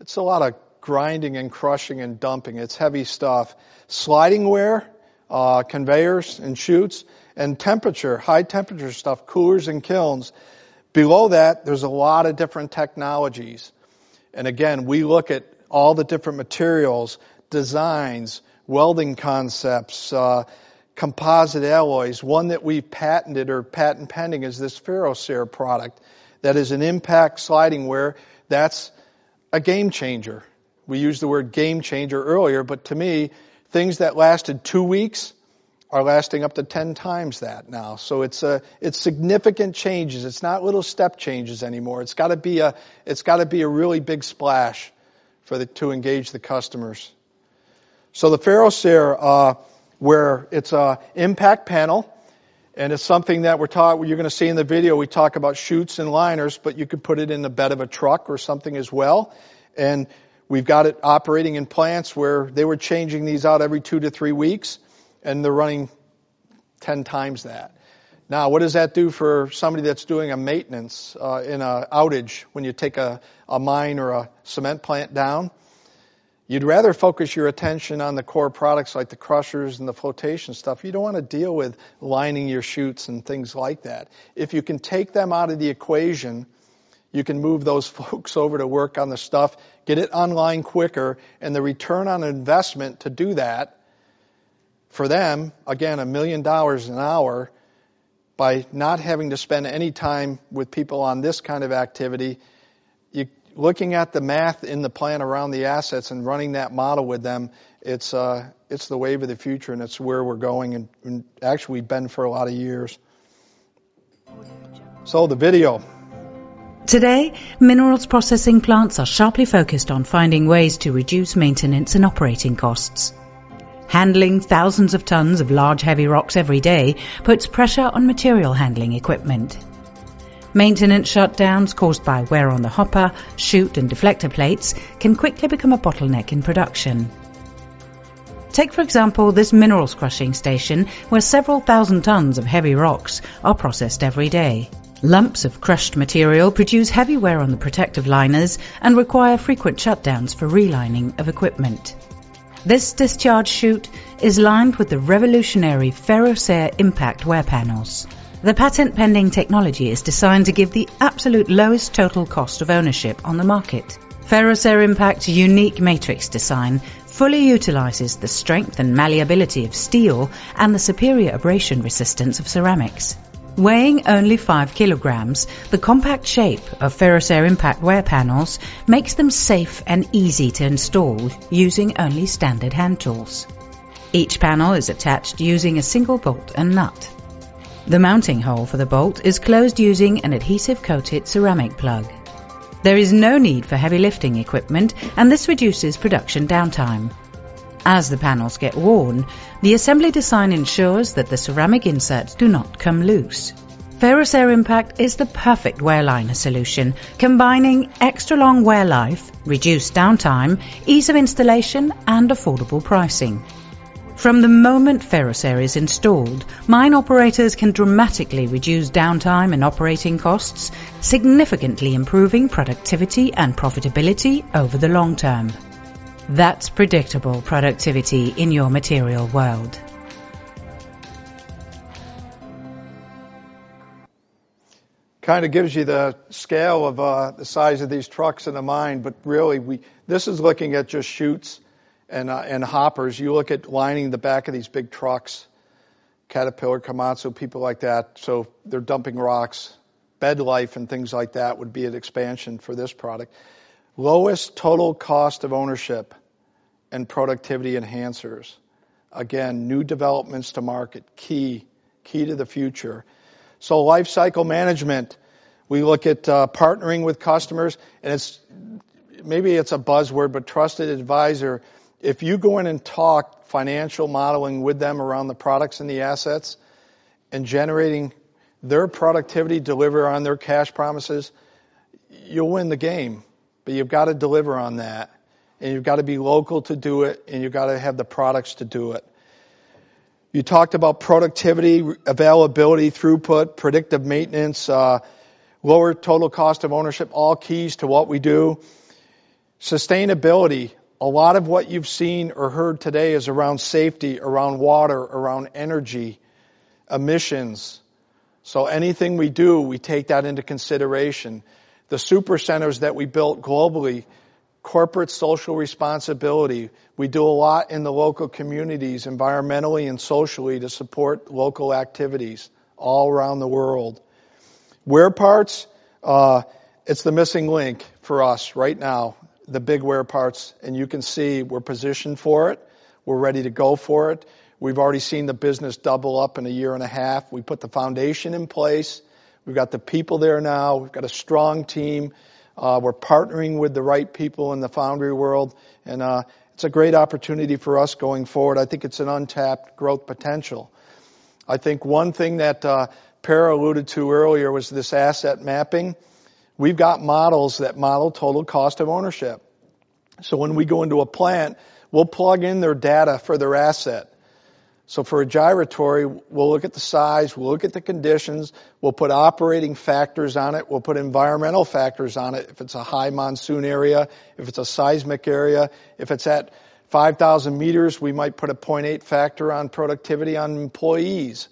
E: It's a lot of grinding and crushing and dumping. It's heavy stuff. Sliding wear, uh, conveyors and chutes, and temperature, high temperature stuff, coolers and kilns. Below that, there's a lot of different technologies. And again, we look at all the different materials, designs, welding concepts, uh, composite alloys. One that we've patented or patent pending is this FerroCer product that is an impact sliding wear. That's a game changer. We used the word game changer earlier, but to me, things that lasted two weeks are lasting up to 10 times that now. So it's a, it's significant changes. It's not little step changes anymore. It's gotta be a, it's gotta be a really big splash for the, to engage the customers. So the FerroCer, uh, where it's a impact panel, and it's something that we're taught, you're going to see in the video, we talk about chutes and liners, but you could put it in the bed of a truck or something as well. And we've got it operating in plants where they were changing these out every two to three weeks and they're running 10 times that. Now, what does that do for somebody that's doing a maintenance uh, in an outage when you take a, a mine or a cement plant down? You'd rather focus your attention on the core products like the crushers and the flotation stuff. You don't want to deal with lining your chutes and things like that. If you can take them out of the equation, you can move those folks over to work on the stuff, get it online quicker, and the return on investment to do that for them, again, a million dollars an hour by not having to spend any time with people on this kind of activity, you, looking at the math in the plan around the assets and running that model with them, it's, uh, it's the wave of the future and it's where we're going and, and actually we've been for a lot of years. So the video.
G: Today, minerals processing plants are sharply focused on finding ways to reduce maintenance and operating costs. Handling thousands of tons of large heavy rocks every day puts pressure on material handling equipment. Maintenance shutdowns caused by wear on the hopper, chute and deflector plates can quickly become a bottleneck in production. Take for example this minerals crushing station where several thousand tons of heavy rocks are processed every day. Lumps of crushed material produce heavy wear on the protective liners and require frequent shutdowns for relining of equipment. This discharge chute is lined with the revolutionary FerroCer impact wear panels. The patent pending technology is designed to give the absolute lowest total cost of ownership on the market. FerroCer Impact's unique matrix design fully utilizes the strength and malleability of steel and the superior abrasion resistance of ceramics. Weighing only 5 kilograms, the compact shape of FerroCer Impact wear panels makes them safe and easy to install using only standard hand tools. Each panel is attached using a single bolt and nut. The mounting hole for the bolt is closed using an adhesive coated ceramic plug. There is no need for heavy lifting equipment and this reduces production downtime. As the panels get worn, the assembly design ensures that the ceramic inserts do not come loose. FerroCer Impact is the perfect wear liner solution, combining extra long wear life, reduced downtime, ease of installation, and affordable pricing. From the moment FerroCer is installed, mine operators can dramatically reduce downtime and operating costs, significantly improving productivity and profitability over the long term. That's predictable productivity in your material world.
E: Kind of gives you the scale of uh, the size of these trucks in the mine, but really, we this is looking at just chutes and uh, and hoppers. You look at lining the back of these big trucks, Caterpillar, Komatsu, people like that. So they're dumping rocks, bed life, and things like that would be an expansion for this product. Lowest total cost of ownership and productivity enhancers. Again, new developments to market, key, key to the future. So life cycle management, we look at uh, partnering with customers, and it's maybe it's a buzzword, but trusted advisor. If you go in and talk financial modeling with them around the products and the assets, and generating their productivity, deliver on their cash promises, you'll win the game. But you've got to deliver on that. And you've got to be local to do it, and you've got to have the products to do it. You talked about productivity, availability, throughput, predictive maintenance, uh, lower total cost of ownership, all keys to what we do. Sustainability, a lot of what you've seen or heard today is around safety, around water, around energy, emissions. So anything we do, we take that into consideration. The super centers that we built globally, corporate social responsibility. We do a lot in the local communities, environmentally and socially, to support local activities all around the world. Wear parts, uh, it's the missing link for us right now, the big wear parts, and you can see we're positioned for it. We're ready to go for it. We've already seen the business double up in a year and a half. We put the foundation in place. We've got the people there now. We've got a strong team. Uh, we're partnering with the right people in the foundry world, and uh, it's a great opportunity for us going forward. I think it's an untapped growth potential. I think one thing that uh, Per alluded to earlier was this asset mapping. We've got models that model total cost of ownership. So when we go into a plant, we'll plug in their data for their asset. So for a gyratory, we'll look at the size, we'll look at the conditions, we'll put operating factors on it, we'll put environmental factors on it if it's a high monsoon area, if it's a seismic area, if it's at 5,000 meters, we might put a 0.8 factor on productivity on employees.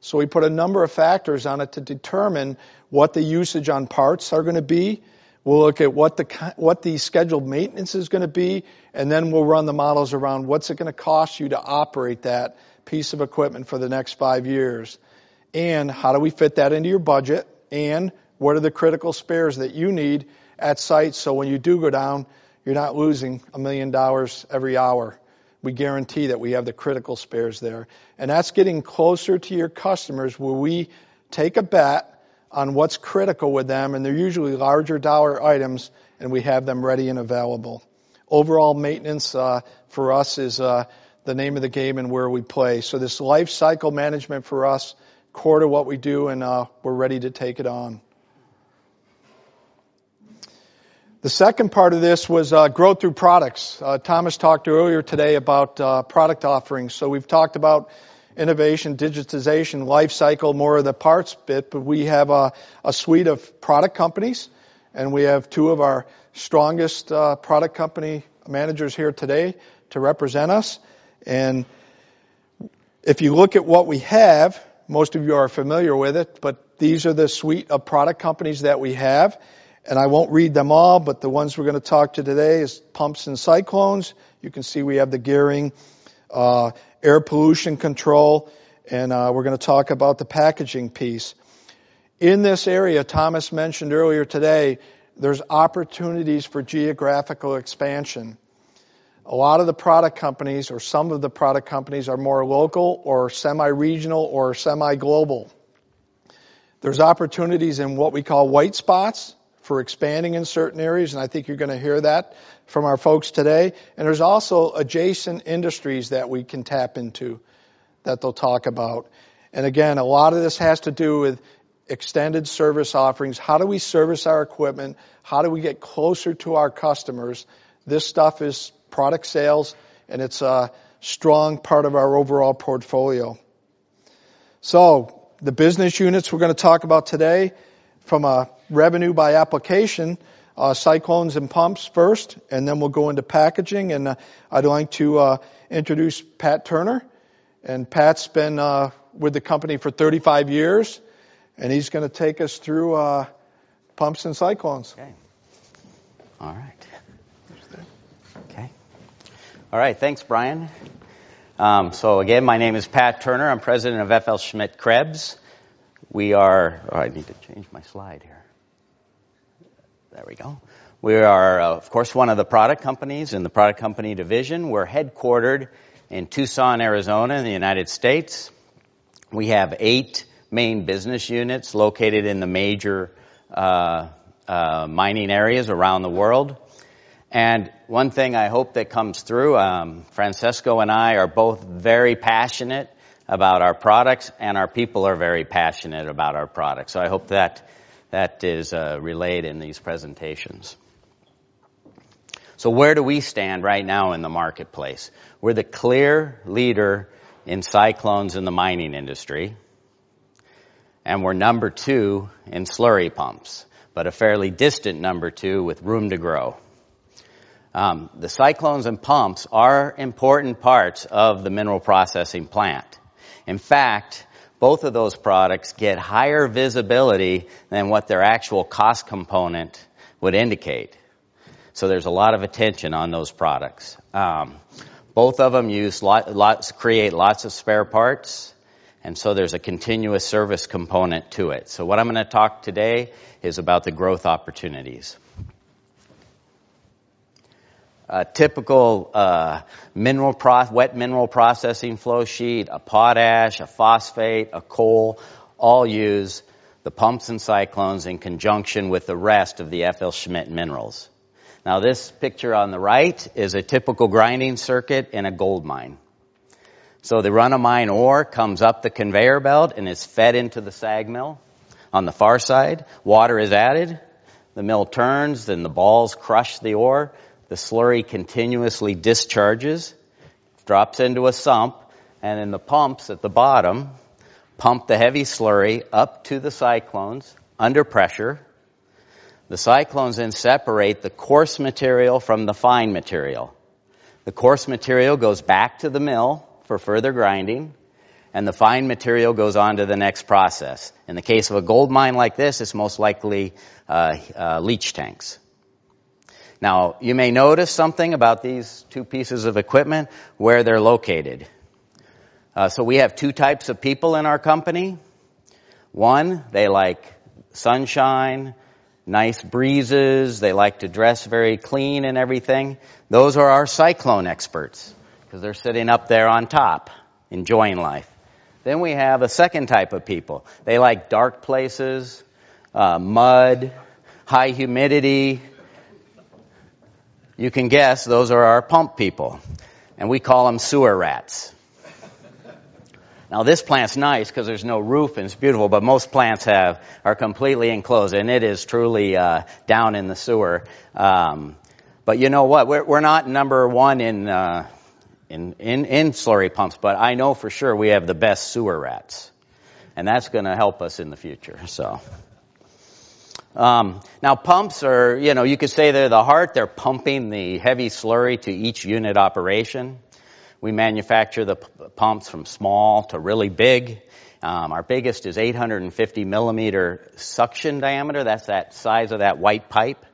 E: So we put a number of factors on it to determine what the usage on parts are going to be. We'll look at what the, what the scheduled maintenance is going to be, and then we'll run the models around what's it going to cost you to operate that piece of equipment for the next five years? And how do we fit that into your budget? And what are the critical spares that you need at site so when you do go down, you're not losing a million dollars every hour. We guarantee that we have the critical spares there. And that's getting closer to your customers where we take a bet on what's critical with them, and they're usually larger dollar items, and we have them ready and available. Overall maintenance uh, for us is uh, the name of the game and where we play. So this life cycle management for us, core to what we do, and uh, we're ready to take it on. The second part of this was uh, growth through products. Uh, Thomas talked earlier today about uh, product offerings. So we've talked about innovation, digitization, life cycle, more of the parts bit, but we have a, a suite of product companies, and we have two of our strongest uh, product company managers here today to represent us. And if you look at what we have, most of you are familiar with it, but these are the suite of product companies that we have. And I won't read them all, but the ones we're going to talk to today is pumps and cyclones. You can see we have the gearing, uh, air pollution control, and uh, we're going to talk about the packaging piece. In this area, Thomas mentioned earlier today, there's opportunities for geographical expansion. A lot of the product companies or some of the product companies are more local or semi-regional or semi-global. There's opportunities in what we call white spots for expanding in certain areas, and I think you're going to hear that from our folks today. And there's also adjacent industries that we can tap into that they'll talk about. And again, a lot of this has to do with extended service offerings. How do we service our equipment? How do we get closer to our customers? This stuff is product sales, and it's a strong part of our overall portfolio. So, the business units we're going to talk about today from a revenue by application, uh, cyclones and pumps first, and then we'll go into packaging. And uh, I'd like to uh, introduce Pat Turner. And Pat's been with the company for 35 years, and he's going to take us through pumps and cyclones.
H: Okay. All right. All right, thanks, Brian. Um, so again, my name is Pat Turner. I'm president of FLSmidth Krebs. We are. Oh, I need to change my slide here. There we go. We are, uh, of course, one of the product companies in the product company division. We're headquartered in Tucson, Arizona, in the United States. We have eight main business units located in the major uh, uh, mining areas around the world. And one thing I hope that comes through, um, Francesco and I are both very passionate about our products, and our people are very passionate about our products. So I hope that that is uh, relayed in these presentations. So where do we stand right now in the marketplace? We're the clear leader in cyclones in the mining industry, and we're number two in slurry pumps, but a fairly distant number two with room to grow. Um, the cyclones and pumps are important parts of the mineral processing plant. In fact, both of those products get higher visibility than what their actual cost component would indicate. So there's a lot of attention on those products. Um, both of them use lot, lots, create lots of spare parts, and so there's a continuous service component to it. So what I'm going to talk today is about the growth opportunities a typical uh, mineral pro- wet mineral processing flow sheet, a potash, a phosphate, a coal, all use the pumps and cyclones in conjunction with the rest of the FLSmidth minerals. Now this picture on the right is a typical grinding circuit in a gold mine. So the run of mine ore comes up the conveyor belt and is fed into the sag mill. On the far side, water is added, the mill turns, then the balls crush the ore, the slurry continuously discharges, drops into a sump, and then the pumps at the bottom pump the heavy slurry up to the cyclones under pressure. The cyclones then separate the coarse material from the fine material. The coarse material goes back to the mill for further grinding, and the fine material goes on to the next process. In the case of a gold mine like this, it's most likely uh, uh, leach tanks. Now, you may notice something about these two pieces of equipment, where they're located. Uh, so we have two types of people in our company. One, they like sunshine, nice breezes, they like to dress very clean and everything. Those are our cyclone experts, because they're sitting up there on top, enjoying life. Then we have a second type of people. They like dark places, uh, mud, high humidity, you can guess those are our pump people. And we call them sewer rats. Now this plant's nice because there's no roof and it's beautiful, but most plants have are completely enclosed, and it is truly uh, down in the sewer. Um, but you know what? We're, we're not number one in, uh, in in in slurry pumps, but I know for sure we have the best sewer rats, and that's going to help us in the future. So. Um, now pumps are, you know, you could say they're the heart. They're pumping the heavy slurry to each unit operation. We manufacture the p- pumps from small to really big. Um, our biggest is 850 millimeter suction diameter. That's that size of that white pipe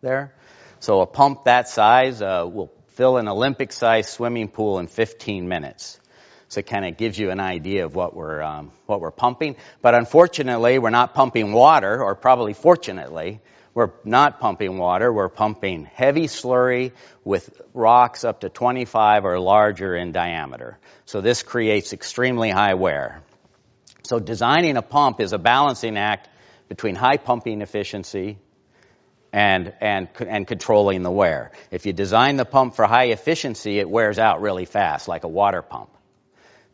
H: there. So a pump that size uh, will fill an Olympic-sized swimming pool in 15 minutes. So it kind of gives you an idea of what we're um, what we're pumping. But unfortunately, we're not pumping water, or probably fortunately, we're not pumping water. We're pumping heavy slurry with rocks up to 25 or larger in diameter. So this creates extremely high wear. So designing a pump is a balancing act between high pumping efficiency and, and, and controlling the wear. If you design the pump for high efficiency, it wears out really fast, like a water pump.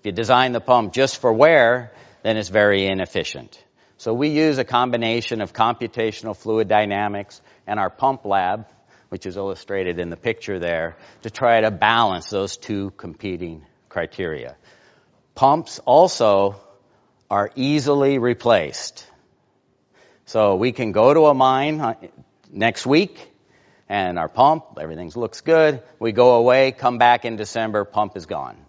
H: If you design the pump just for wear, then it's very inefficient. So we use a combination of computational fluid dynamics and our pump lab, which is illustrated in the picture there, to try to balance those two competing criteria. Pumps also are easily replaced. So we can go to a mine uh, next week and our pump, everything looks good. We go away, come back in December, pump is gone.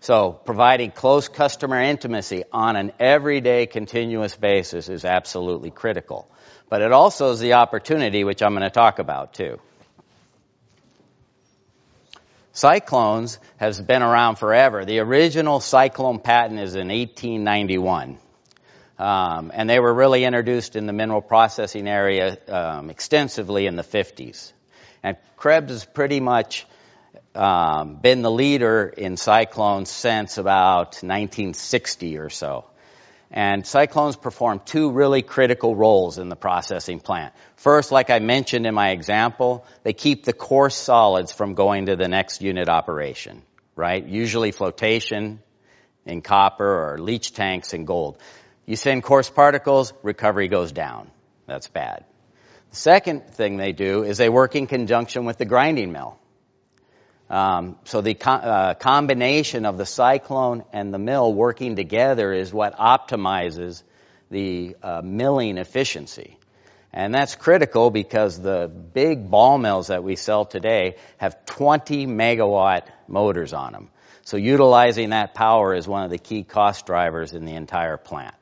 H: So providing close customer intimacy on an everyday continuous basis is absolutely critical. But it also is the opportunity, which I'm going to talk about too. Cyclones has been around forever. The original cyclone patent is in 1891. Um, and they were really introduced in the mineral processing area um, extensively in the 50s. And Krebs is pretty much um, been the leader in cyclones since about 1960 or so. And cyclones perform two really critical roles in the processing plant. First, like I mentioned in my example, they keep the coarse solids from going to the next unit operation, right? Usually flotation in copper or leach tanks in gold. You send coarse particles, recovery goes down. That's bad. The second thing they do is they work in conjunction with the grinding mill. Um, so the co- uh, combination of the cyclone and the mill working together is what optimizes the uh, milling efficiency. And that's critical because the big ball mills that we sell today have 20 megawatt motors on them. So utilizing that power is one of the key cost drivers in the entire plant.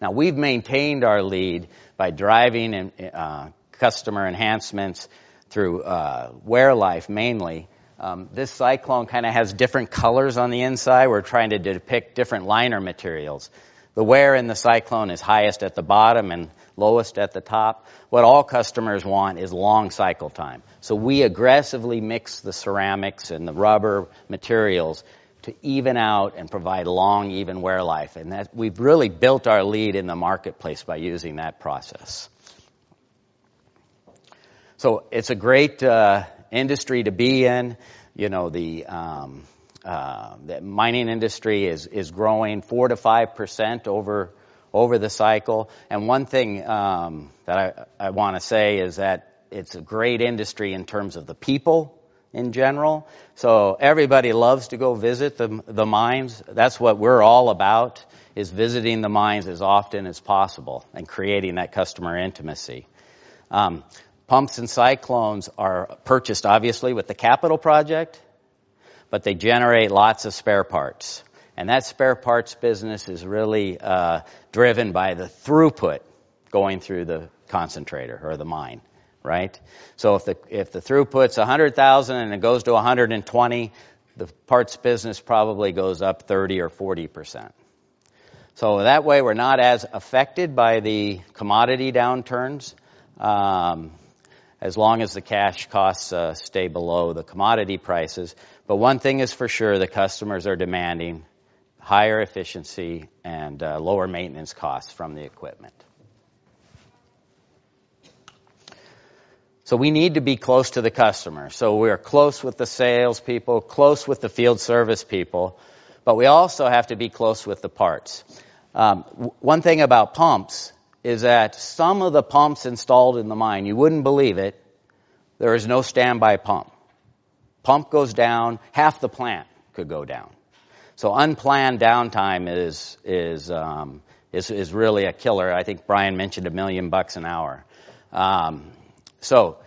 H: Now we've maintained our lead by driving in, uh, customer enhancements through uh, wear life mainly. Um, this cyclone kind of has different colors on the inside. We're trying to depict different liner materials. The wear in the cyclone is highest at the bottom and lowest at the top. What all customers want is long cycle time. So we aggressively mix the ceramics and the rubber materials to even out and provide long, even wear life. And that, we've really built our lead in the marketplace by using that process. So it's a great uh, industry to be in. You know, the, um, uh, the mining industry is, is growing four to five percent over over the cycle. And one thing um, that I, I want to say is that it's a great industry in terms of the people in general. So everybody loves to go visit the the mines. That's what we're all about is visiting the mines as often as possible and creating that customer intimacy. Um, Pumps and cyclones are purchased obviously with the capital project, but they generate lots of spare parts. And that spare parts business is really uh, driven by the throughput going through the concentrator or the mine, right? So if the if the throughput's 100,000 and it goes to 120, the parts business probably goes up 30 or 40 percent. So that way we're not as affected by the commodity downturns. Um, as long as the cash costs uh, stay below the commodity prices. But one thing is for sure, the customers are demanding higher efficiency and uh, lower maintenance costs from the equipment. So we need to be close to the customer. So we're close with the sales people, close with the field service people, but we also have to be close with the parts. Um, one thing about pumps is that some of the pumps installed in the mine, you wouldn't believe it, there is no standby pump. Pump goes down, half the plant could go down. So unplanned downtime is is um, is, is really a killer. I think Brian mentioned a million bucks an hour. Um, so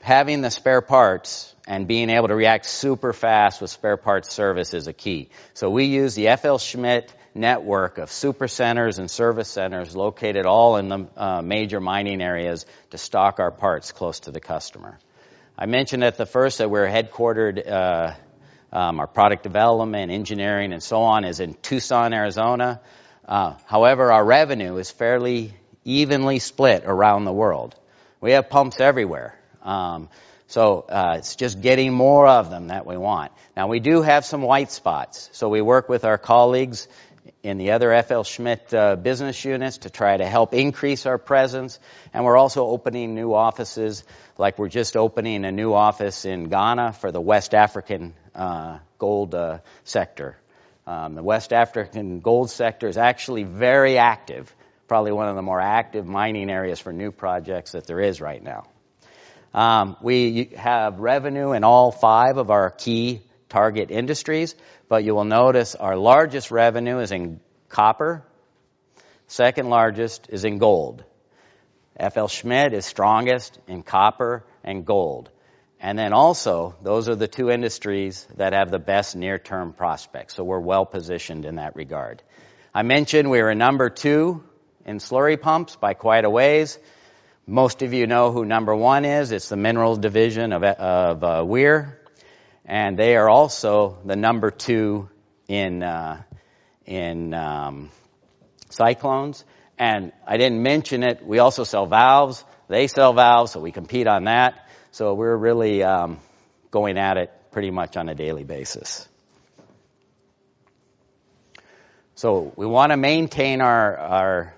H: having the spare parts and being able to react super fast with spare parts service is a key. So we use the FLSmidth network of super centers and service centers located all in the uh, major mining areas to stock our parts close to the customer. I mentioned at the first that we're headquartered, uh, um, our product development, engineering, and so on is in Tucson, Arizona. Uh, however, our revenue is fairly evenly split around the world. We have pumps everywhere. Um, so uh, it's just getting more of them that we want. Now we do have some white spots. So we work with our colleagues in the other FLSmidth uh, business units to try to help increase our presence. And we're also opening new offices, like we're just opening a new office in Ghana for the West African uh, gold uh, sector. Um, the West African gold sector is actually very active, probably one of the more active mining areas for new projects that there is right now. Um, we have revenue in all five of our key target industries, but you will notice our largest revenue is in copper, second largest is in gold. FLSmidth is strongest in copper and gold. And then also, those are the two industries that have the best near-term prospects. So we're well positioned in that regard. I mentioned we were number two in slurry pumps by quite a ways. Most of you know who number one is. It's the minerals division of, of uh, Weir and they are also the number two in uh, in um, cyclones. And I didn't mention it. We also sell valves. They sell valves, so we compete on that. So we're really um, going at it pretty much on a daily basis. So we want to maintain our, our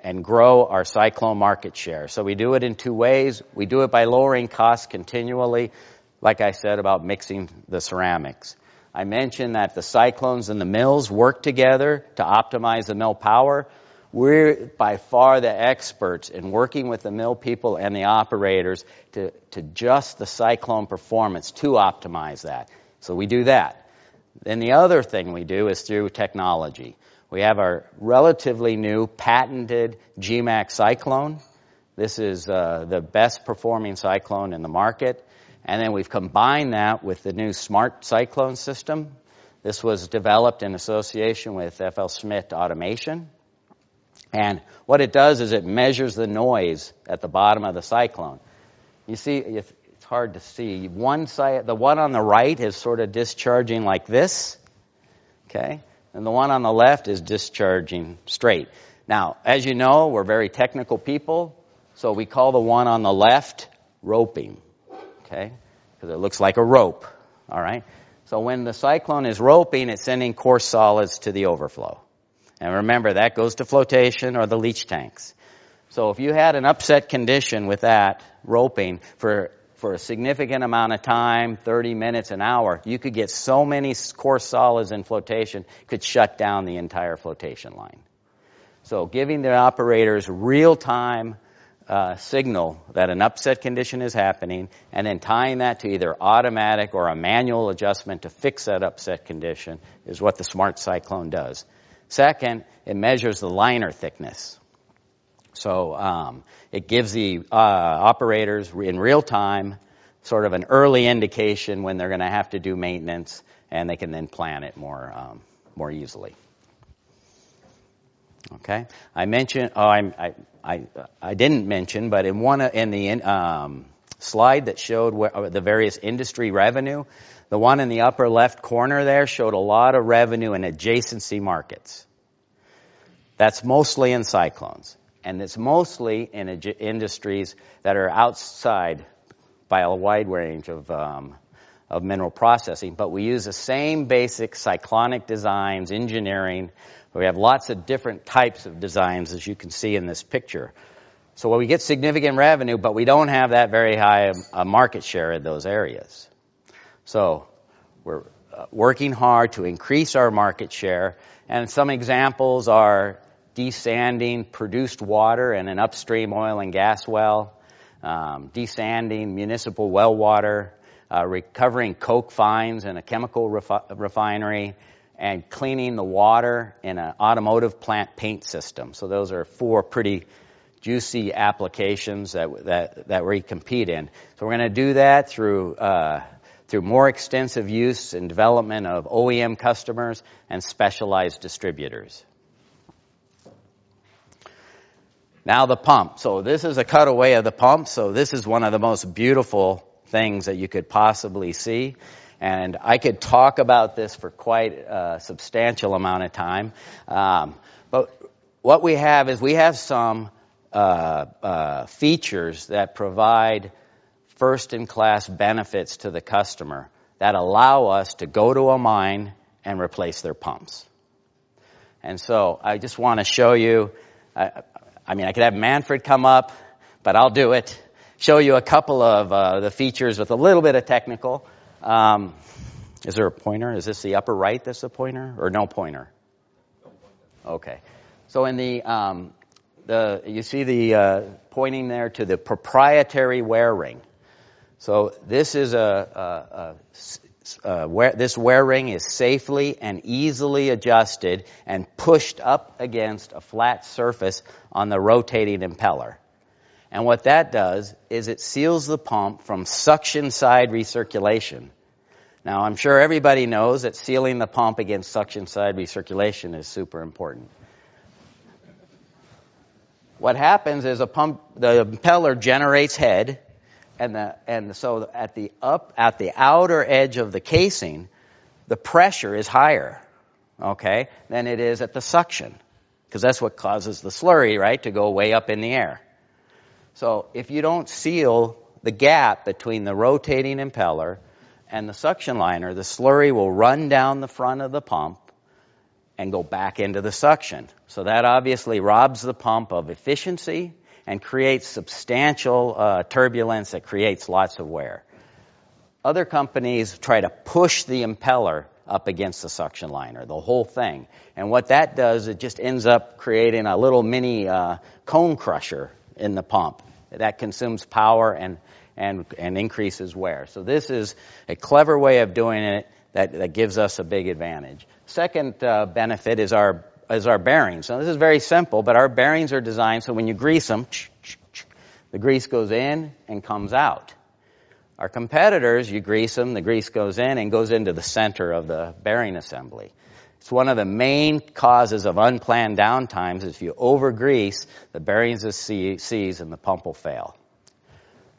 H: and grow our cyclone market share. So we do it in two ways. We do it by lowering costs continually like I said about mixing the ceramics. I mentioned that the cyclones and the mills work together to optimize the mill power. We're by far the experts in working with the mill people and the operators to, to adjust the cyclone performance to optimize that. So we do that. Then the other thing we do is through technology. We have our relatively new patented GMAX cyclone. This is uh, the best performing cyclone in the market. And then we've combined that with the new smart cyclone system. This was developed in association with FLSmidth Automation. And what it does is it measures the noise at the bottom of the cyclone. You see, it's hard to see. One side, the one on the right is sort of discharging like this. Okay? And the one on the left is discharging straight. Now, as you know, we're very technical people, so we call the one on the left roping okay? Because it looks like a rope, all right? So when the cyclone is roping, it's sending coarse solids to the overflow. And remember, that goes to flotation or the leach tanks. So if you had an upset condition with that roping for, for a significant amount of time, 30 minutes, an hour, you could get so many coarse solids in flotation, could shut down the entire flotation line. So giving the operators real time uh, signal that an upset condition is happening and then tying that to either automatic or a manual adjustment to fix that upset condition is what the smart cyclone does. Second, it measures the liner thickness. So um, it gives the uh, operators in real time sort of an early indication when they're going to have to do maintenance, and they can then plan it more um, more easily. Okay, I mentioned. Oh, I I, I didn't mention, but in one in the um, slide that showed where, uh, the various industry revenue, the one in the upper left corner there showed a lot of revenue in adjacency markets. That's mostly in cyclones, and it's mostly in industries that are outside by a wide range of um, of mineral processing. But we use the same basic cyclonic designs, engineering, we have lots of different types of designs, as you can see in this picture. So well, we get significant revenue, but we don't have that very high a market share in those areas. So we're uh, working hard to increase our market share, and some examples are desanding produced water in an upstream oil and gas well, um, desanding municipal well water, uh, recovering coke fines in a chemical refi- refinery, and cleaning the water in an automotive plant paint system. So those are four pretty juicy applications that, that, that we compete in. So we're going to do that through, uh, through more extensive use and development of OEM customers and specialized distributors. Now the pump. So this is a cutaway of the pump. So this is one of the most beautiful things that you could possibly see. And I could talk about this for quite a substantial amount of time. Um, but what we have is we have some uh, uh, features that provide first in class benefits to the customer that allow us to go to a mine and replace their pumps. And so I just want to show you, I, I mean, I could have Manfred come up, but I'll do it. Show you a couple of uh, the features with a little bit of technical. Um, is there a pointer? Is this the upper right that's a pointer or no pointer? Okay. So in the, um, the you see the uh, pointing there to the proprietary wear ring. So this is a, a, a, a wear, this wear ring is safely and easily adjusted and pushed up against a flat surface on the rotating impeller. And what that does is it seals the pump from suction side recirculation. Now, I'm sure everybody knows that sealing the pump against suction side recirculation is super important. What happens is a pump, the impeller generates head, and the, and so at the up, at the outer edge of the casing, the pressure is higher, okay, than it is at the suction. Because that's what causes the slurry, right, to go way up in the air. So if you don't seal the gap between the rotating impeller and the suction liner, the slurry will run down the front of the pump and go back into the suction. So that obviously robs the pump of efficiency and creates substantial uh, turbulence that creates lots of wear. Other companies try to push the impeller up against the suction liner, the whole thing. And what that does, it just ends up creating a little mini uh, cone crusher in the pump that consumes power and, and, and increases wear. So this is a clever way of doing it that, that gives us a big advantage. Second uh, benefit is our, is our bearings. Now this is very simple, but our bearings are designed so when you grease them, the grease goes in and comes out. Our competitors, you grease them, the grease goes in and goes into the center of the bearing assembly. It's one of the main causes of unplanned downtimes. If you overgrease, the bearings of will seize and the pump will fail.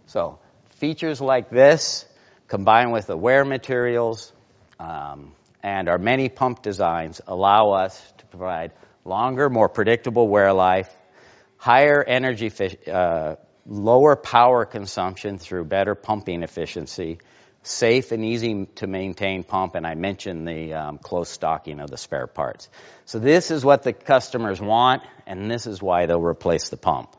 H: So, features like this, combined with the wear materials um, and our many pump designs, allow us to provide longer, more predictable wear life, higher energy uh, lower power consumption through better pumping efficiency, safe and easy to maintain pump, and I mentioned the um, close stocking of the spare parts. So this is what the customers want, and this is why they'll replace the pump.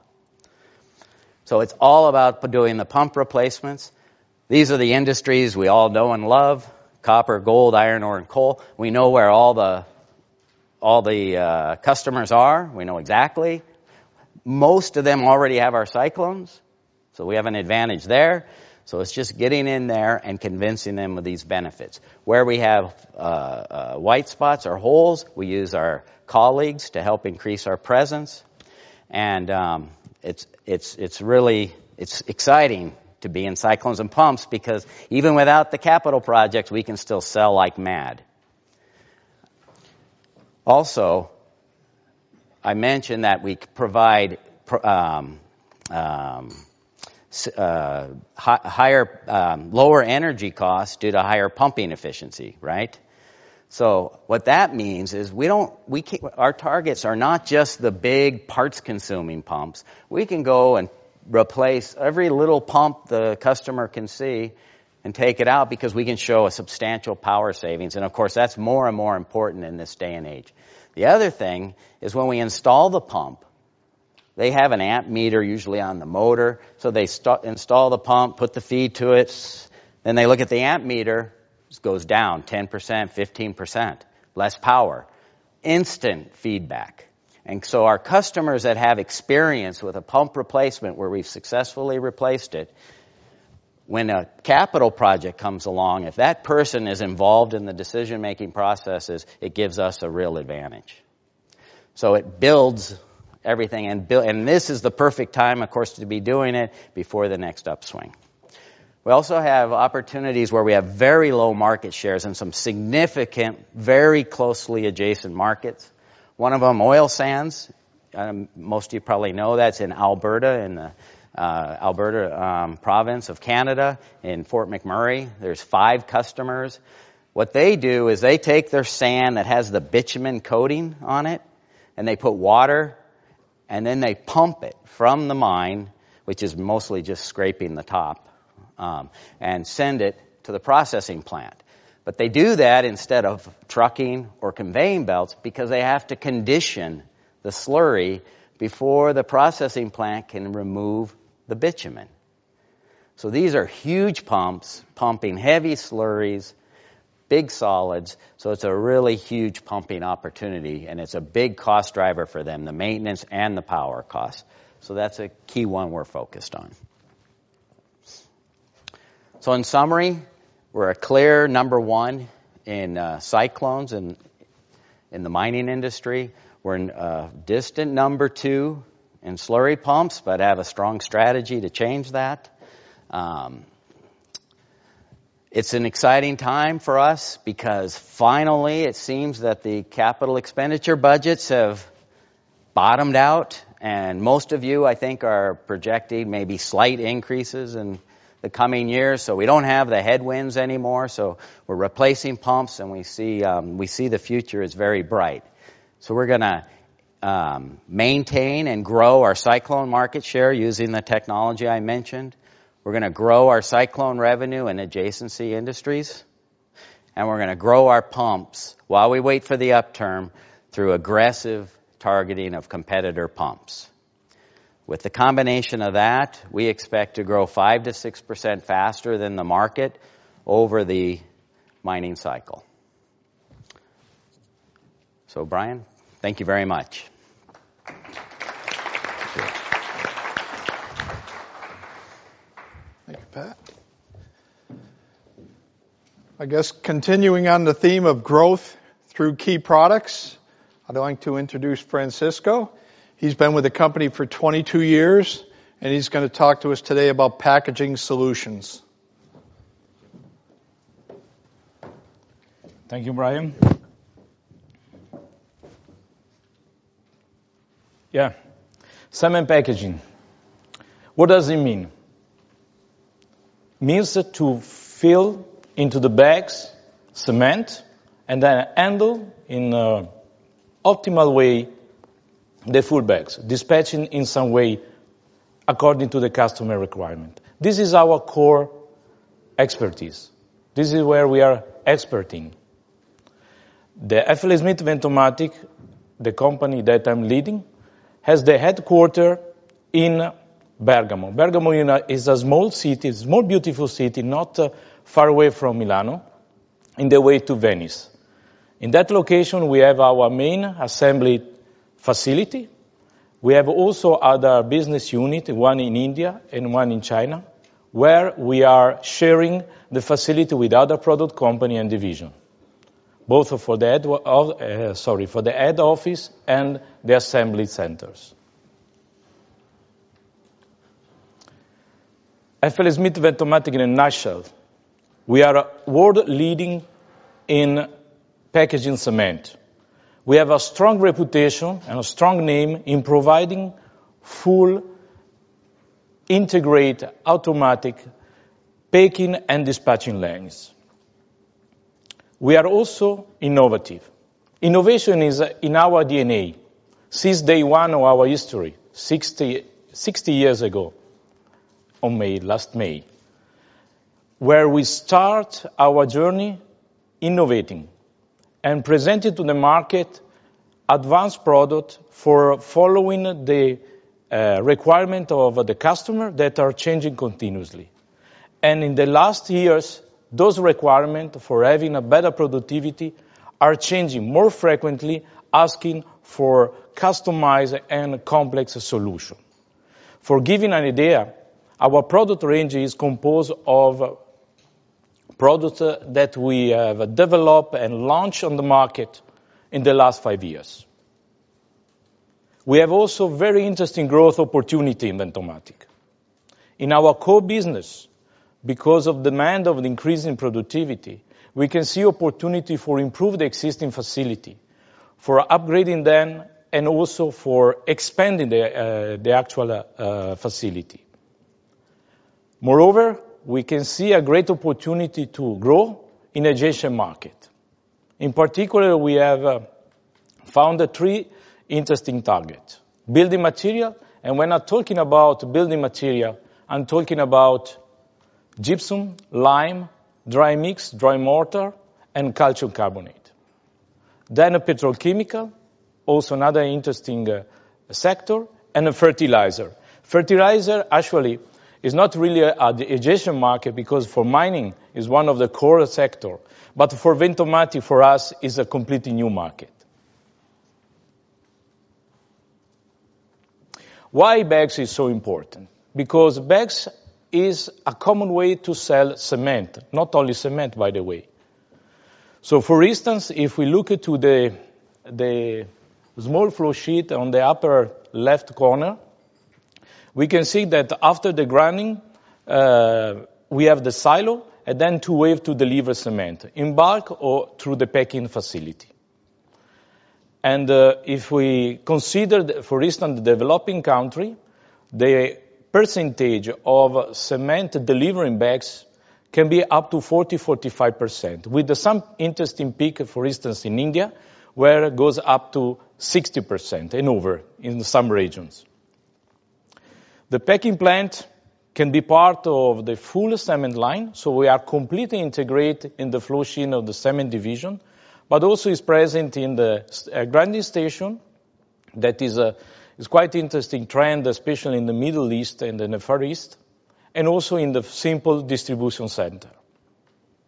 H: So it's all about doing the pump replacements. These are the industries we all know and love: copper, gold, iron ore, and coal. We know where all the all the uh, customers are. We know exactly most of them already have our cyclones, so we have an advantage there. So it's just getting in there and convincing them of these benefits. Where we have uh, uh, white spots or holes, we use our colleagues to help increase our presence, and um, it's it's it's really it's exciting to be in cyclones and pumps because even without the capital projects, we can still sell like mad. Also, I mentioned that we provide um, um, uh, higher, um, lower energy costs due to higher pumping efficiency, right? So what that means is we don't, we can, our targets are not just the big parts consuming pumps. We can go and replace every little pump the customer can see and take it out because we can show a substantial power savings. And of course, that's more and more important in this day and age. The other thing is when we install the pump, they have an amp meter usually on the motor, so they st- install the pump, put the feed to it, then they look at the amp meter, it goes down 10%, 15%, less power. Instant feedback. And so our customers that have experience with a pump replacement where we've successfully replaced it, when a capital project comes along, if that person is involved in the decision making processes, it gives us a real advantage. So it builds everything and build, and this is the perfect time, of course, to be doing it before the next upswing. We also have opportunities where we have very low market shares in some significant, very closely adjacent markets. One of them, oil sands. Um, most of you probably know that's in Alberta in the uh, Alberta um, province of Canada in Fort McMurray. There's five customers. What they do is they take their sand that has the bitumen coating on it and they put water and then they pump it from the mine, which is mostly just scraping the top, um, and send it to the processing plant. But they do that instead of trucking or conveying belts because they have to condition the slurry before the processing plant can remove the bitumen. So these are huge pumps pumping heavy slurries, big solids. So it's a really huge pumping opportunity and it's a big cost driver for them, the maintenance and the power costs. So that's a key one we're focused on. So in summary, we're a clear number one in uh, cyclones and in the mining industry. We're a uh, distant number two in slurry pumps, but have a strong strategy to change that. Um, it's an exciting time for us because finally it seems that the capital expenditure budgets have bottomed out, and most of you, I think, are projecting maybe slight increases in the coming years. So we don't have the headwinds anymore. So we're replacing pumps, and we see um, we see the future is very bright. So we're going to um, maintain and grow our cyclone market share using the technology I mentioned. We're going to grow our cyclone revenue in adjacency industries. And we're going to grow our pumps while we wait for the upturn through aggressive targeting of competitor pumps. With the combination of that, we expect to grow 5 to 6% faster than the market over the mining cycle. So, Brian, thank you very much.
E: Thank you, Pat. I guess continuing on the theme of growth through key products, I'd like to introduce Francisco. He's been with the company for 22 years, and he's going to talk to us today about packaging solutions.
I: Thank you, Brian. Yeah. Cement packaging. What does it mean? It Means to fill into the bags cement and then handle in an optimal way the full bags, dispatching in some way according to the customer requirement. This is our core expertise. This is where we are expert in. The FLSmidth Ventomatic, the company that I'm leading, has the headquarter in Bergamo. Bergamo is a small city, small beautiful city, not uh, far away from Milano, in the way to Venice. In that location, we have our main assembly facility. We have also other business unit, one in India and one in China, where we are sharing the facility with other product company and division, both for the head, uh, sorry, for the head office and the assembly centers. FLSmidth Ventomatic in a nutshell. We are world leading in packaging cement. We have a strong reputation and a strong name in providing full, integrate, automatic packing and dispatching lines. We are also innovative. Innovation is in our DNA since day one of our history, 60, 60 years ago, on May, last May, where we start our journey innovating and presenting to the market advanced product for following the uh, requirement of the customer that are changing continuously. And in the last years, those requirements for having a better productivity are changing more frequently, asking for customized and complex solution. For giving an idea, our product range is composed of products that we have developed and launched on the market in the last five years. We have also very interesting growth opportunity in Ventomatic. In our core business, because of demand of the increase in productivity, we can see opportunity for improve the existing facility, for upgrading them, and also for expanding the, uh, the actual uh, facility. Moreover, we can see a great opportunity to grow in adjacent market. In particular, we have uh, found three interesting targets. Building material, and when I'm talking about building material, I'm talking about gypsum, lime, dry mix, dry mortar, and calcium carbonate. Then a petrochemical, also another interesting uh, sector, and a fertilizer. Fertilizer actually is not really the adjacent market because for mining is one of the core sector, but for Ventomatic for us is a completely new market. Why bags is so important? Because bags is a common way to sell cement, not only cement, by the way. So, for instance, if we look to the, the small flow sheet on the upper left corner, we can see that after the grinding, uh, we have the silo and then two ways to deliver cement, in bulk or through the packing facility. And uh, if we consider, for instance, the developing country, the percentage of cement delivering bags can be up to 40-45%, with some interesting peak, for instance, in India, where it goes up to 60% and over in some regions. The packing plant can be part of the full cement line, so we are completely integrated in the flow sheet of the cement division, but also is present in the uh, grinding station. That is a quite interesting trend, especially in the Middle East and in the Far East, and also in the simple distribution center,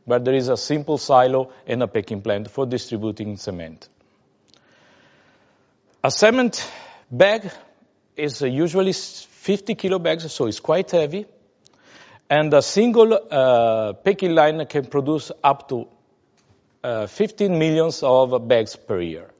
I: where there is a simple silo and a packing plant for distributing cement. A cement bag is usually 50 kilo bags, so it's quite heavy. And a single uh, packing line can produce up to uh, 15 millions of bags per year.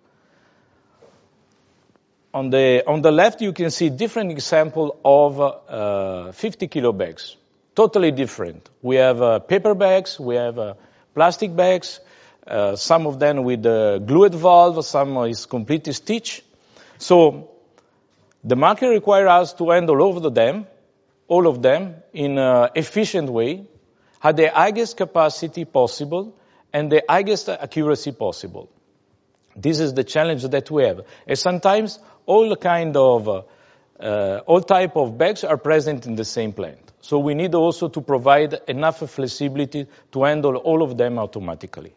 I: On the, on the left, you can see different example of uh, 50 kilo bags. Totally different. We have uh, paper bags, we have uh, plastic bags, uh, some of them with glued valve, some is completely stitched. So the market requires us to handle all of them, all of them in an efficient way, at the highest capacity possible and the highest accuracy possible. This is the challenge that we have. And sometimes all kind of, uh, all type of bags are present in the same plant. So we need also to provide enough flexibility to handle all of them automatically.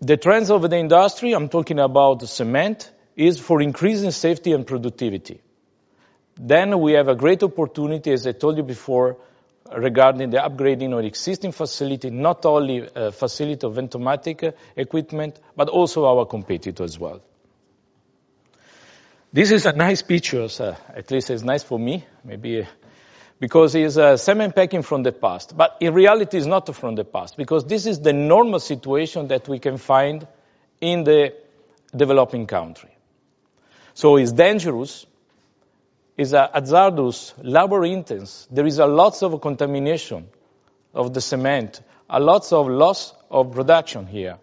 I: The trends of the industry, I'm talking about cement, is for increasing safety and productivity. Then we have a great opportunity, as I told you before, regarding the upgrading of existing facility, not only uh, facility of Ventomatic equipment, but also our competitor as well. This is a nice picture, uh, at least it's nice for me, maybe because it's a cement packing from the past. But in reality, it's not from the past, because this is the normal situation that we can find in the developing country. So it's dangerous, it's a hazardous, labor intense. There is a lot of contamination of the cement, a lot of loss of production here.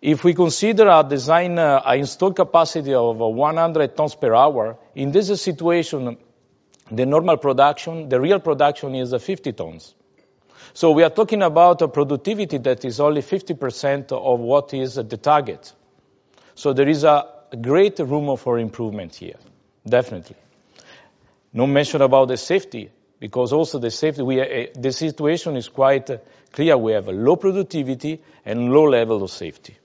I: If we consider a design, uh, a installed capacity of 100 tons per hour, in this situation, the normal production, the real production is 50 tons. So we are talking about a productivity that is only 50% of what is the target. So there is a great room for improvement here, definitely. No mention about the safety, because also the safety, we, uh, the situation is quite clear. We have a low productivity and low level of safety.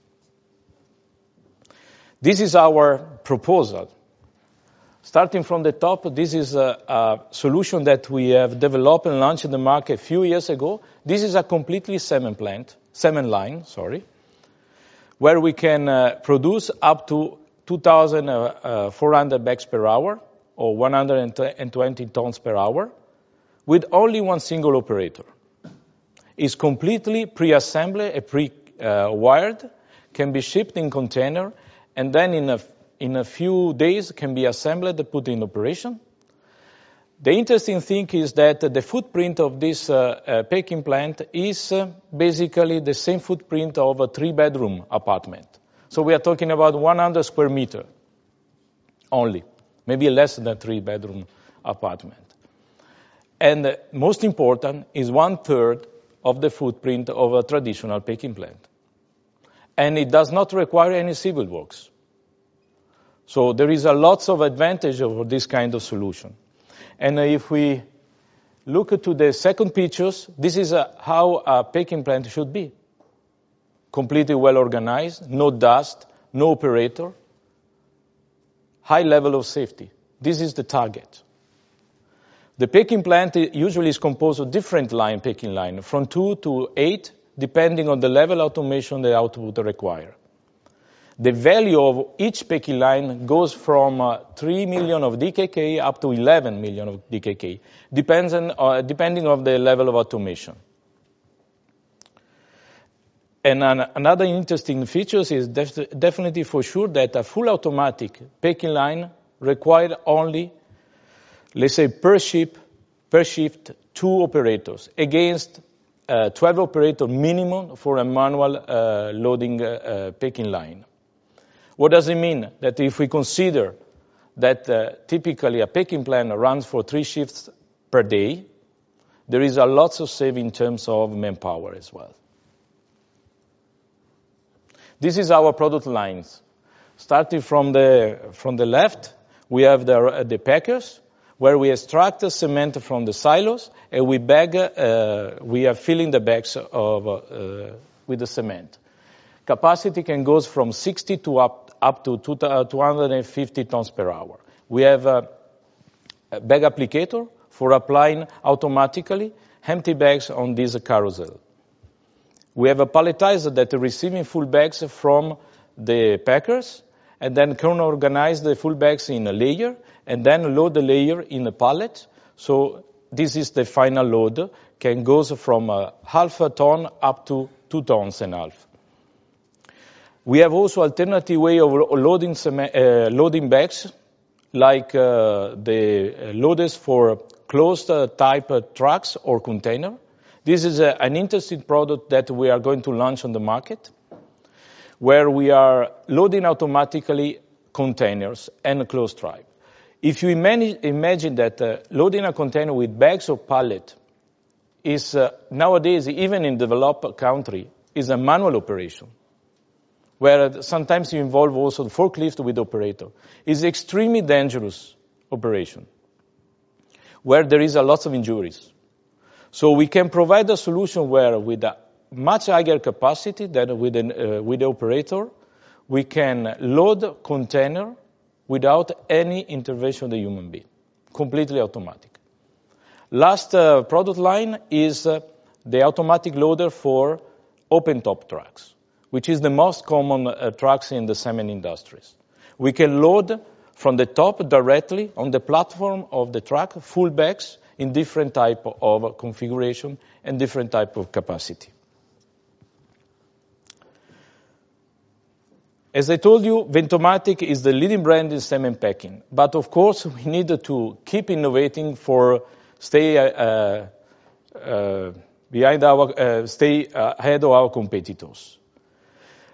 I: This is our proposal. Starting from the top, this is a, a, solution that we have developed and launched in the market a few years ago. This is a completely cement plant, cement line, sorry, where we can uh, produce up to 2,400 uh, bags per hour or 120 tons per hour with only one single operator. It's completely pre-assembled and pre-wired, can be shipped in container, and then in a few days can be assembled and put in operation. The interesting thing is that the footprint of this uh, uh, packing plant is basically the same footprint of a three-bedroom apartment. So we are talking about 100 square meter only, maybe less than three-bedroom apartment. And uh, most important is one-third of the footprint of a traditional packing plant. And it does not require any civil works. So there is a lots of advantage of this kind of solution. And if we look to the second pictures, this is a, how a packing plant should be. Completely well organized, no dust, no operator, high level of safety. This is the target. The packing plant usually is composed of different line packing line, from two to eight, depending on the level of automation the output require the value of each packing line goes from uh, 3 million of DKK up to 11 million of DKK, depends on, uh, depending on the level of automation. And an, another interesting feature is def- definitely for sure that a full automatic packing line requires only, let's say, per ship, per shift, two operators against uh, 12 operator minimum for a manual uh, loading uh, uh, packing line. What does it mean? That if we consider that uh, typically a packing plan runs for three shifts per day, there is a lot of saving in terms of manpower as well. This is our product lines. Starting from the, from the left, we have the, packers, where we extract the cement from the silos, and we bag, uh, we are filling the bags of, uh, with the cement. Capacity can go from 60 to up up to 250 uh, tons per hour. We have a bag applicator for applying automatically empty bags on this carousel. We have a palletizer that is receiving full bags from the packers, and then can organize the full bags in a layer, and then load the layer in a pallet. So this is the final load, can goes from a half a ton up to two tons and a half. We have also alternative way of loading uh, loading bags, like uh, the uh, loaders for closed type trucks or container. This is an interesting product that we are going to launch on the market, where we are loading automatically containers and closed drive. If you imagine that uh, loading a container with bags or pallet is uh, nowadays, even in developed country, is a manual operation, where sometimes you involve also the forklift with operator. It's extremely dangerous operation, where there is a lot of injuries. So we can provide a solution where with a much higher capacity than with an, uh, with the operator, we can load container without any intervention of the human being, completely automatic. Last uh, product line is uh, the automatic loader for open top trucks, which is the most common uh, trucks in the cement industries. We can load from the top directly on the platform of the truck, full bags in different type of configuration and different type of capacity. As I told you, Ventomatic is the leading brand in cement packing, but of course, we need to keep innovating for stay uh, uh, uh, ahead of our competitors.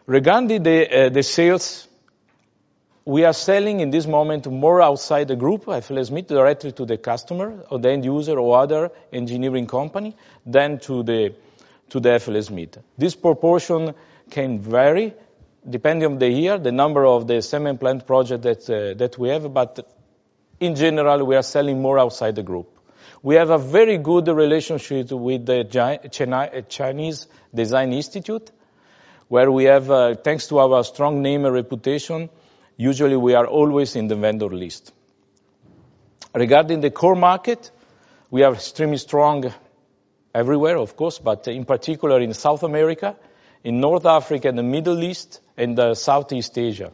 I: Regarding the sales, we are selling in this moment more outside the group, FLSmidth, directly to the customer or the end user or other engineering company than to the to the FLSmidth. This proportion can vary depending on the year, the number of the cement plant project that, uh, that we have, but in general, we are selling more outside the group. We have a very good relationship with the Chinese Design Institute, where we have, uh, thanks to our strong name and reputation, usually we are always in the vendor list. Regarding the core market, we are extremely strong everywhere, of course, but in particular in South America, in North Africa, and the Middle East, and uh, Southeast Asia.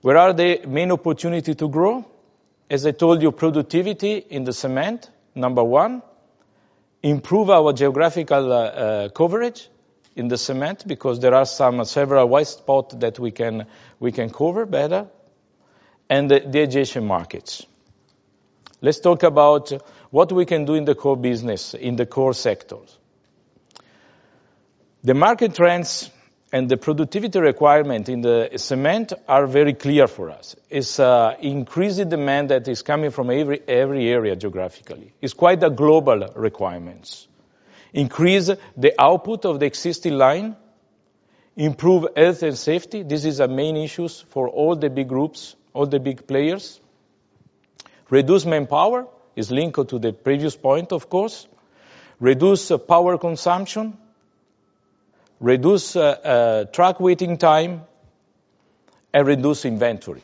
I: Where are the main opportunity to grow? As I told you, productivity in the cement, number one. Improve our geographical uh, uh, coverage in the cement, because there are some several white spot that we can cover better, and the adjacent markets. Let's talk about what we can do in the core business, in the core sectors. The market trends and the productivity requirement in the cement are very clear for us. It's uh, increasing demand that is coming from every area geographically. It's quite a global requirements. Increase the output of the existing line, improve health and safety. This is a main issues for all the big groups, all the big players. Reduce manpower, is linked to the previous point, of course. Reduce uh, power consumption, reduce uh, uh, truck waiting time, and reduce inventory.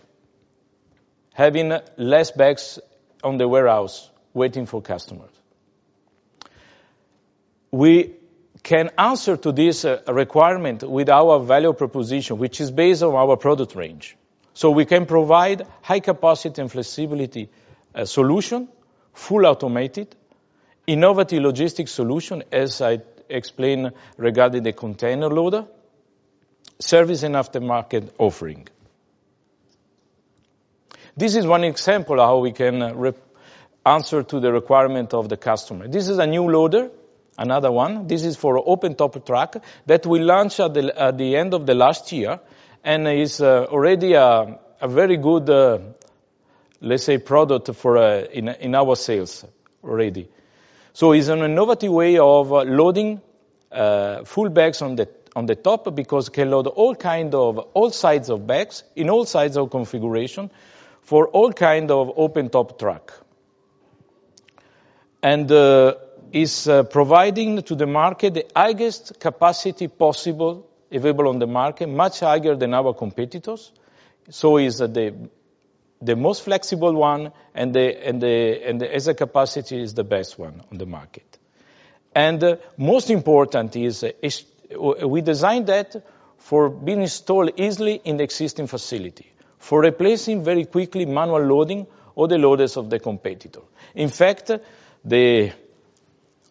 I: Having less bags on the warehouse waiting for customers. We can answer to this uh, requirement with our value proposition, which is based on our product range. So we can provide high capacity and flexibility uh, solution, full automated, innovative logistic solution, as I explained regarding the container loader, service and aftermarket offering. This is one example how we can uh, answer to the requirement of the customer. This is a new loader, another one. This is for open top truck that we launched at the at the end of the last year, and is uh, already a very good, uh, let's say, product for uh, in in our sales already. So it's an innovative way of loading full bags on the on the top, because can load all kind of all sizes of bags in all sizes of configuration for all kind of open top truck. And is uh, providing to the market the highest capacity possible available on the market, much higher than our competitors. So is uh, the most flexible one, and the and the and the as a capacity, is the best one on the market. And uh, most important is we designed that for being installed easily in the existing facility, for replacing very quickly manual loading or the loaders of the competitor. In fact,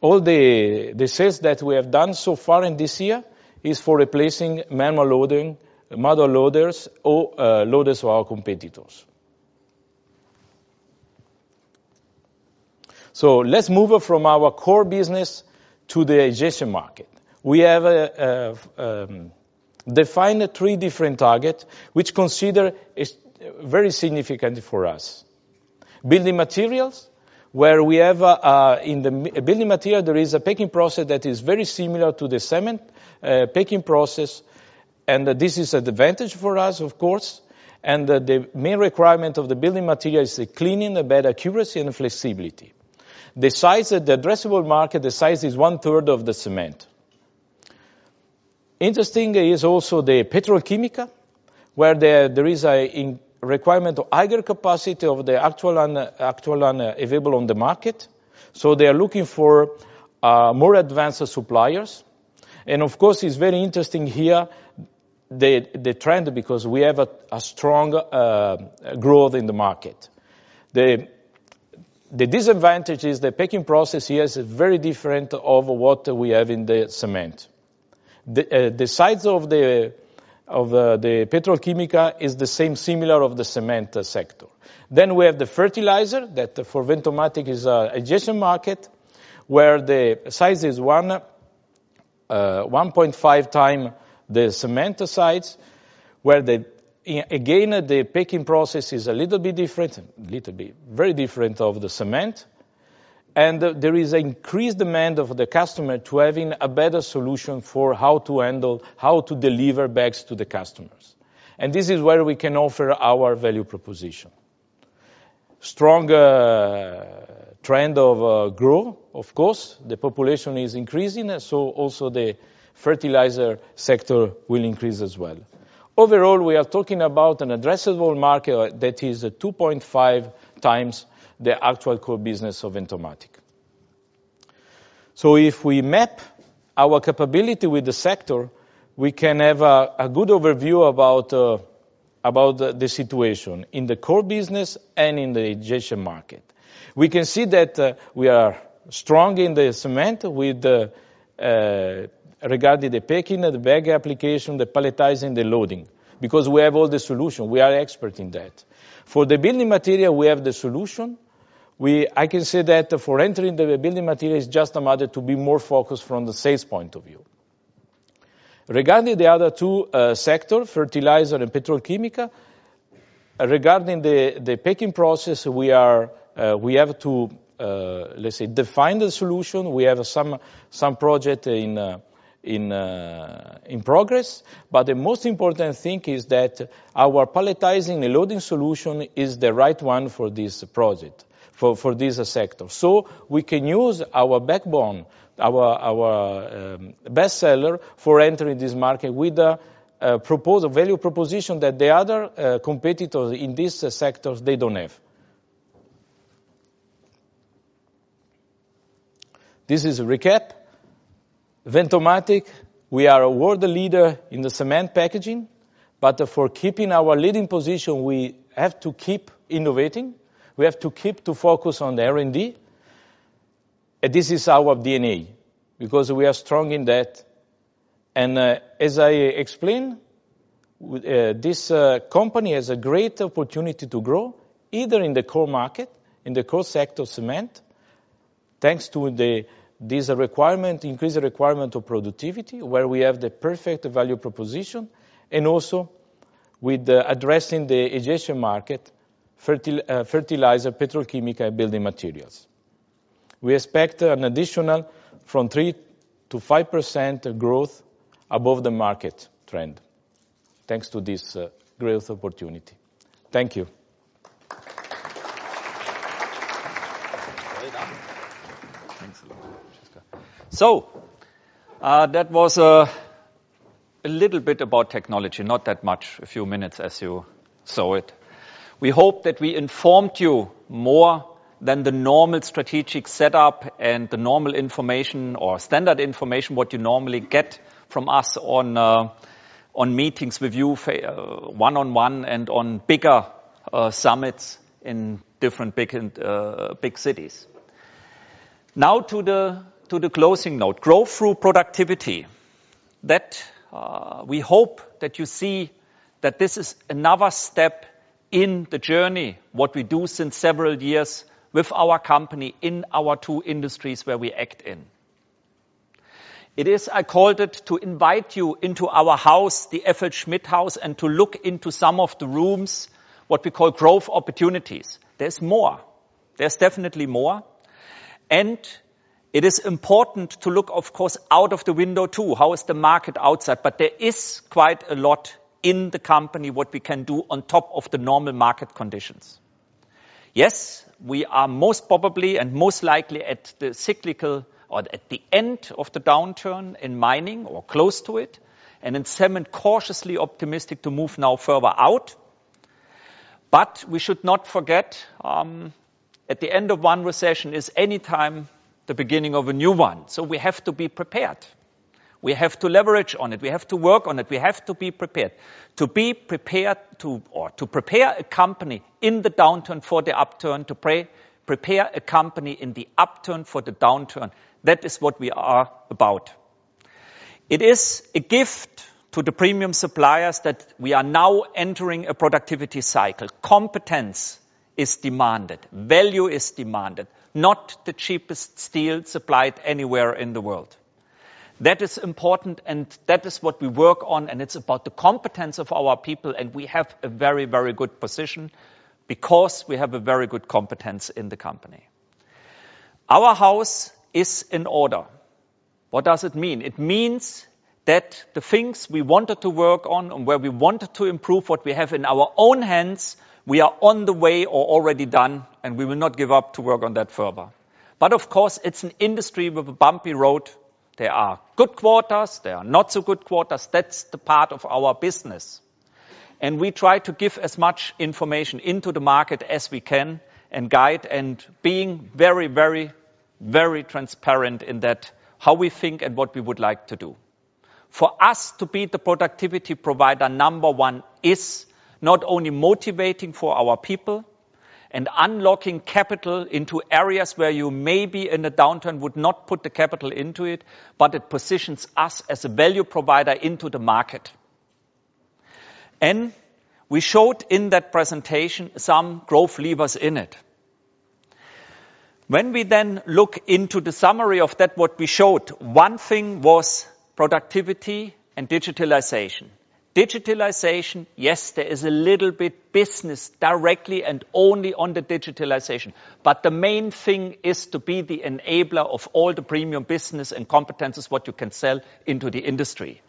I: all the sales that we have done so far in this year is for replacing manual loading, manual loaders or uh, loaders of our competitors. So let's move from our core business to the adjacent market. We have uh, uh, um, defined three different targets, which consider is very significant for us. Building materials, where we have uh, in the building material, there is a packing process that is very similar to the cement uh, packing process, and this is an advantage for us, of course. And the main requirement of the building material is the cleaning, the bed accuracy, and flexibility. The size of the addressable market, the size is one-third of the cement. Interesting is also the petrochemical, where there, there is a requirement of higher capacity of the actual and actual and uh, available on the market. So they are looking for uh, more advanced suppliers. And of course, it's very interesting here, the the trend, because we have a strong uh, growth in the market. The the disadvantage is the packing process here is very different of what we have in the cement. The size of the petrochemical is the same, similar of the cement sector. Then we have the fertilizer, that for Ventomatic is an adjacent market, where the size is one uh, 1.5 times the cement size, where the again, the packing process is a little bit different, little bit, very different of the cement. And there is an increased demand of the customer to having a better solution for how to handle, how to deliver bags to the customers. And this is where we can offer our value proposition. Strong uh, trend of uh, growth, of course, the population is increasing, uh, so also the fertilizer sector will increase as well. Overall, we are talking about an addressable market that is 2.5 times the actual core business of Ventomatic. So if we map our capability with the sector, we can have a good overview about uh, the situation in the core business and in the adjacent market. We can see that uh, we are strong in the cement with uh, regarding the packing, the bag application, the palletizing, the loading, because we have all the solution. We are expert in that. For the building material, we have the solution. I can say that for entering the building material, it's just a matter to be more focused from the sales point of view. Regarding the other two uh, sector, fertilizer and petrochemical, uh, regarding the packing process, we uh, have to, let's say, define the solution. We have some project in progress, but the most important thing is that our palletizing and loading solution is the right one for this project, for for this sector. So we can use our backbone, our our best seller, for entering this market with a proposed value proposition that the other uh, competitors in this sector, they don't have. This is a recap. Ventomatic, we are a world leader in the cement packaging, but for keeping our leading position, we have to keep innovating. We have to keep to focus on the R&D. This is our DNA, because we are strong in that. And uh, as I explained, uh, this uh, company has a great opportunity to grow, either in the core market, in the core sector cement, thanks to this requirement, increased requirement of productivity, where we have the perfect value proposition, and also with addressing the adjacent market, Uh, fertilizer, petrochemical, and building materials. We expect an additional from 3%-5% growth above the market trend, thanks to this uh, growth opportunity. Thank you.
A: So uh, that was a little bit about technology, not that much, a few minutes as you saw it. We hope that we informed you more than the normal strategic setup and the normal information or standard information, what you normally get from us on uh, on meetings with you one-on-one and on bigger uh, summits in different big uh, big cities. Now to the to the closing note. Growth through productivity. That we hope that you see that this is another step in the journey, what we do since several years with our company in our two industries where we act in. It is, I called it, to invite you into our house, the FLSmidth House, and to look into some of the rooms, what we call growth opportunities. There's more. There's definitely more. And it is important to look, of course, out of the window too. How is the market outside? But there is quite a lot in the company what we can do on top of the normal market conditions. Yes, we are most probably and most likely at the cyclical or at the end of the downturn in mining or close to it, and in cement cautiously optimistic to move now further out. But we should not forget um, at the end of one recession is anytime the beginning of a new one. So we have to be prepared. We have to leverage on it. We have to work on it. We have to be prepared. To be prepared to or to prepare a company in the downturn for the upturn, to prepare a company in the upturn for the downturn. That is what we are about. It is a gift to the premium suppliers that we are now entering a productivity cycle. Competence is demanded. Value is demanded. Not the cheapest steel supplied anywhere in the world. That is important, and that is what we work on, and it's about the competence of our people, and we have a very, very good position because we have a very good competence in the company. Our house is in order. What does it mean? It means that the things we wanted to work on and where we wanted to improve what we have in our own hands, we are on the way or already done, and we will not give up to work on that further. But of course, it's an industry with a bumpy road. There are good quarters. There are not so good quarters. That's the part of our business. And we try to give as much information into the market as we can and guide and being very, very, very transparent in that how we think and what we would like to do. For us to be the productivity provider, number one is not only motivating for our people and unlocking capital into areas where you maybe in a downturn would not put the capital into it, but it positions us as a value provider into the market. And we showed in that presentation some growth levers in it. When we then look into the summary of that, what we showed, one thing was productivity and digitalization. Digitalization, yes, there is a little bit business directly and only on the digitalization, but the main thing is to be the enabler of all the premium business and competences what you can sell into the industry.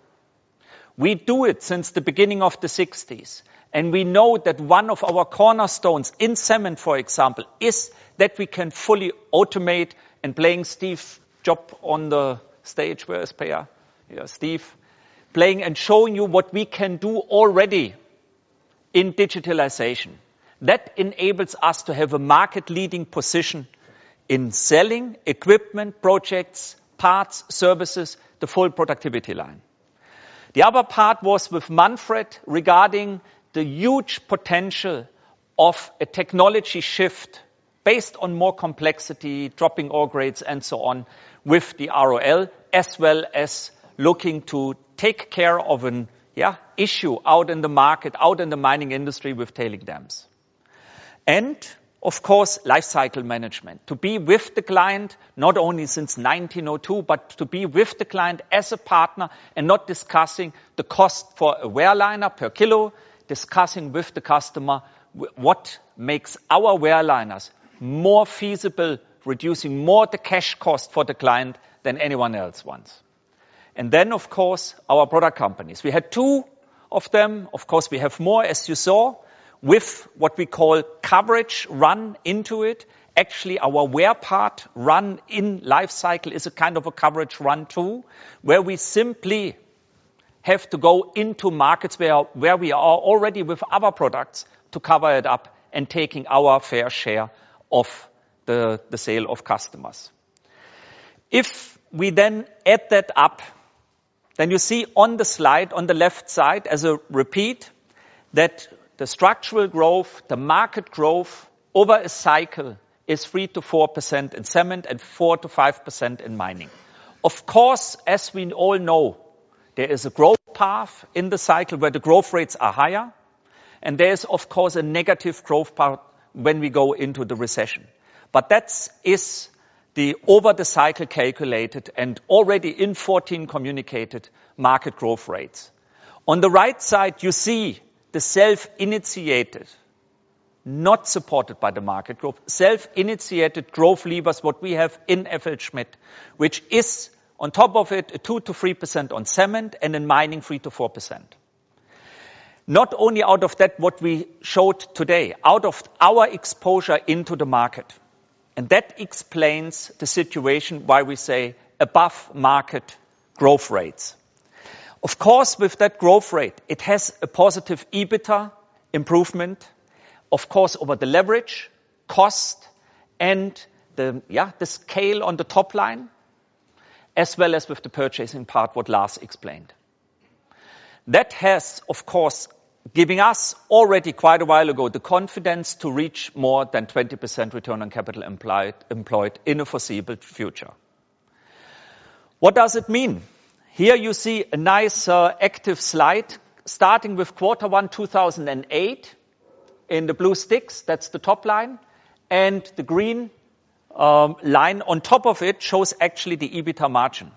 A: We do it since the beginning of the 60s. and we know that one of our cornerstones in cement, for example, is that we can fully automate and playing Steve job on the stage. Where is Per? Yeah, Steve. Playing and showing you what we can do already in digitalization. That enables us to have a market-leading position in selling equipment, projects, parts, services, the full productivity line. The other part was with Manfred regarding the huge potential of a technology shift based on more complexity, dropping ore grades, and so on with the ROL, as well as looking to take care of an yeah, issue out in the market, out in the mining industry with tailing dams. And of course, lifecycle management. To be with the client, not only since 1902, but to be with the client as a partner and not discussing the cost for a wear liner per kilo, discussing with the customer what makes our wear liners more feasible, reducing more the cash cost for the client than anyone else wants. And then, of course, our product companies. We had two of them. Of course, we have more, as you saw, with what we call coverage run into it. Actually, our wear part run in lifecycle is a kind of a coverage run too, where we simply have to go into markets where where we are already with other products to cover it up and taking our fair share of the, the sale of customers. If we then add that up then you see on the slide on the left side as a repeat that the structural growth, the market growth over a cycle is 3%-4% in cement and 4%-5% in mining. Of course, as we all know, there is a growth path in the cycle where the growth rates are higher, and there is, of course, a negative growth path when we go into the recession. But that is the over the cycle calculated and already in 14 communicated market growth rates. On the right side, you see the self-initiated, not supported by the market growth, self-initiated growth levers, what we have in FLSmidth, which is on top of it, 2%-3% on cement and in mining 3%-4%. Not only out of that, what we showed today, out of our exposure into the market. And that explains the situation why we say above market growth rates. Of course, with that growth rate, it has a positive EBITDA improvement, of course, over the leverage, cost, and the, yeah, the scale on the top line, as well as with the purchasing part, what Lars explained. That has, of course, given us already quite a while ago the confidence to reach more than 20% return on capital employed in a foreseeable future. What does it mean? Here you see a nice uh, active slide starting with quarter one 2008 in the blue sticks, that's the top line, and the green um, line on top of it shows actually the EBITDA margin.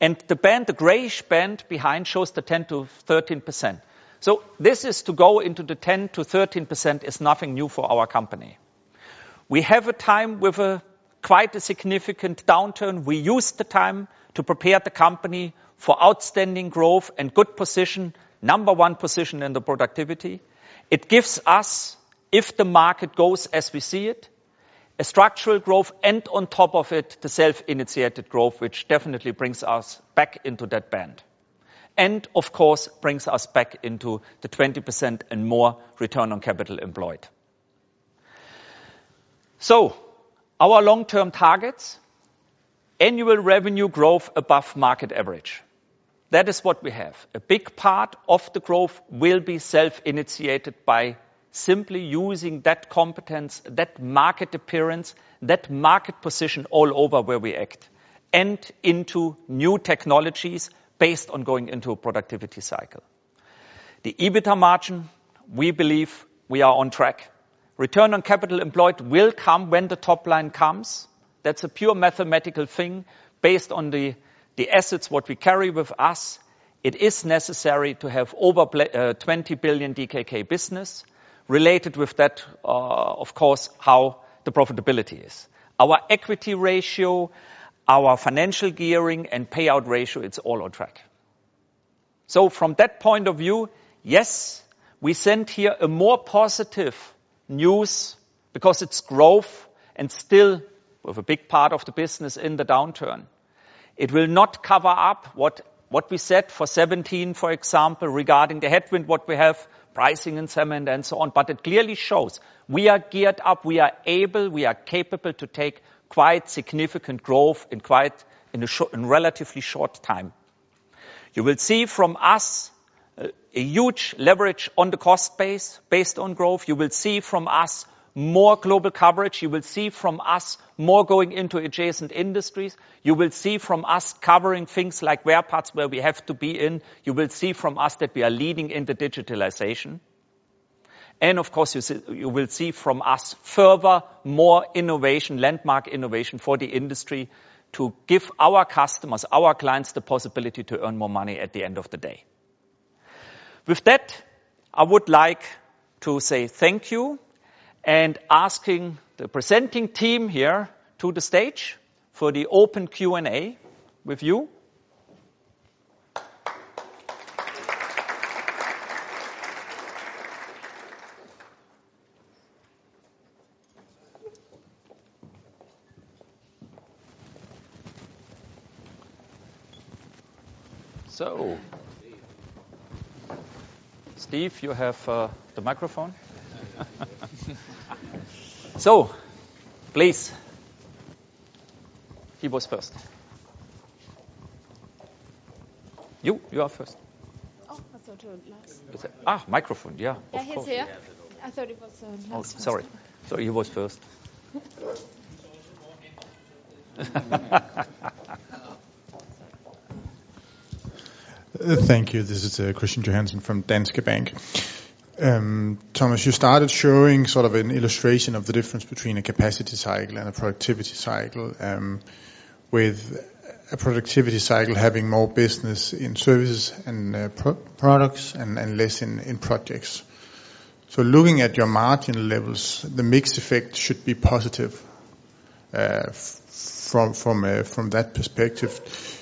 A: And the band, the grayish band behind shows the 10%-13%. So this is to go into the 10%-13% is nothing new for our company. We have a time with a quite a significant downturn. We used the time to prepare the company for outstanding growth and good position, number one position in the productivity. It gives us, if the market goes as we see it, a structural growth and on top of it, the self-initiated growth, which definitely brings us back into that band. And of course, brings us back into the 20% and more return on capital employed. So our long-term targets, annual revenue growth above market average. That is what we have. A big part of the growth will be self-initiated by simply using that competence, that market appearance, that market position all over where we act, and into new technologies based on going into a productivity cycle. The EBITDA margin, we believe we are on track. Return on capital employed will come when the top line comes. That's a pure mathematical thing based on the assets what we carry with us. It is necessary to have over uh, 20 billion DKK business related with that, uh, of course, how the profitability is. Our equity ratio, our financial gearing and payout ratio, it's all on track. So from that point of view, yes, we send here a more positive news because it's growth and still with a big part of the business in the downturn. It will not cover up what what we said for 2017, for example, regarding the headwind, what we have, pricing and cement and so on. But it clearly shows we are geared up, we are able, we are capable to take quite significant growth in quite in a relatively short time. You will see from us uh, a huge leverage on the cost base based on growth. You will see from us more global coverage. You will see from us more going into adjacent industries. You will see from us covering things like wear parts where we have to be in. You will see from us that we are leading in the digitalization. And of course, you see, you will see from us further more innovation, landmark innovation for the industry to give our customers, our clients the possibility to earn more money at the end of the day. With that, I would like to say thank you and asking the presenting team here to the stage for the open Q&A with you. So, Steve, you have the microphone. So please, he was first. You, you are first.
J: Oh, I thought it was last.
A: Ah, microphone, yeah.
J: Yeah,
A: of
J: he's
A: course.
J: here. I thought it was uh,
A: Oh,
J: last.
A: sorry. Sorry, he was first.
K: Thank you. This is uh, Christian Johansen from Danske Bank. Um, Thomas, you started showing sort of an illustration of the difference between a capacity cycle and a productivity cycle, um, with a productivity cycle having more business in services and uh, pro- products and less in projects. So, Looking at your margin levels, the mix effect should be positive f- from from uh, from that perspective.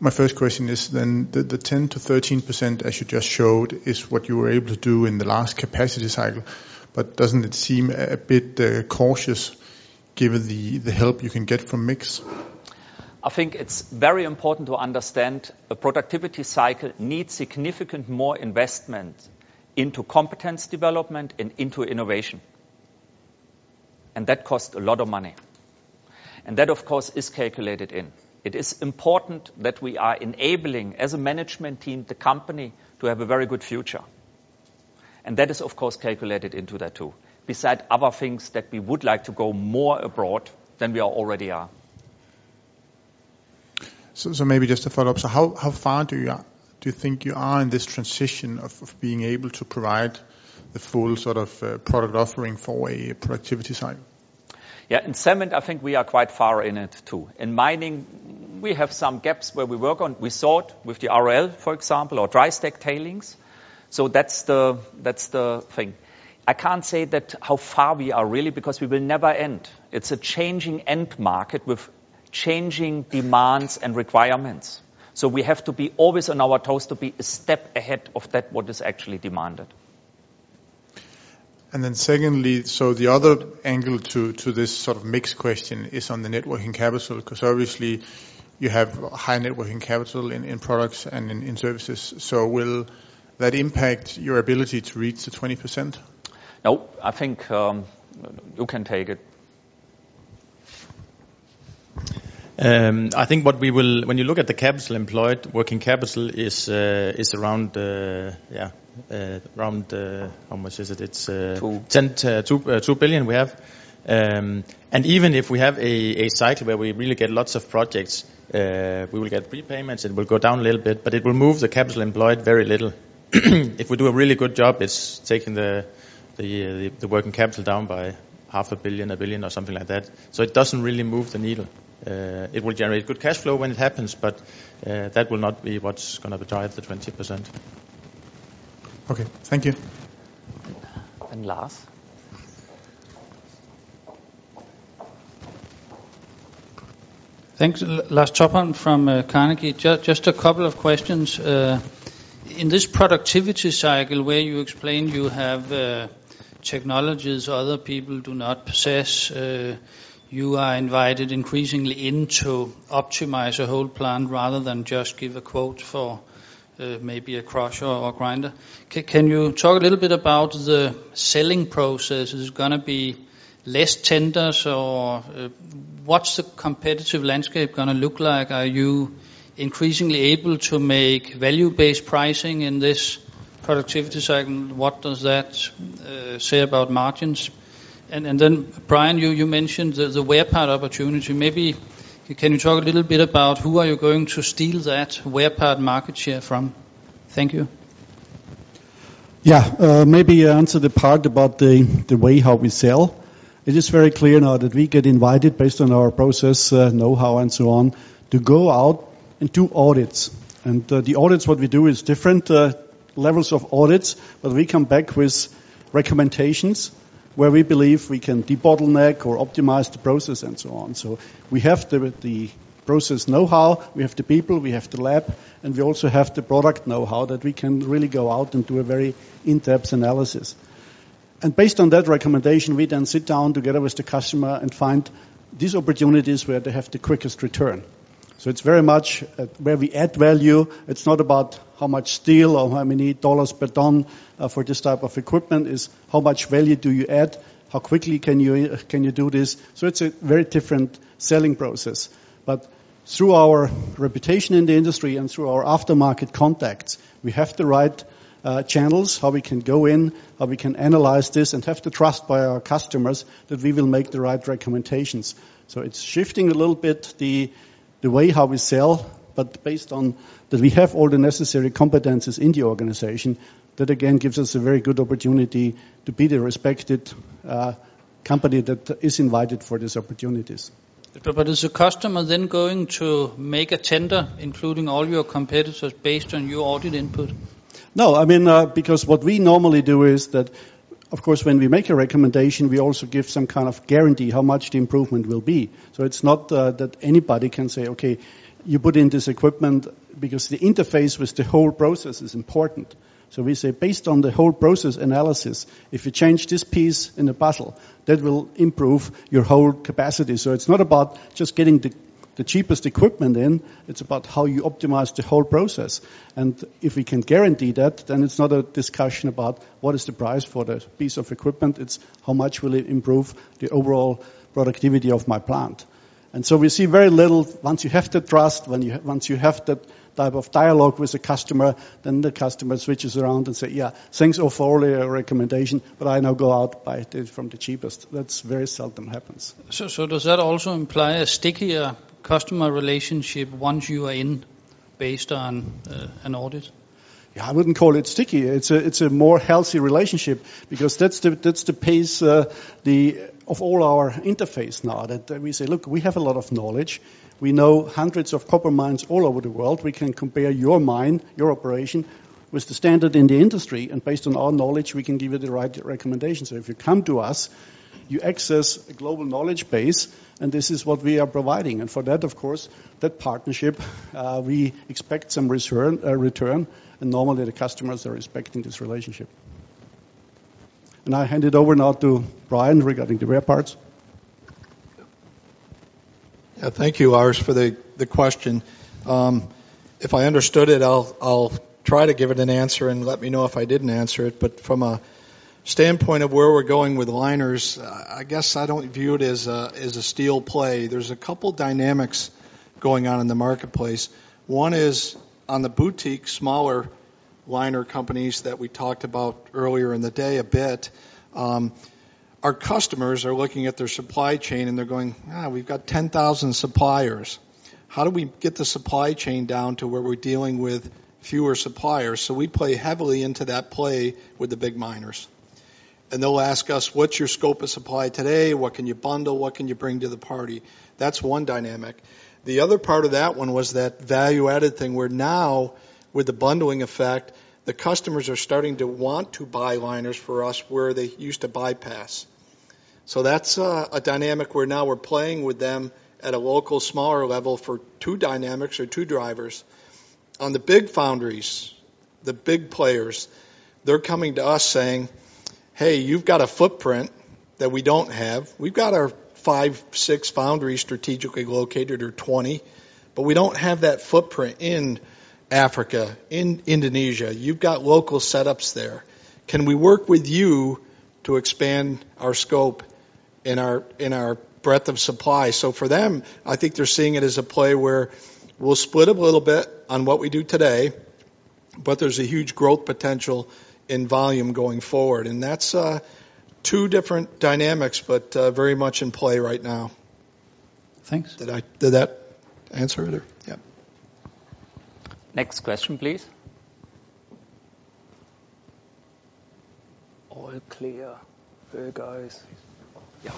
K: My first question is then the 10%-13%, as you just showed, is what you were able to do in the last capacity cycle. But Doesn't it seem a bit uh, cautious given the help you can get from mix?
A: I think it's very important to understand a productivity cycle needs significant more investment into competence development and into innovation. And that costs a lot of money. And that, of course, is calculated in. It is important that we are enabling, as a management team, the company to have a very good future. And that is, of course, calculated into that too, beside other things that we would like to go more abroad than we already are.
K: So, so maybe just to follow up, so how, far do you do you think you are in this transition of, being able to provide the full sort of uh, product offering for a productivity cycle?
A: Yeah, in cement, I think we are quite far in it too. In mining, we have some gaps where we work on. We saw it with the ROL, for example, or dry stack tailings. So that's the that's the thing. I can't say that how far we are really because we will never end. It's a changing end market with changing demands and requirements. So we have to be always on our toes to be a step ahead of that what is actually demanded.
K: And then secondly, so the other angle to, to this sort of mixed question is on the net working capital, because obviously you have high net working capital in, in products and in, in services. So will that impact your ability to reach the 20%?
A: No, I think um, you can take it.
C: Um, I think what we will, when you look at the capital employed, working capital is uh, is around uh, yeah around uh, how much is it? It's uh,
A: Two.
C: 10 uh, two, uh, 2 billion we have. Um, and even if we have a, a cycle where we really get lots of projects, uh, we will get prepayments. It will go down a little bit, but it will move the capital employed very little. if we do a really good job, it's taking the the, uh, the the working capital down by half a billion, a billion, or something like that. So it doesn't really move the needle. Uh, it will generate good cash flow when it happens, but uh, that will not be what's going to drive the 20%.
K: Okay, thank you.
A: And Lars?
L: Thanks. L- Lars Topholm from uh, Carnegie. Ju- Just a couple of questions. Uh, In this productivity cycle where you explain you have uh, technologies other people do not possess, uh, you are invited increasingly in to optimize a whole plant rather than just give a quote for uh, maybe a crusher or grinder. Ca- Can you talk a little bit about the selling process? Is it gonna be less tenders or uh, what's the competitive landscape gonna look like? Are you increasingly able to make value-based pricing in this productivity cycle? What does that uh, say about margins? And and then, Brian, you mentioned the the wear part opportunity. Maybe can you talk a little bit about who are you going to steal that wear part market share from? Thank you.
F: Yeah, uh, maybe answer the part about the, the way how we sell. It is very clear now that we get invited based on our process uh, know-how and so on to go out and do audits. And uh, the audits, what we do is different levels of audits, but we come back with recommendations where we believe we can debottleneck or optimize the process and so on. So we have the, the process know-how, we have the people, we have the lab, and we also have the product know-how that we can really go out and do a very in-depth analysis. And based on that recommendation, we then sit down together with the customer and find these opportunities where they have the quickest return. So it's very much uh, where we add value. It's not about how much steel or how many dollars per ton uh, for this type of equipment. Is how much value do you add? How quickly can you uh, can you do this? So it's a very different selling process. But through our reputation in the industry and through our aftermarket contacts, we have the right uh, channels, how we can go in, how we can analyze this, and have the trust by our customers that we will make the right recommendations. So it's shifting a little bit the, the way how we sell, but based on that we have all the necessary competences in the organization, that again gives us a very good opportunity to be the respected uh, company that is invited for these opportunities.
L: But is the customer then going to make a tender, including all your competitors, based on your audit input?
F: No, I mean, uh, because what we normally do is that, of course, when we make a recommendation, we also give some kind of guarantee how much the improvement will be. So it's not uh, that anybody can say, okay, you put in this equipment because the interface with the whole process is important. So we say, based on the whole process analysis, if you change this piece in the puzzle, that will improve your whole capacity. So it's not about just getting the, the cheapest equipment in, it's about how you optimize the whole process. And if we can guarantee that, then it's not a discussion about what is the price for the piece of equipment, it's how much will it improve the overall productivity of my plant. And so we see very little, once you have the trust, when you, once you have that type of dialogue with the customer, then the customer switches around and say, yeah, thanks for all your recommendation, but I now go out buy it from the cheapest. That's very seldom happens.
L: So, so does that also imply a stickier customer relationship once you are in based on uh, an audit?
F: Yeah, I wouldn't call it sticky. It's a it's a more healthy relationship because that's the that's the pace uh, the of all our interface now. That we say, look, we have a lot of knowledge. We know hundreds of copper mines all over the world. We can compare your mine, your operation, with the standard in the industry, and based on our knowledge, we can give you the right recommendation. So if you come to us, you access a global knowledge base, and this is what we are providing. And for that, of course, that partnership, uh, we expect some return, uh, return, and normally the customers are expecting this relationship. And I hand it over now to Brian regarding the rare parts.
E: Yeah, thank you, Lars, for the, the question. Um, if I understood it, I'll, I'll try to give it an answer and let me know if I didn't answer it. But from a standpoint of where we're going with liners, I guess I don't view it as a, as a steel play. There's a couple dynamics going on in the marketplace. One is on the boutique, smaller liner companies that we talked about earlier in the day a bit. Um, our customers are looking at their supply chain and they're going, ah, we've got 10,000 suppliers. How do we get the supply chain down to where we're dealing with fewer suppliers? So we play heavily into that play with the big miners. And they'll ask us, what's your scope of supply today? What can you bundle? What can you bring to the party? That's one dynamic. The other part of that one was that value added thing where now, with the bundling effect, the customers are starting to want to buy liners for us where they used to bypass. So that's uh, a dynamic where now we're playing with them at a local, smaller level for two dynamics or two drivers. On the big foundries, the big players, they're coming to us saying, hey, you've got a footprint that we don't have. We've got our five, six foundries strategically located or 20, but we don't have that footprint in Africa, in Indonesia. You've got local setups there. Can we work with you to expand our scope in our in our breadth of supply? So for them, I think they're seeing it as a play where we'll split a little bit on what we do today, but there's a huge growth potential in volume going forward, and that's uh, two different dynamics, but uh, very much in play right now.
L: Thanks.
E: Did I did that answer it? Or? Yeah.
A: Next question, please. All clear. Hey, guys. Yeah.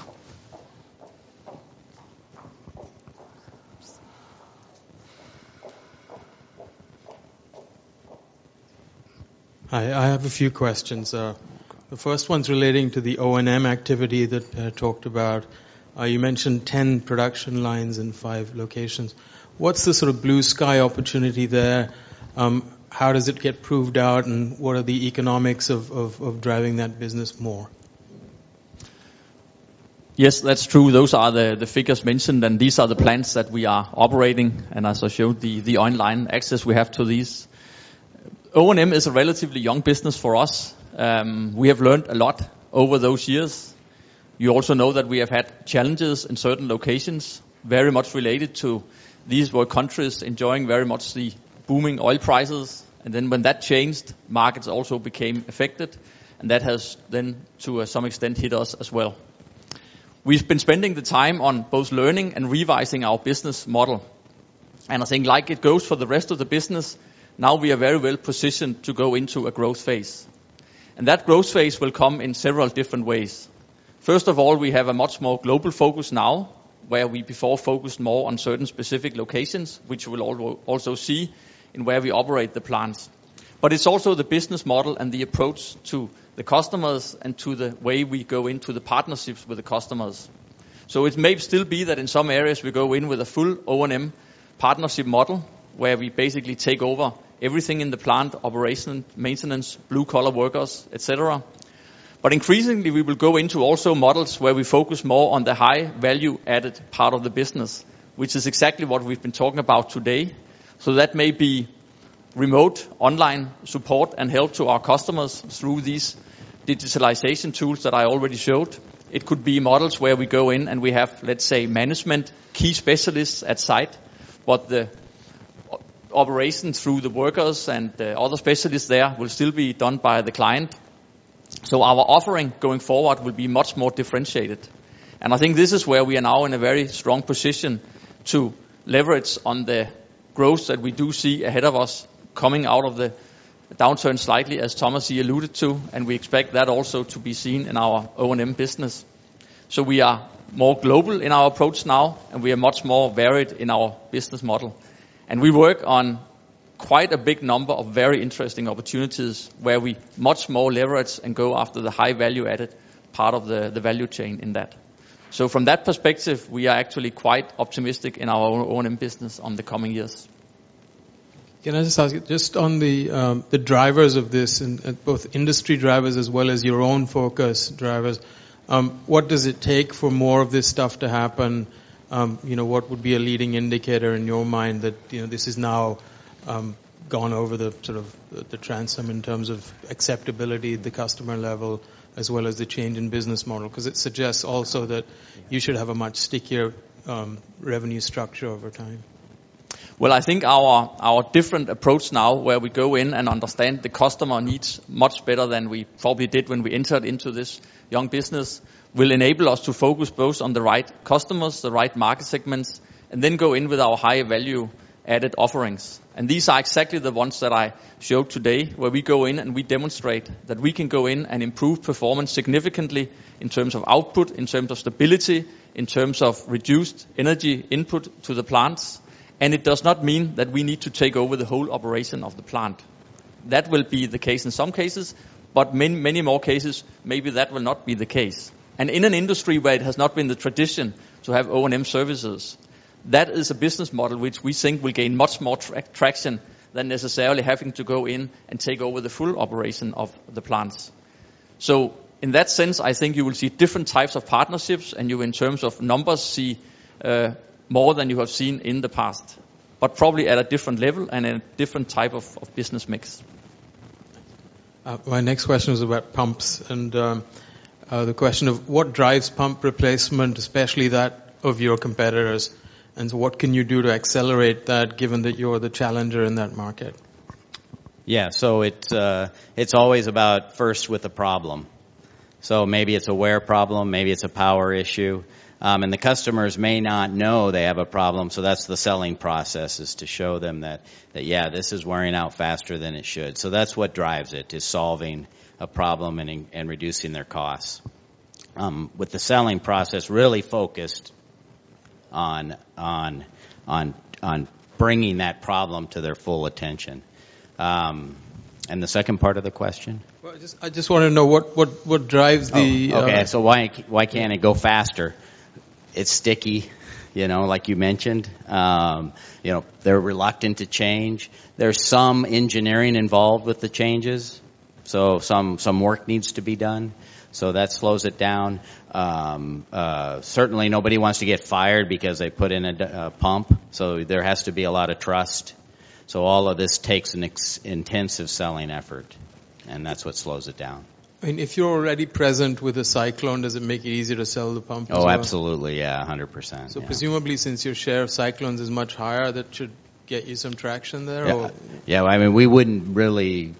M: Hi, I have a few questions. Uh, the first one's relating to the O&M activity that uh, talked about. Uh, you mentioned 10 production lines in five locations. What's the sort of blue sky opportunity there? Um, how does it get proved out, and what are the economics of, of, of driving that business more?
C: Yes, that's true. Those are the, the figures mentioned, and these are the plants that we are operating. And as I showed, the, the online access we have to these. O&M is a relatively young business for us. Um, we have learned a lot over those years. You also know that we have had challenges in certain locations, very much related to these were countries enjoying very much the booming oil prices. And then when that changed, markets also became affected, and that has then, to some extent, hit us as well. We've been spending the time on both learning and revising our business model. And I think like it goes for the rest of the business, now we are very well positioned to go into a growth phase. And that growth phase will come in several different ways. First of all, we have a much more global focus now, where we before focused more on certain specific locations, which you will also see in where we operate the plants. But it's also the business model and the approach to the customers and to the way we go into the partnerships with the customers. So it may still be that in some areas we go in with a full O&M partnership model, where we basically take over everything in the plant, operation, maintenance, blue-collar workers, et cetera. But increasingly, we will go into also models where we focus more on the high value-added part of the business, which is exactly what we've been talking about today. So that may be remote online support and help to our customers through these digitalization tools that I already showed. It could be models where we go in and we have, let's say, management, key specialists at site, but the operation through the workers and the other specialists there will still be done by the client. So our offering going forward will be much more differentiated. And I think this is where we are now in a very strong position to leverage on the growth that we do see ahead of us coming out of the downturn slightly, as Thomas alluded to, and we expect that also to be seen in our O&M business. So we are more global in our approach now, and we are much more varied in our business model. And we work on quite a big number of very interesting opportunities, where we much more leverage and go after the high value-added part of the the value chain in that. So from that perspective, we are actually quite optimistic in our O&M business on the coming years.
M: Can I just ask you, just on the um, the drivers of this, and both industry drivers as well as your own focus drivers, um, what does it take for more of this stuff to happen? You know, what would be a leading indicator in your mind that, you know, this is now um gone over the sort of the transom in terms of acceptability at the customer level, as well as the change in business model? Because it suggests also that you should have a much stickier um revenue structure over time.
C: Well, I think our our different approach now, where we go in and understand the customer needs much better than we probably did when we entered into this young business, will enable us to focus both on the right customers, the right market segments, and then go in with our high value-added offerings. And these are exactly the ones that I showed today, where we go in and we demonstrate that we can go in and improve performance significantly in terms of output, in terms of stability, in terms of reduced energy input to the plants. And it does not mean that we need to take over the whole operation of the plant. That will be the case in some cases, but many, many more cases, maybe that will not be the case. And in an industry where it has not been the tradition to have O&M services, that is a business model which we think will gain much more traction than necessarily having to go in and take over the full operation of the plants. So in that sense, I think you will see different types of partnerships, and you, in terms of numbers, see uh, more than you have seen in the past, but probably at a different level and a different type of business mix.
M: Uh, my next question is about pumps, and um, the question of what drives pump replacement, especially that of your competitors, and so what can you do to accelerate that, given that you're the challenger in that market?
H: Yeah, so it's uh, it's always about first with the problem. So maybe it's a wear problem, maybe it's a power issue, and the customers may not know they have a problem, so that's the selling process, is to show them that that, yeah, this is wearing out faster than it should. So that's what drives it, is solving a problem and reducing their costs. Um, with the selling process really focused on on on on bringing that problem to their full attention. Um, and the second part of the question?
M: Well, I just want to know what what, what drives the-
H: Oh, okay. Uh, so why why can't it go faster? It's sticky, you know, like you mentioned. Um, you know, they're reluctant to change. There's some engineering involved with the changes, so some some work needs to be done, so that slows it down. Um, uh, certainly, nobody wants to get fired because they put in a pump, so there has to be a lot of trust. So all of this takes an intensive selling effort, and that's what slows it down.
M: I mean, if you're already present with a cyclone, does it make it easier to sell the pump?
H: Oh,
M: well?
H: absolutely, yeah, 100%.
M: So
H: yeah.
M: presumably, since your share of cyclones is much higher, that should get you some traction there.
H: Yeah,
M: Or?
H: yeah, I mean, we wouldn't really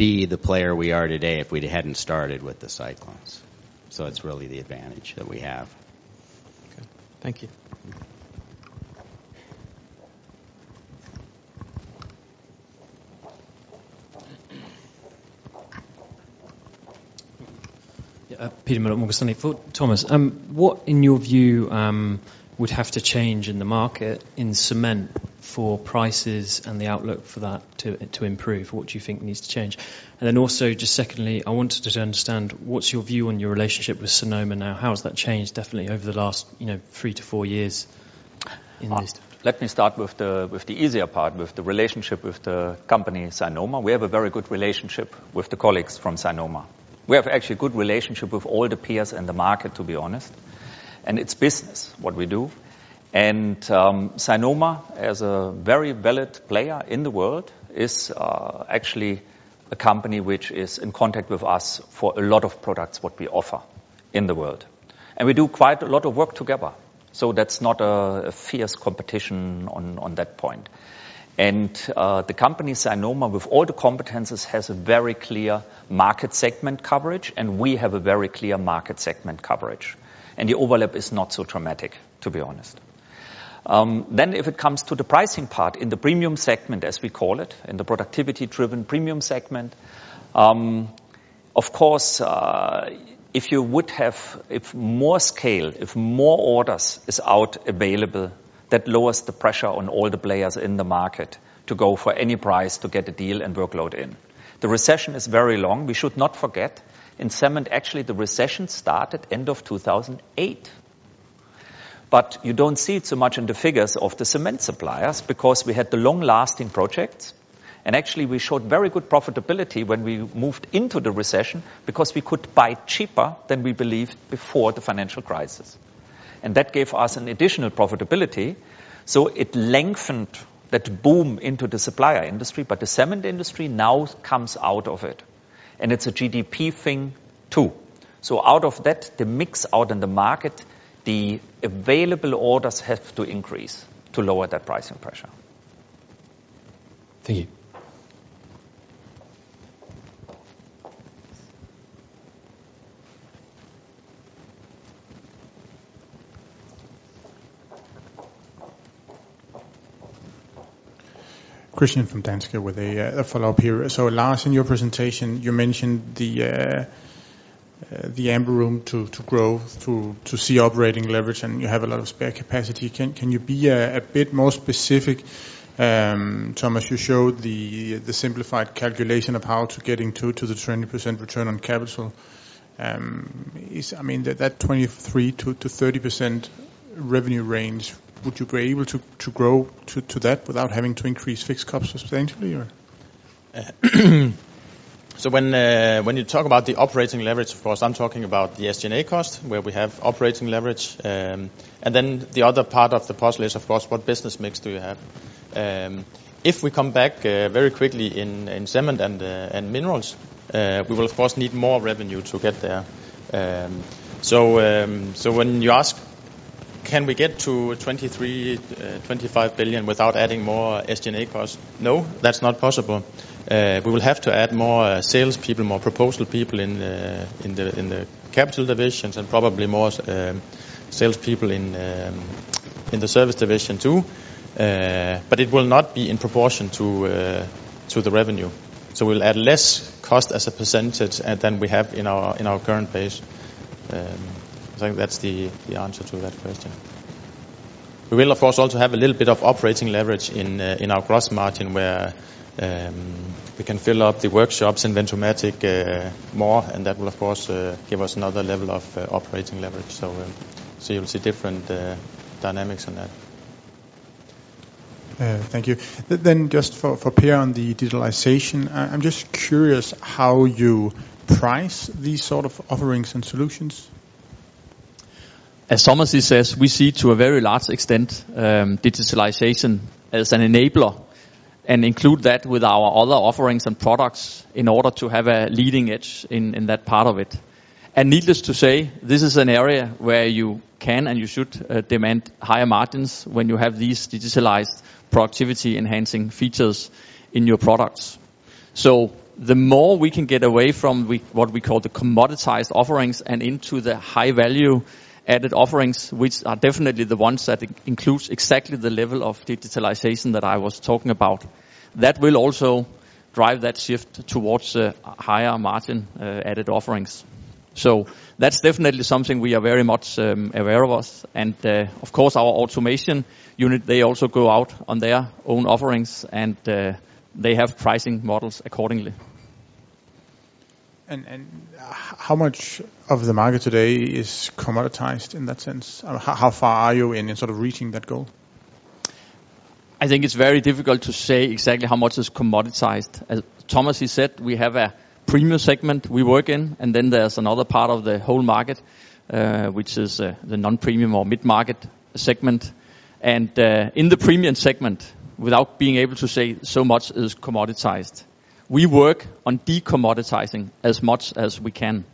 H: be the player we are today if we hadn't started with the cyclones. So it's really the advantage that we have. Okay.
M: Thank you.
N: Uh, Peter Murdoch, Morgan Stanley. For Thomas, um, what, in your view, um, would have to change in the market in cement for prices and the outlook for that to, to improve? What do you think needs to change? And then also, just secondly, I wanted to understand what's your view on your relationship with Sinoma now? How has that changed, definitely, over the last you know three to four years in uh, this?
A: Let me start with the, with the easier part, with the relationship with the company Sinoma. We have a very good relationship with the colleagues from Sinoma. We have actually a good relationship with all the peers in the market, to be honest. And it's business, what we do. And um, Sinoma, as a very valid player in the world, is uh, actually a company which is in contact with us for a lot of products what we offer in the world. And we do quite a lot of work together. So that's not a, a fierce competition on, on that point. And uh, the company Sinoma, with all the competences, has a very clear market segment coverage, and we have a very clear market segment coverage. And the overlap is not so dramatic, to be honest. Um, then if it comes to the pricing part, in the premium segment, as we call it, in the productivity-driven premium segment, um, of course, uh, if you would have, if more scale, if more orders is out available, that lowers the pressure on all the players in the market to go for any price to get a deal and workload in. The recession is very long. We should not forget, in cement, actually, the recession started end of 2008. But you don't see it so much in the figures of the cement suppliers because we had the long-lasting projects. And actually, we showed very good profitability when we moved into the recession because we could buy cheaper than we believed before the financial crisis. And that gave us an additional profitability. So it lengthened that boom into the supplier industry, but the cement industry now comes out of it. And it's a GDP thing too. So out of that, the mix out in the market, the available orders have to increase to lower that pricing pressure.
N: Thank you.
K: Christian from Danske with a, a follow-up here. So Lars, in your presentation, you mentioned the uh, the amber room to, to grow, to, to see operating leverage, and you have a lot of spare capacity. Can, can you be a, a bit more specific? Um, Thomas, you showed the, the simplified calculation of how to getting to, to the 20% return on capital. Um, is, I mean, that, that 23 to, to 30% revenue range, would you be able to, to grow to, to that without having to increase fixed costs substantially? Or?
B: So when uh, when you talk about the operating leverage, of course, I'm talking about the SG&A cost, where we have operating leverage. Um, and then the other part of the puzzle is, of course, what business mix do you have? Um, if we come back uh, very quickly in, in cement and, uh, and minerals, we will, of course, need more revenue to get there. Um, so, so when you ask, can we get to 23, uh, 25 billion without adding more SG&A costs? No, that's not possible. Uh, we will have to add more uh, sales people, more proposal people in uh, in the in the capital divisions, and probably more um, sales people in um, in the service division too. Uh, but it will not be in proportion to uh, to the revenue. So we'll add less cost as a percentage than we have in our in our current base. Um, I think that's the answer to that question. We will, of course, also have a little bit of operating leverage in uh, in our gross margin, where um, we can fill up the workshops in Ventomatic uh, more, and that will, of course, uh, give us another level of operating leverage. So, um, so you'll see different dynamics on that.
K: Thank you. Th- Then just for Per on the digitalization, I'm just curious how you price these sort of offerings and solutions.
C: As Thomas says, we see to a very large extent um, digitalization as an enabler and include that with our other offerings and products in order to have a leading edge in that part of it. And needless to say, this is an area where you can and you should demand higher margins when you have these digitalized productivity-enhancing features in your products. So the more we can get away from what we call the commoditized offerings and into the high-value added offerings, which are definitely the ones that includes exactly the level of digitalization that I was talking about, that will also drive that shift towards uh, higher margin uh, added offerings. So that's definitely something we are very much um, aware of. And uh, of course, our automation unit, they also go out on their own offerings, and they have pricing models accordingly.
K: And, and how much of the market today is commoditized in that sense? How how far are you in in sort of reaching that goal?
C: I think it's very difficult to say exactly how much is commoditized. As Thomas said, we have a premium segment we work in, and then there's another part of the whole market, uh, which is uh, the non-premium or mid-market segment. And uh, in the premium segment, without being able to say so much is commoditized, we work on decommoditizing as much as we can.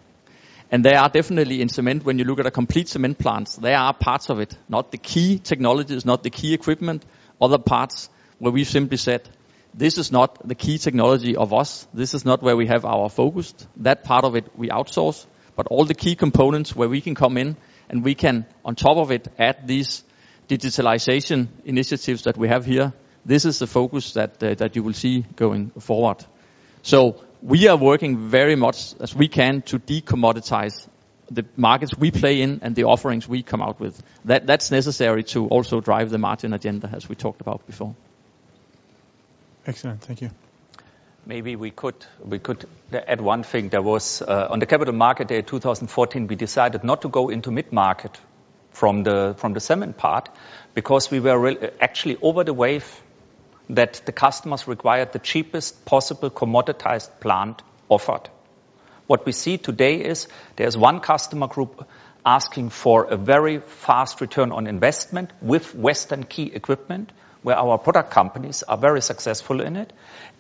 C: And there are definitely in cement, when you look at a complete cement plant, there are parts of it, not the key technologies, not the key equipment, other parts where we've simply said, this is not the key technology of us. This is not where we have our focus. That part of it we outsource. But all the key components where we can come in and we can, on top of it, add these digitalization initiatives that we have here, this is the focus that uh, that you will see going forward. So we are working very much as we can to decommoditize the markets we play in and the offerings we come out with. That, that's necessary to also drive the margin agenda, as we talked about before.
K: Excellent. Thank you.
A: Maybe we could we could add one thing. There was uh, on the Capital Market Day 2014, we decided not to go into mid-market from the, from the cement part because we were actually over the wave that the customers required the cheapest possible commoditized plant offered. What we see today is there's one customer group asking for a very fast return on investment with Western key equipment, where our product companies are very successful in it,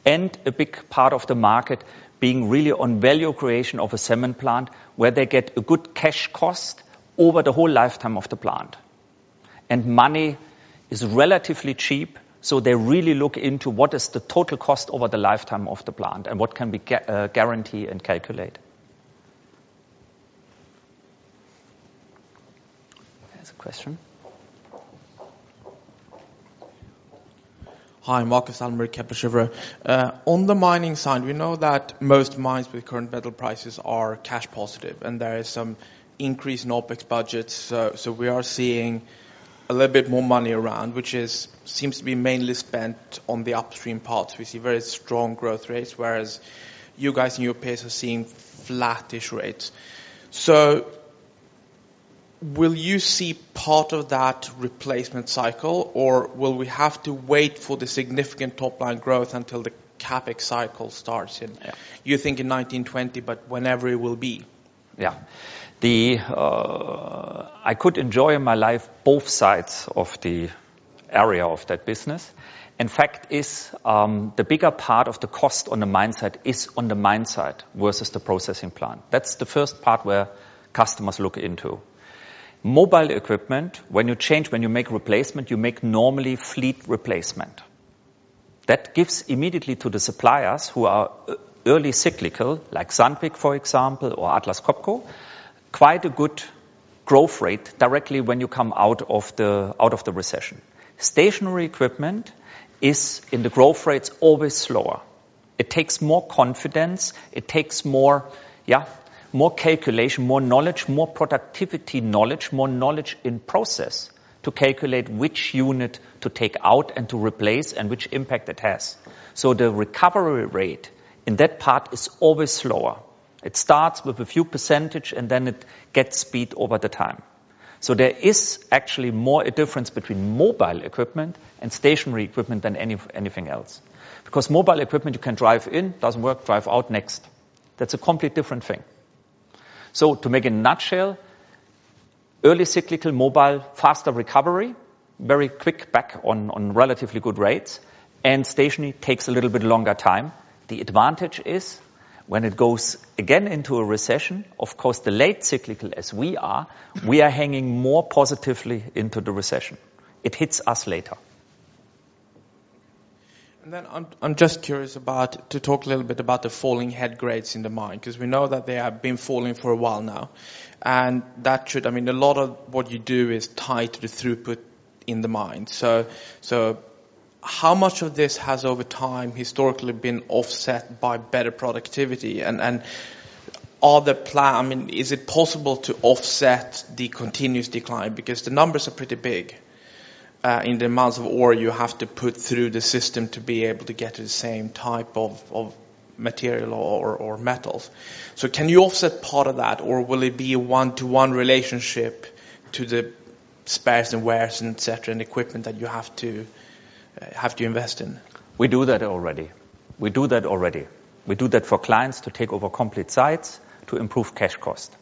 A: and a big part of the market being really on value creation of a cement plant where they get a good cash cost over the whole lifetime of the plant. And money is relatively cheap, so they really look into what is the total cost over the lifetime of the plant and what can we uh, guarantee and calculate. There's a question.
O: Hi, Markus Almerud, Kepler Cheuvreux. Uh, on the mining side, we know that most mines with current metal prices are cash positive, and there is some increase in OpEx budgets. So we are seeing a little bit more money around, which is seems to be mainly spent on the upstream parts. We see very strong growth rates, whereas you guys in your peers are seeing flattish rates. So will you see part of that replacement cycle, or will we have to wait for the significant top-line growth until the CapEx cycle starts? in, You think in 2019-2020, but whenever it will be.
A: Yeah. Uh, I could enjoy in my life both sides of the area of that business. In fact, is um, the bigger part of the cost on the mine side is on the mine side versus the processing plant. That's the first part where customers look into. Mobile equipment, when you change, when you make replacement, you make normally fleet replacement. That gives immediately to the suppliers who are uh, early cyclical, like Sandvik, for example, or Atlas Copco, quite a good growth rate directly when you come out of the out of the recession. Stationary equipment is in the growth rates always slower. It takes more confidence. It takes more, yeah, more calculation, more knowledge, more productivity knowledge, more knowledge in process to calculate which unit to take out and to replace and which impact it has. So the recovery rate in that part is always slower. It starts with a few percentage, and then it gets speed over the time. So there is actually more a difference between mobile equipment and stationary equipment than any, anything else. Because mobile equipment, you can drive in, doesn't work, drive out next. That's a completely different thing. So to make a nutshell, early cyclical mobile, faster recovery, very quick back on, on relatively good rates, and stationary takes a little bit longer time. The advantage is when it goes again into a recession, of course, the late cyclical as we are, we are hanging more positively into the recession. It hits us later.
O: And then I'm, I'm just curious about to talk a little bit about the falling head grades in the mine because we know that they have been falling for a while now, and that should I mean a lot of what you do is tied to the throughput in the mine. So so how much of this has over time historically been offset by better productivity and and are the plan I mean is it possible to offset the continuous decline because the numbers are pretty big uh, in the amounts of ore you have to put through the system to be able to get to the same type of, of material or, or metals. So can you offset part of that or will it be a one-to-one relationship to the spares and wares and etc. and equipment that you have to have to invest in?
A: We do that already. We do that already. We do that for clients to take over complete sites to improve cash cost.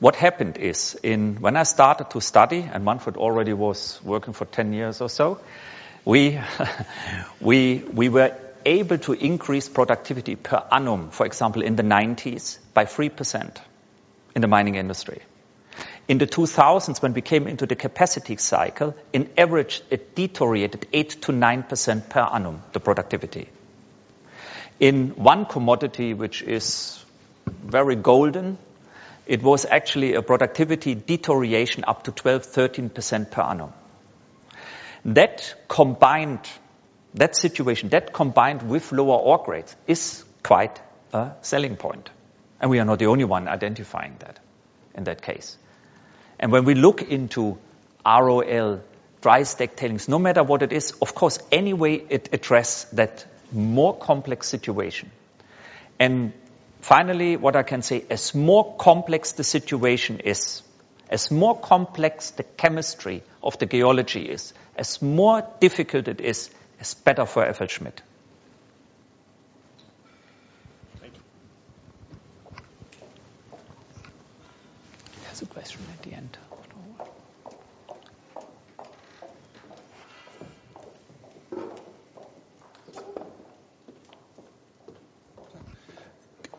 A: What happened is in when I started to study, and Manfred already was working for 10 years or so, we, we, we were able to increase productivity per annum, for example, in the 90s by 3% in the mining industry. In the 2000s, when we came into the capacity cycle, in average, it deteriorated 8 to 9% per annum, the productivity. In one commodity, which is very golden, it was actually a productivity deterioration up to 12, 13% per annum. That combined, that situation, that combined with lower ore grades is quite a selling point. And we are not the only one identifying that in that case. And when we look into ROL, dry stack tailings, no matter what it is, of course, anyway, it addresses that more complex situation. And finally, what I can say, as more complex the situation is, as more complex the chemistry of the geology is, as more difficult it is, as better for FLSmidth.
P: There's a question at the end.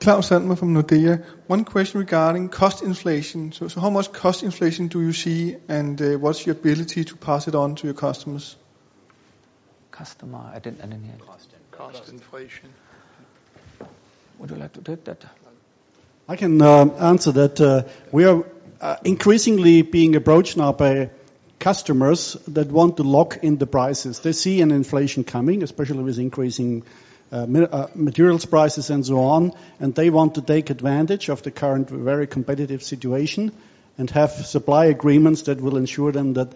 Q: Claus Sandmer from Nordea. One question regarding cost inflation. So, so how much cost inflation do you see, and uh, what's your ability to pass it on to your customers?
A: Customer, I didn't, I didn't hear.
E: Cost, cost inflation.
A: Would you like to take that?
F: I can um, answer that. Uh, we are uh, increasingly being approached now by customers that want to lock in the prices. They see an inflation coming, especially with increasing uh, uh, materials prices and so on, and they want to take advantage of the current very competitive situation and have supply agreements that will ensure them that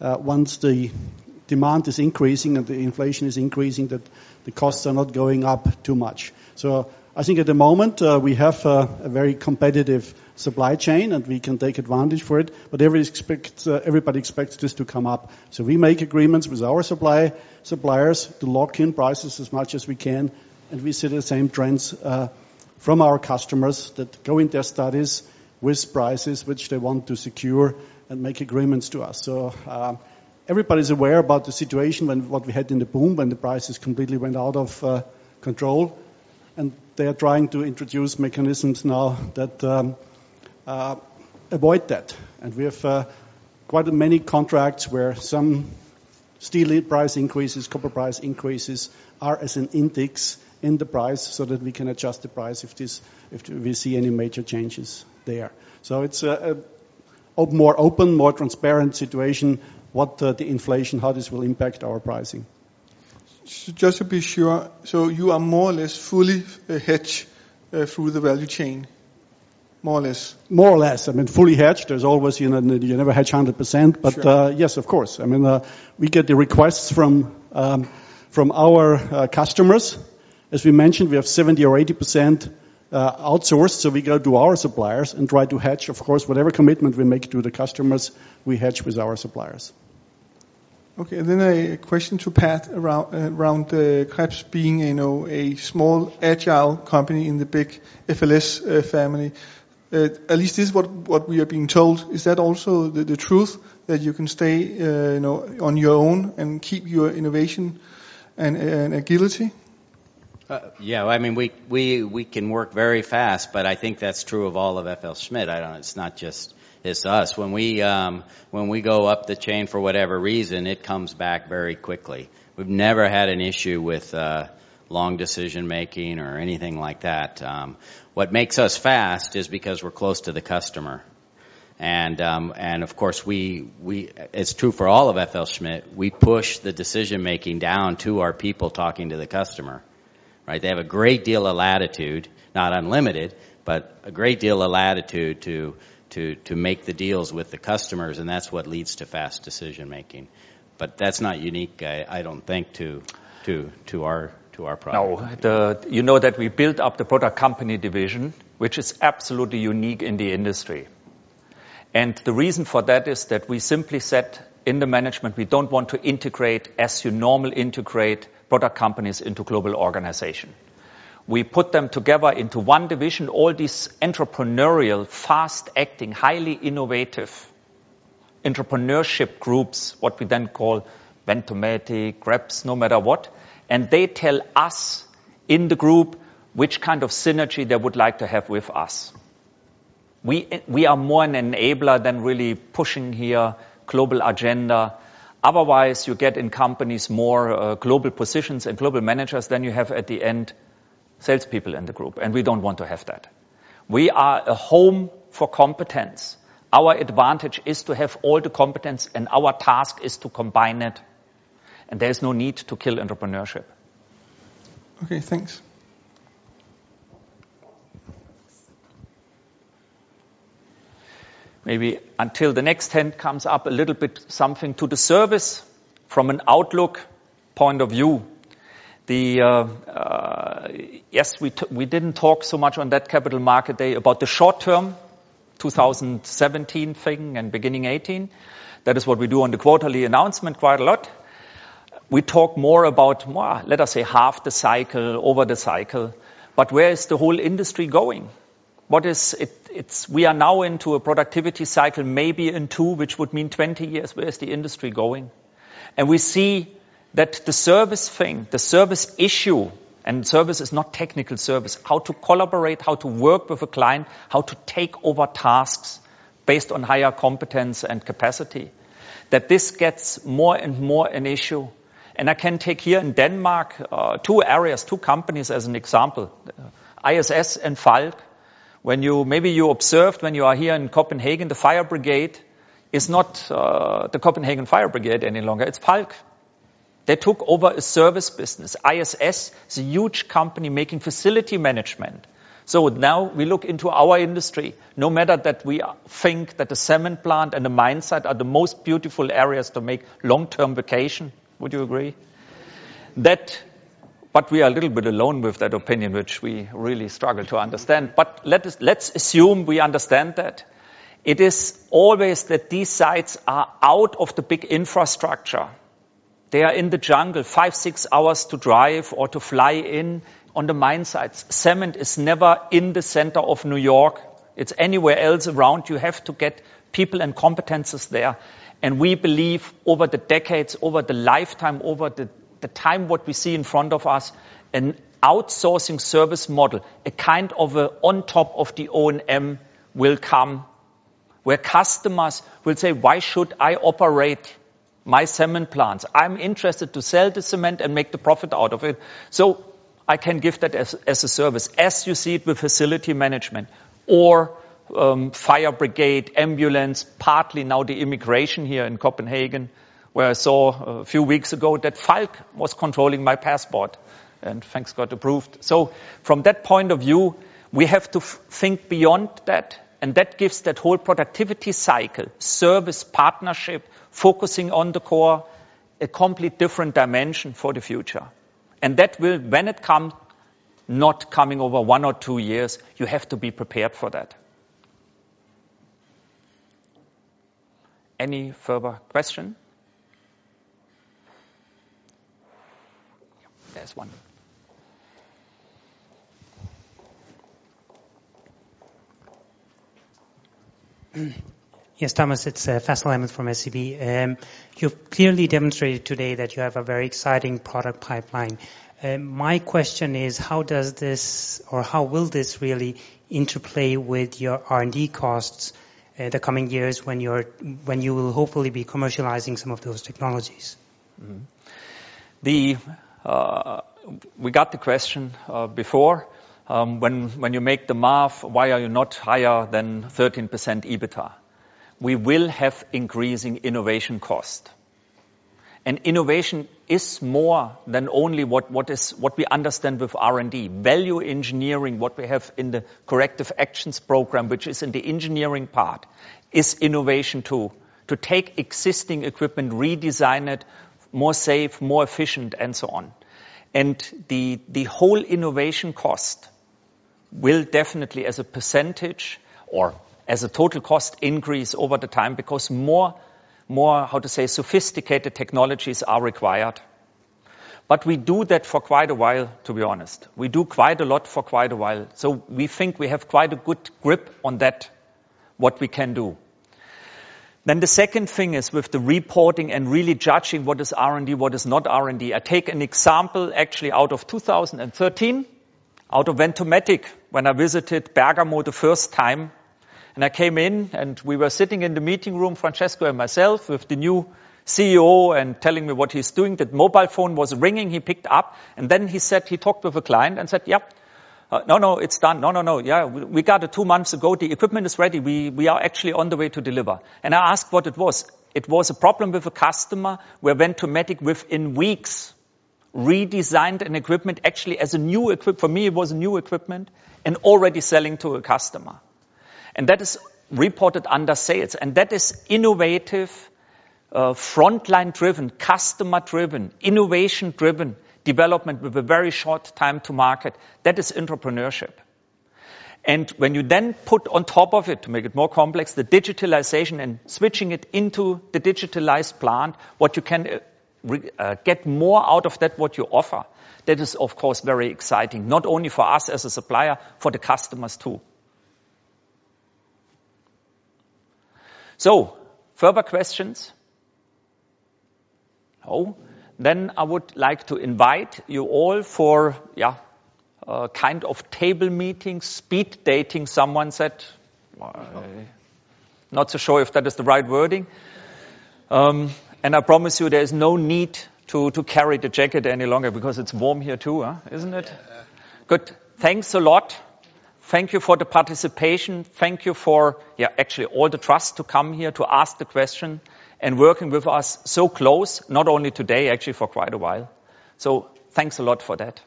F: uh, once the demand is increasing and the inflation is increasing, that the costs are not going up too much. So I think at the moment uh, we have uh, a very competitive supply chain and we can take advantage for it, but everybody expects, uh, everybody expects this to come up. So we make agreements with our supply suppliers to lock in prices as much as we can, and we see the same trends uh, from our customers that go in their studies with prices which they want to secure and make agreements to us. So uh, everybody's aware about the situation when what we had in the boom when the prices completely went out of uh, control, and they are trying to introduce mechanisms now that um, avoid that. And we have uh, quite many contracts where some steel price increases, copper price increases are as an index in the price so that we can adjust the price if this, if we see any major changes there. So it's a, a more open, more transparent situation, what uh, the inflation, how this will impact our pricing.
Q: So just to be sure, so you are more or less fully uh, hedged uh, through the value chain? More or less?
F: More or less. I mean, fully hedged. There's always, you know, you never hedge 100%, but sure. uh, yes, of course. I mean, uh, we get the requests from um, from our uh, customers. As we mentioned, we have 70 or 80% uh, outsourced, so we go to our suppliers and try to hedge. Of course, whatever commitment we make to the customers, we hedge with our suppliers.
Q: Okay, and then a question to Pat around around uh, Krebs being, you know, a small agile company in the big FLS uh, family. Uh, at least this is what, what we are being told. Is that also the, the truth that you can stay, uh, you know, on your own and keep your innovation and, and agility?
H: Uh, yeah, I mean, we, we, we can work very fast, but I think that's true of all of FLSmidth. I don't, it's not just, it's us. When we, um, when we go up the chain for whatever reason, it comes back very quickly. We've never had an issue with, uh, long decision making or anything like that. Um, what makes us fast is because we're close to the customer. And um, and of course we we it's true for all of FLSmidth. We push the decision making down to our people talking to the customer, right? They have a great deal of latitude, not unlimited, but a great deal of latitude to to to make the deals with the customers, and that's what leads to fast decision making. But that's not unique, I, I don't think, to to to our to our product.
A: No, you know that we built up the product company division, which is absolutely unique in the industry. And the reason for that is that we simply said in the management, we don't want to integrate as you normally integrate product companies into global organization. We put them together into one division, all these entrepreneurial, fast acting, highly innovative entrepreneurship groups, what we then call Ventomatic, Krebs, no matter what. And they tell us in the group which kind of synergy they would like to have with us. We, we are more an enabler than really pushing here global agenda. Otherwise, you get in companies more uh, global positions and global managers than you have at the end salespeople in the group. And we don't want to have that. We are a home for competence. Our advantage is to have all the competence and our task is to combine it. And there is no need to kill entrepreneurship.
Q: Okay, thanks.
A: maybe until the next hand comes up a little bit something to the service from an outlook point of view. The, uh, uh, yes, we, we didn't talk so much on that capital market day about the short term 2017 thing and beginning 18. That is what we do on the quarterly announcement quite a lot. We talk more about, let us say, half the cycle, over the cycle. But where is the whole industry going? What is it? It's, we are now into a productivity cycle, maybe in two, which would mean 20 years. Where is the industry going? And we see that the service thing, the service issue, and service is not technical service, how to collaborate, how to work with a client, how to take over tasks based on higher competence and capacity, that this gets more and more an issue. And I can take here in Denmark uh, two areas, two companies as an example, ISS and Falck when you, maybe you observed when you are here in Copenhagen, the fire brigade is not uh, the Copenhagen Fire Brigade any longer. It's Falck. They took over a service business. ISS is a huge company making facility management. So now we look into our industry. No matter that we think that the cement plant and the mine site are the most beautiful areas to make long-term vacation. Would you agree? That but we are a little bit alone with that opinion, which we really struggle to understand. But let us, let's assume we understand that. It is always that these sites are out of the big infrastructure. They are in the jungle, five, six hours to drive or to fly in on the mine sites. Cement is never in the center of New York. It's anywhere else around. You have to get people and competences there. And we believe over the decades, over the lifetime, over the the time what we see in front of us, an outsourcing service model, a kind of a on top of the O&M will come where customers will say, why should I operate my cement plants? I'm interested to sell the cement and make the profit out of it. So I can give that as, as a service, as you see it with facility management or um, fire brigade, ambulance, partly now the immigration here in Copenhagen where I saw a few weeks ago that Falck was controlling my passport and thanks God approved. So from that point of view, we have to think beyond that and that gives that whole productivity cycle, service partnership, focusing on the core, a complete different dimension for the future. And that will, when it comes, not coming over one or two years, you have to be prepared for that. Any further question? There's one.
R: Yes, Thomas, it's uh, Faisal Ahmed from SEB. Um, you've clearly demonstrated today that you have a very exciting product pipeline. Um, my question is, how does this or how will this really interplay with your R&D costs the coming years when you will hopefully be commercializing some of those technologies?
A: The uh we got the question before. Um when when you make the math, why are you not higher than 13% EBITDA? We will have increasing innovation cost. And innovation is more than only what what is what we understand with R&D. Value engineering, what we have in the corrective actions program, which is in the engineering part, is innovation too. To take existing equipment, redesign it more safe, more efficient, and so on. And the the whole innovation cost will definitely, as a percentage or as a total cost, increase over the time because more, how to say, sophisticated technologies are required. But we do that for quite a while, to be honest. We do quite a lot for quite a while. So we think we have quite a good grip on that, what we can do. Then the second thing is with the reporting and really judging what is R&D, what is not R&D. I take an example actually out of 2013, out of Ventomatic, when I visited Bergamo the first time. And I came in and we were sitting in the meeting room, Francesco and myself, with the new CEO and telling me what he's doing. That mobile phone was ringing. He picked up and then he said he talked with a client and said, "Yep, uh, no, no, it's done. No, no, no. Yeah, we got it two months ago. The equipment is ready. We are actually on the way to deliver." And I asked what it was. It was a problem with a customer where Ventomatic within weeks redesigned an equipment actually as a new equipment. For me, it was a new equipment and already selling to a customer. And that is reported under sales. And that is innovative, uh, frontline-driven, customer-driven, innovation-driven development with a very short time to market. That is entrepreneurship. And when you then put on top of it, to make it more complex, the digitalization and switching it into the digitalized plant, what you can uh, get more out of that, what you offer, that is, of course, very exciting, not only for us as a supplier, for the customers too. So further questions? No? Then I would like to invite you all for, yeah, a kind of table meeting, speed dating, someone said. Not so sure if that is the right wording. Um, and I promise you there is no need to carry the jacket any longer because it's warm here too, isn't it? Good. Thanks a lot. Thank you for the participation. Thank you for, yeah, actually all the trust to come here to ask the question and working with us so close, not only today, actually for quite a while. So thanks a lot for that.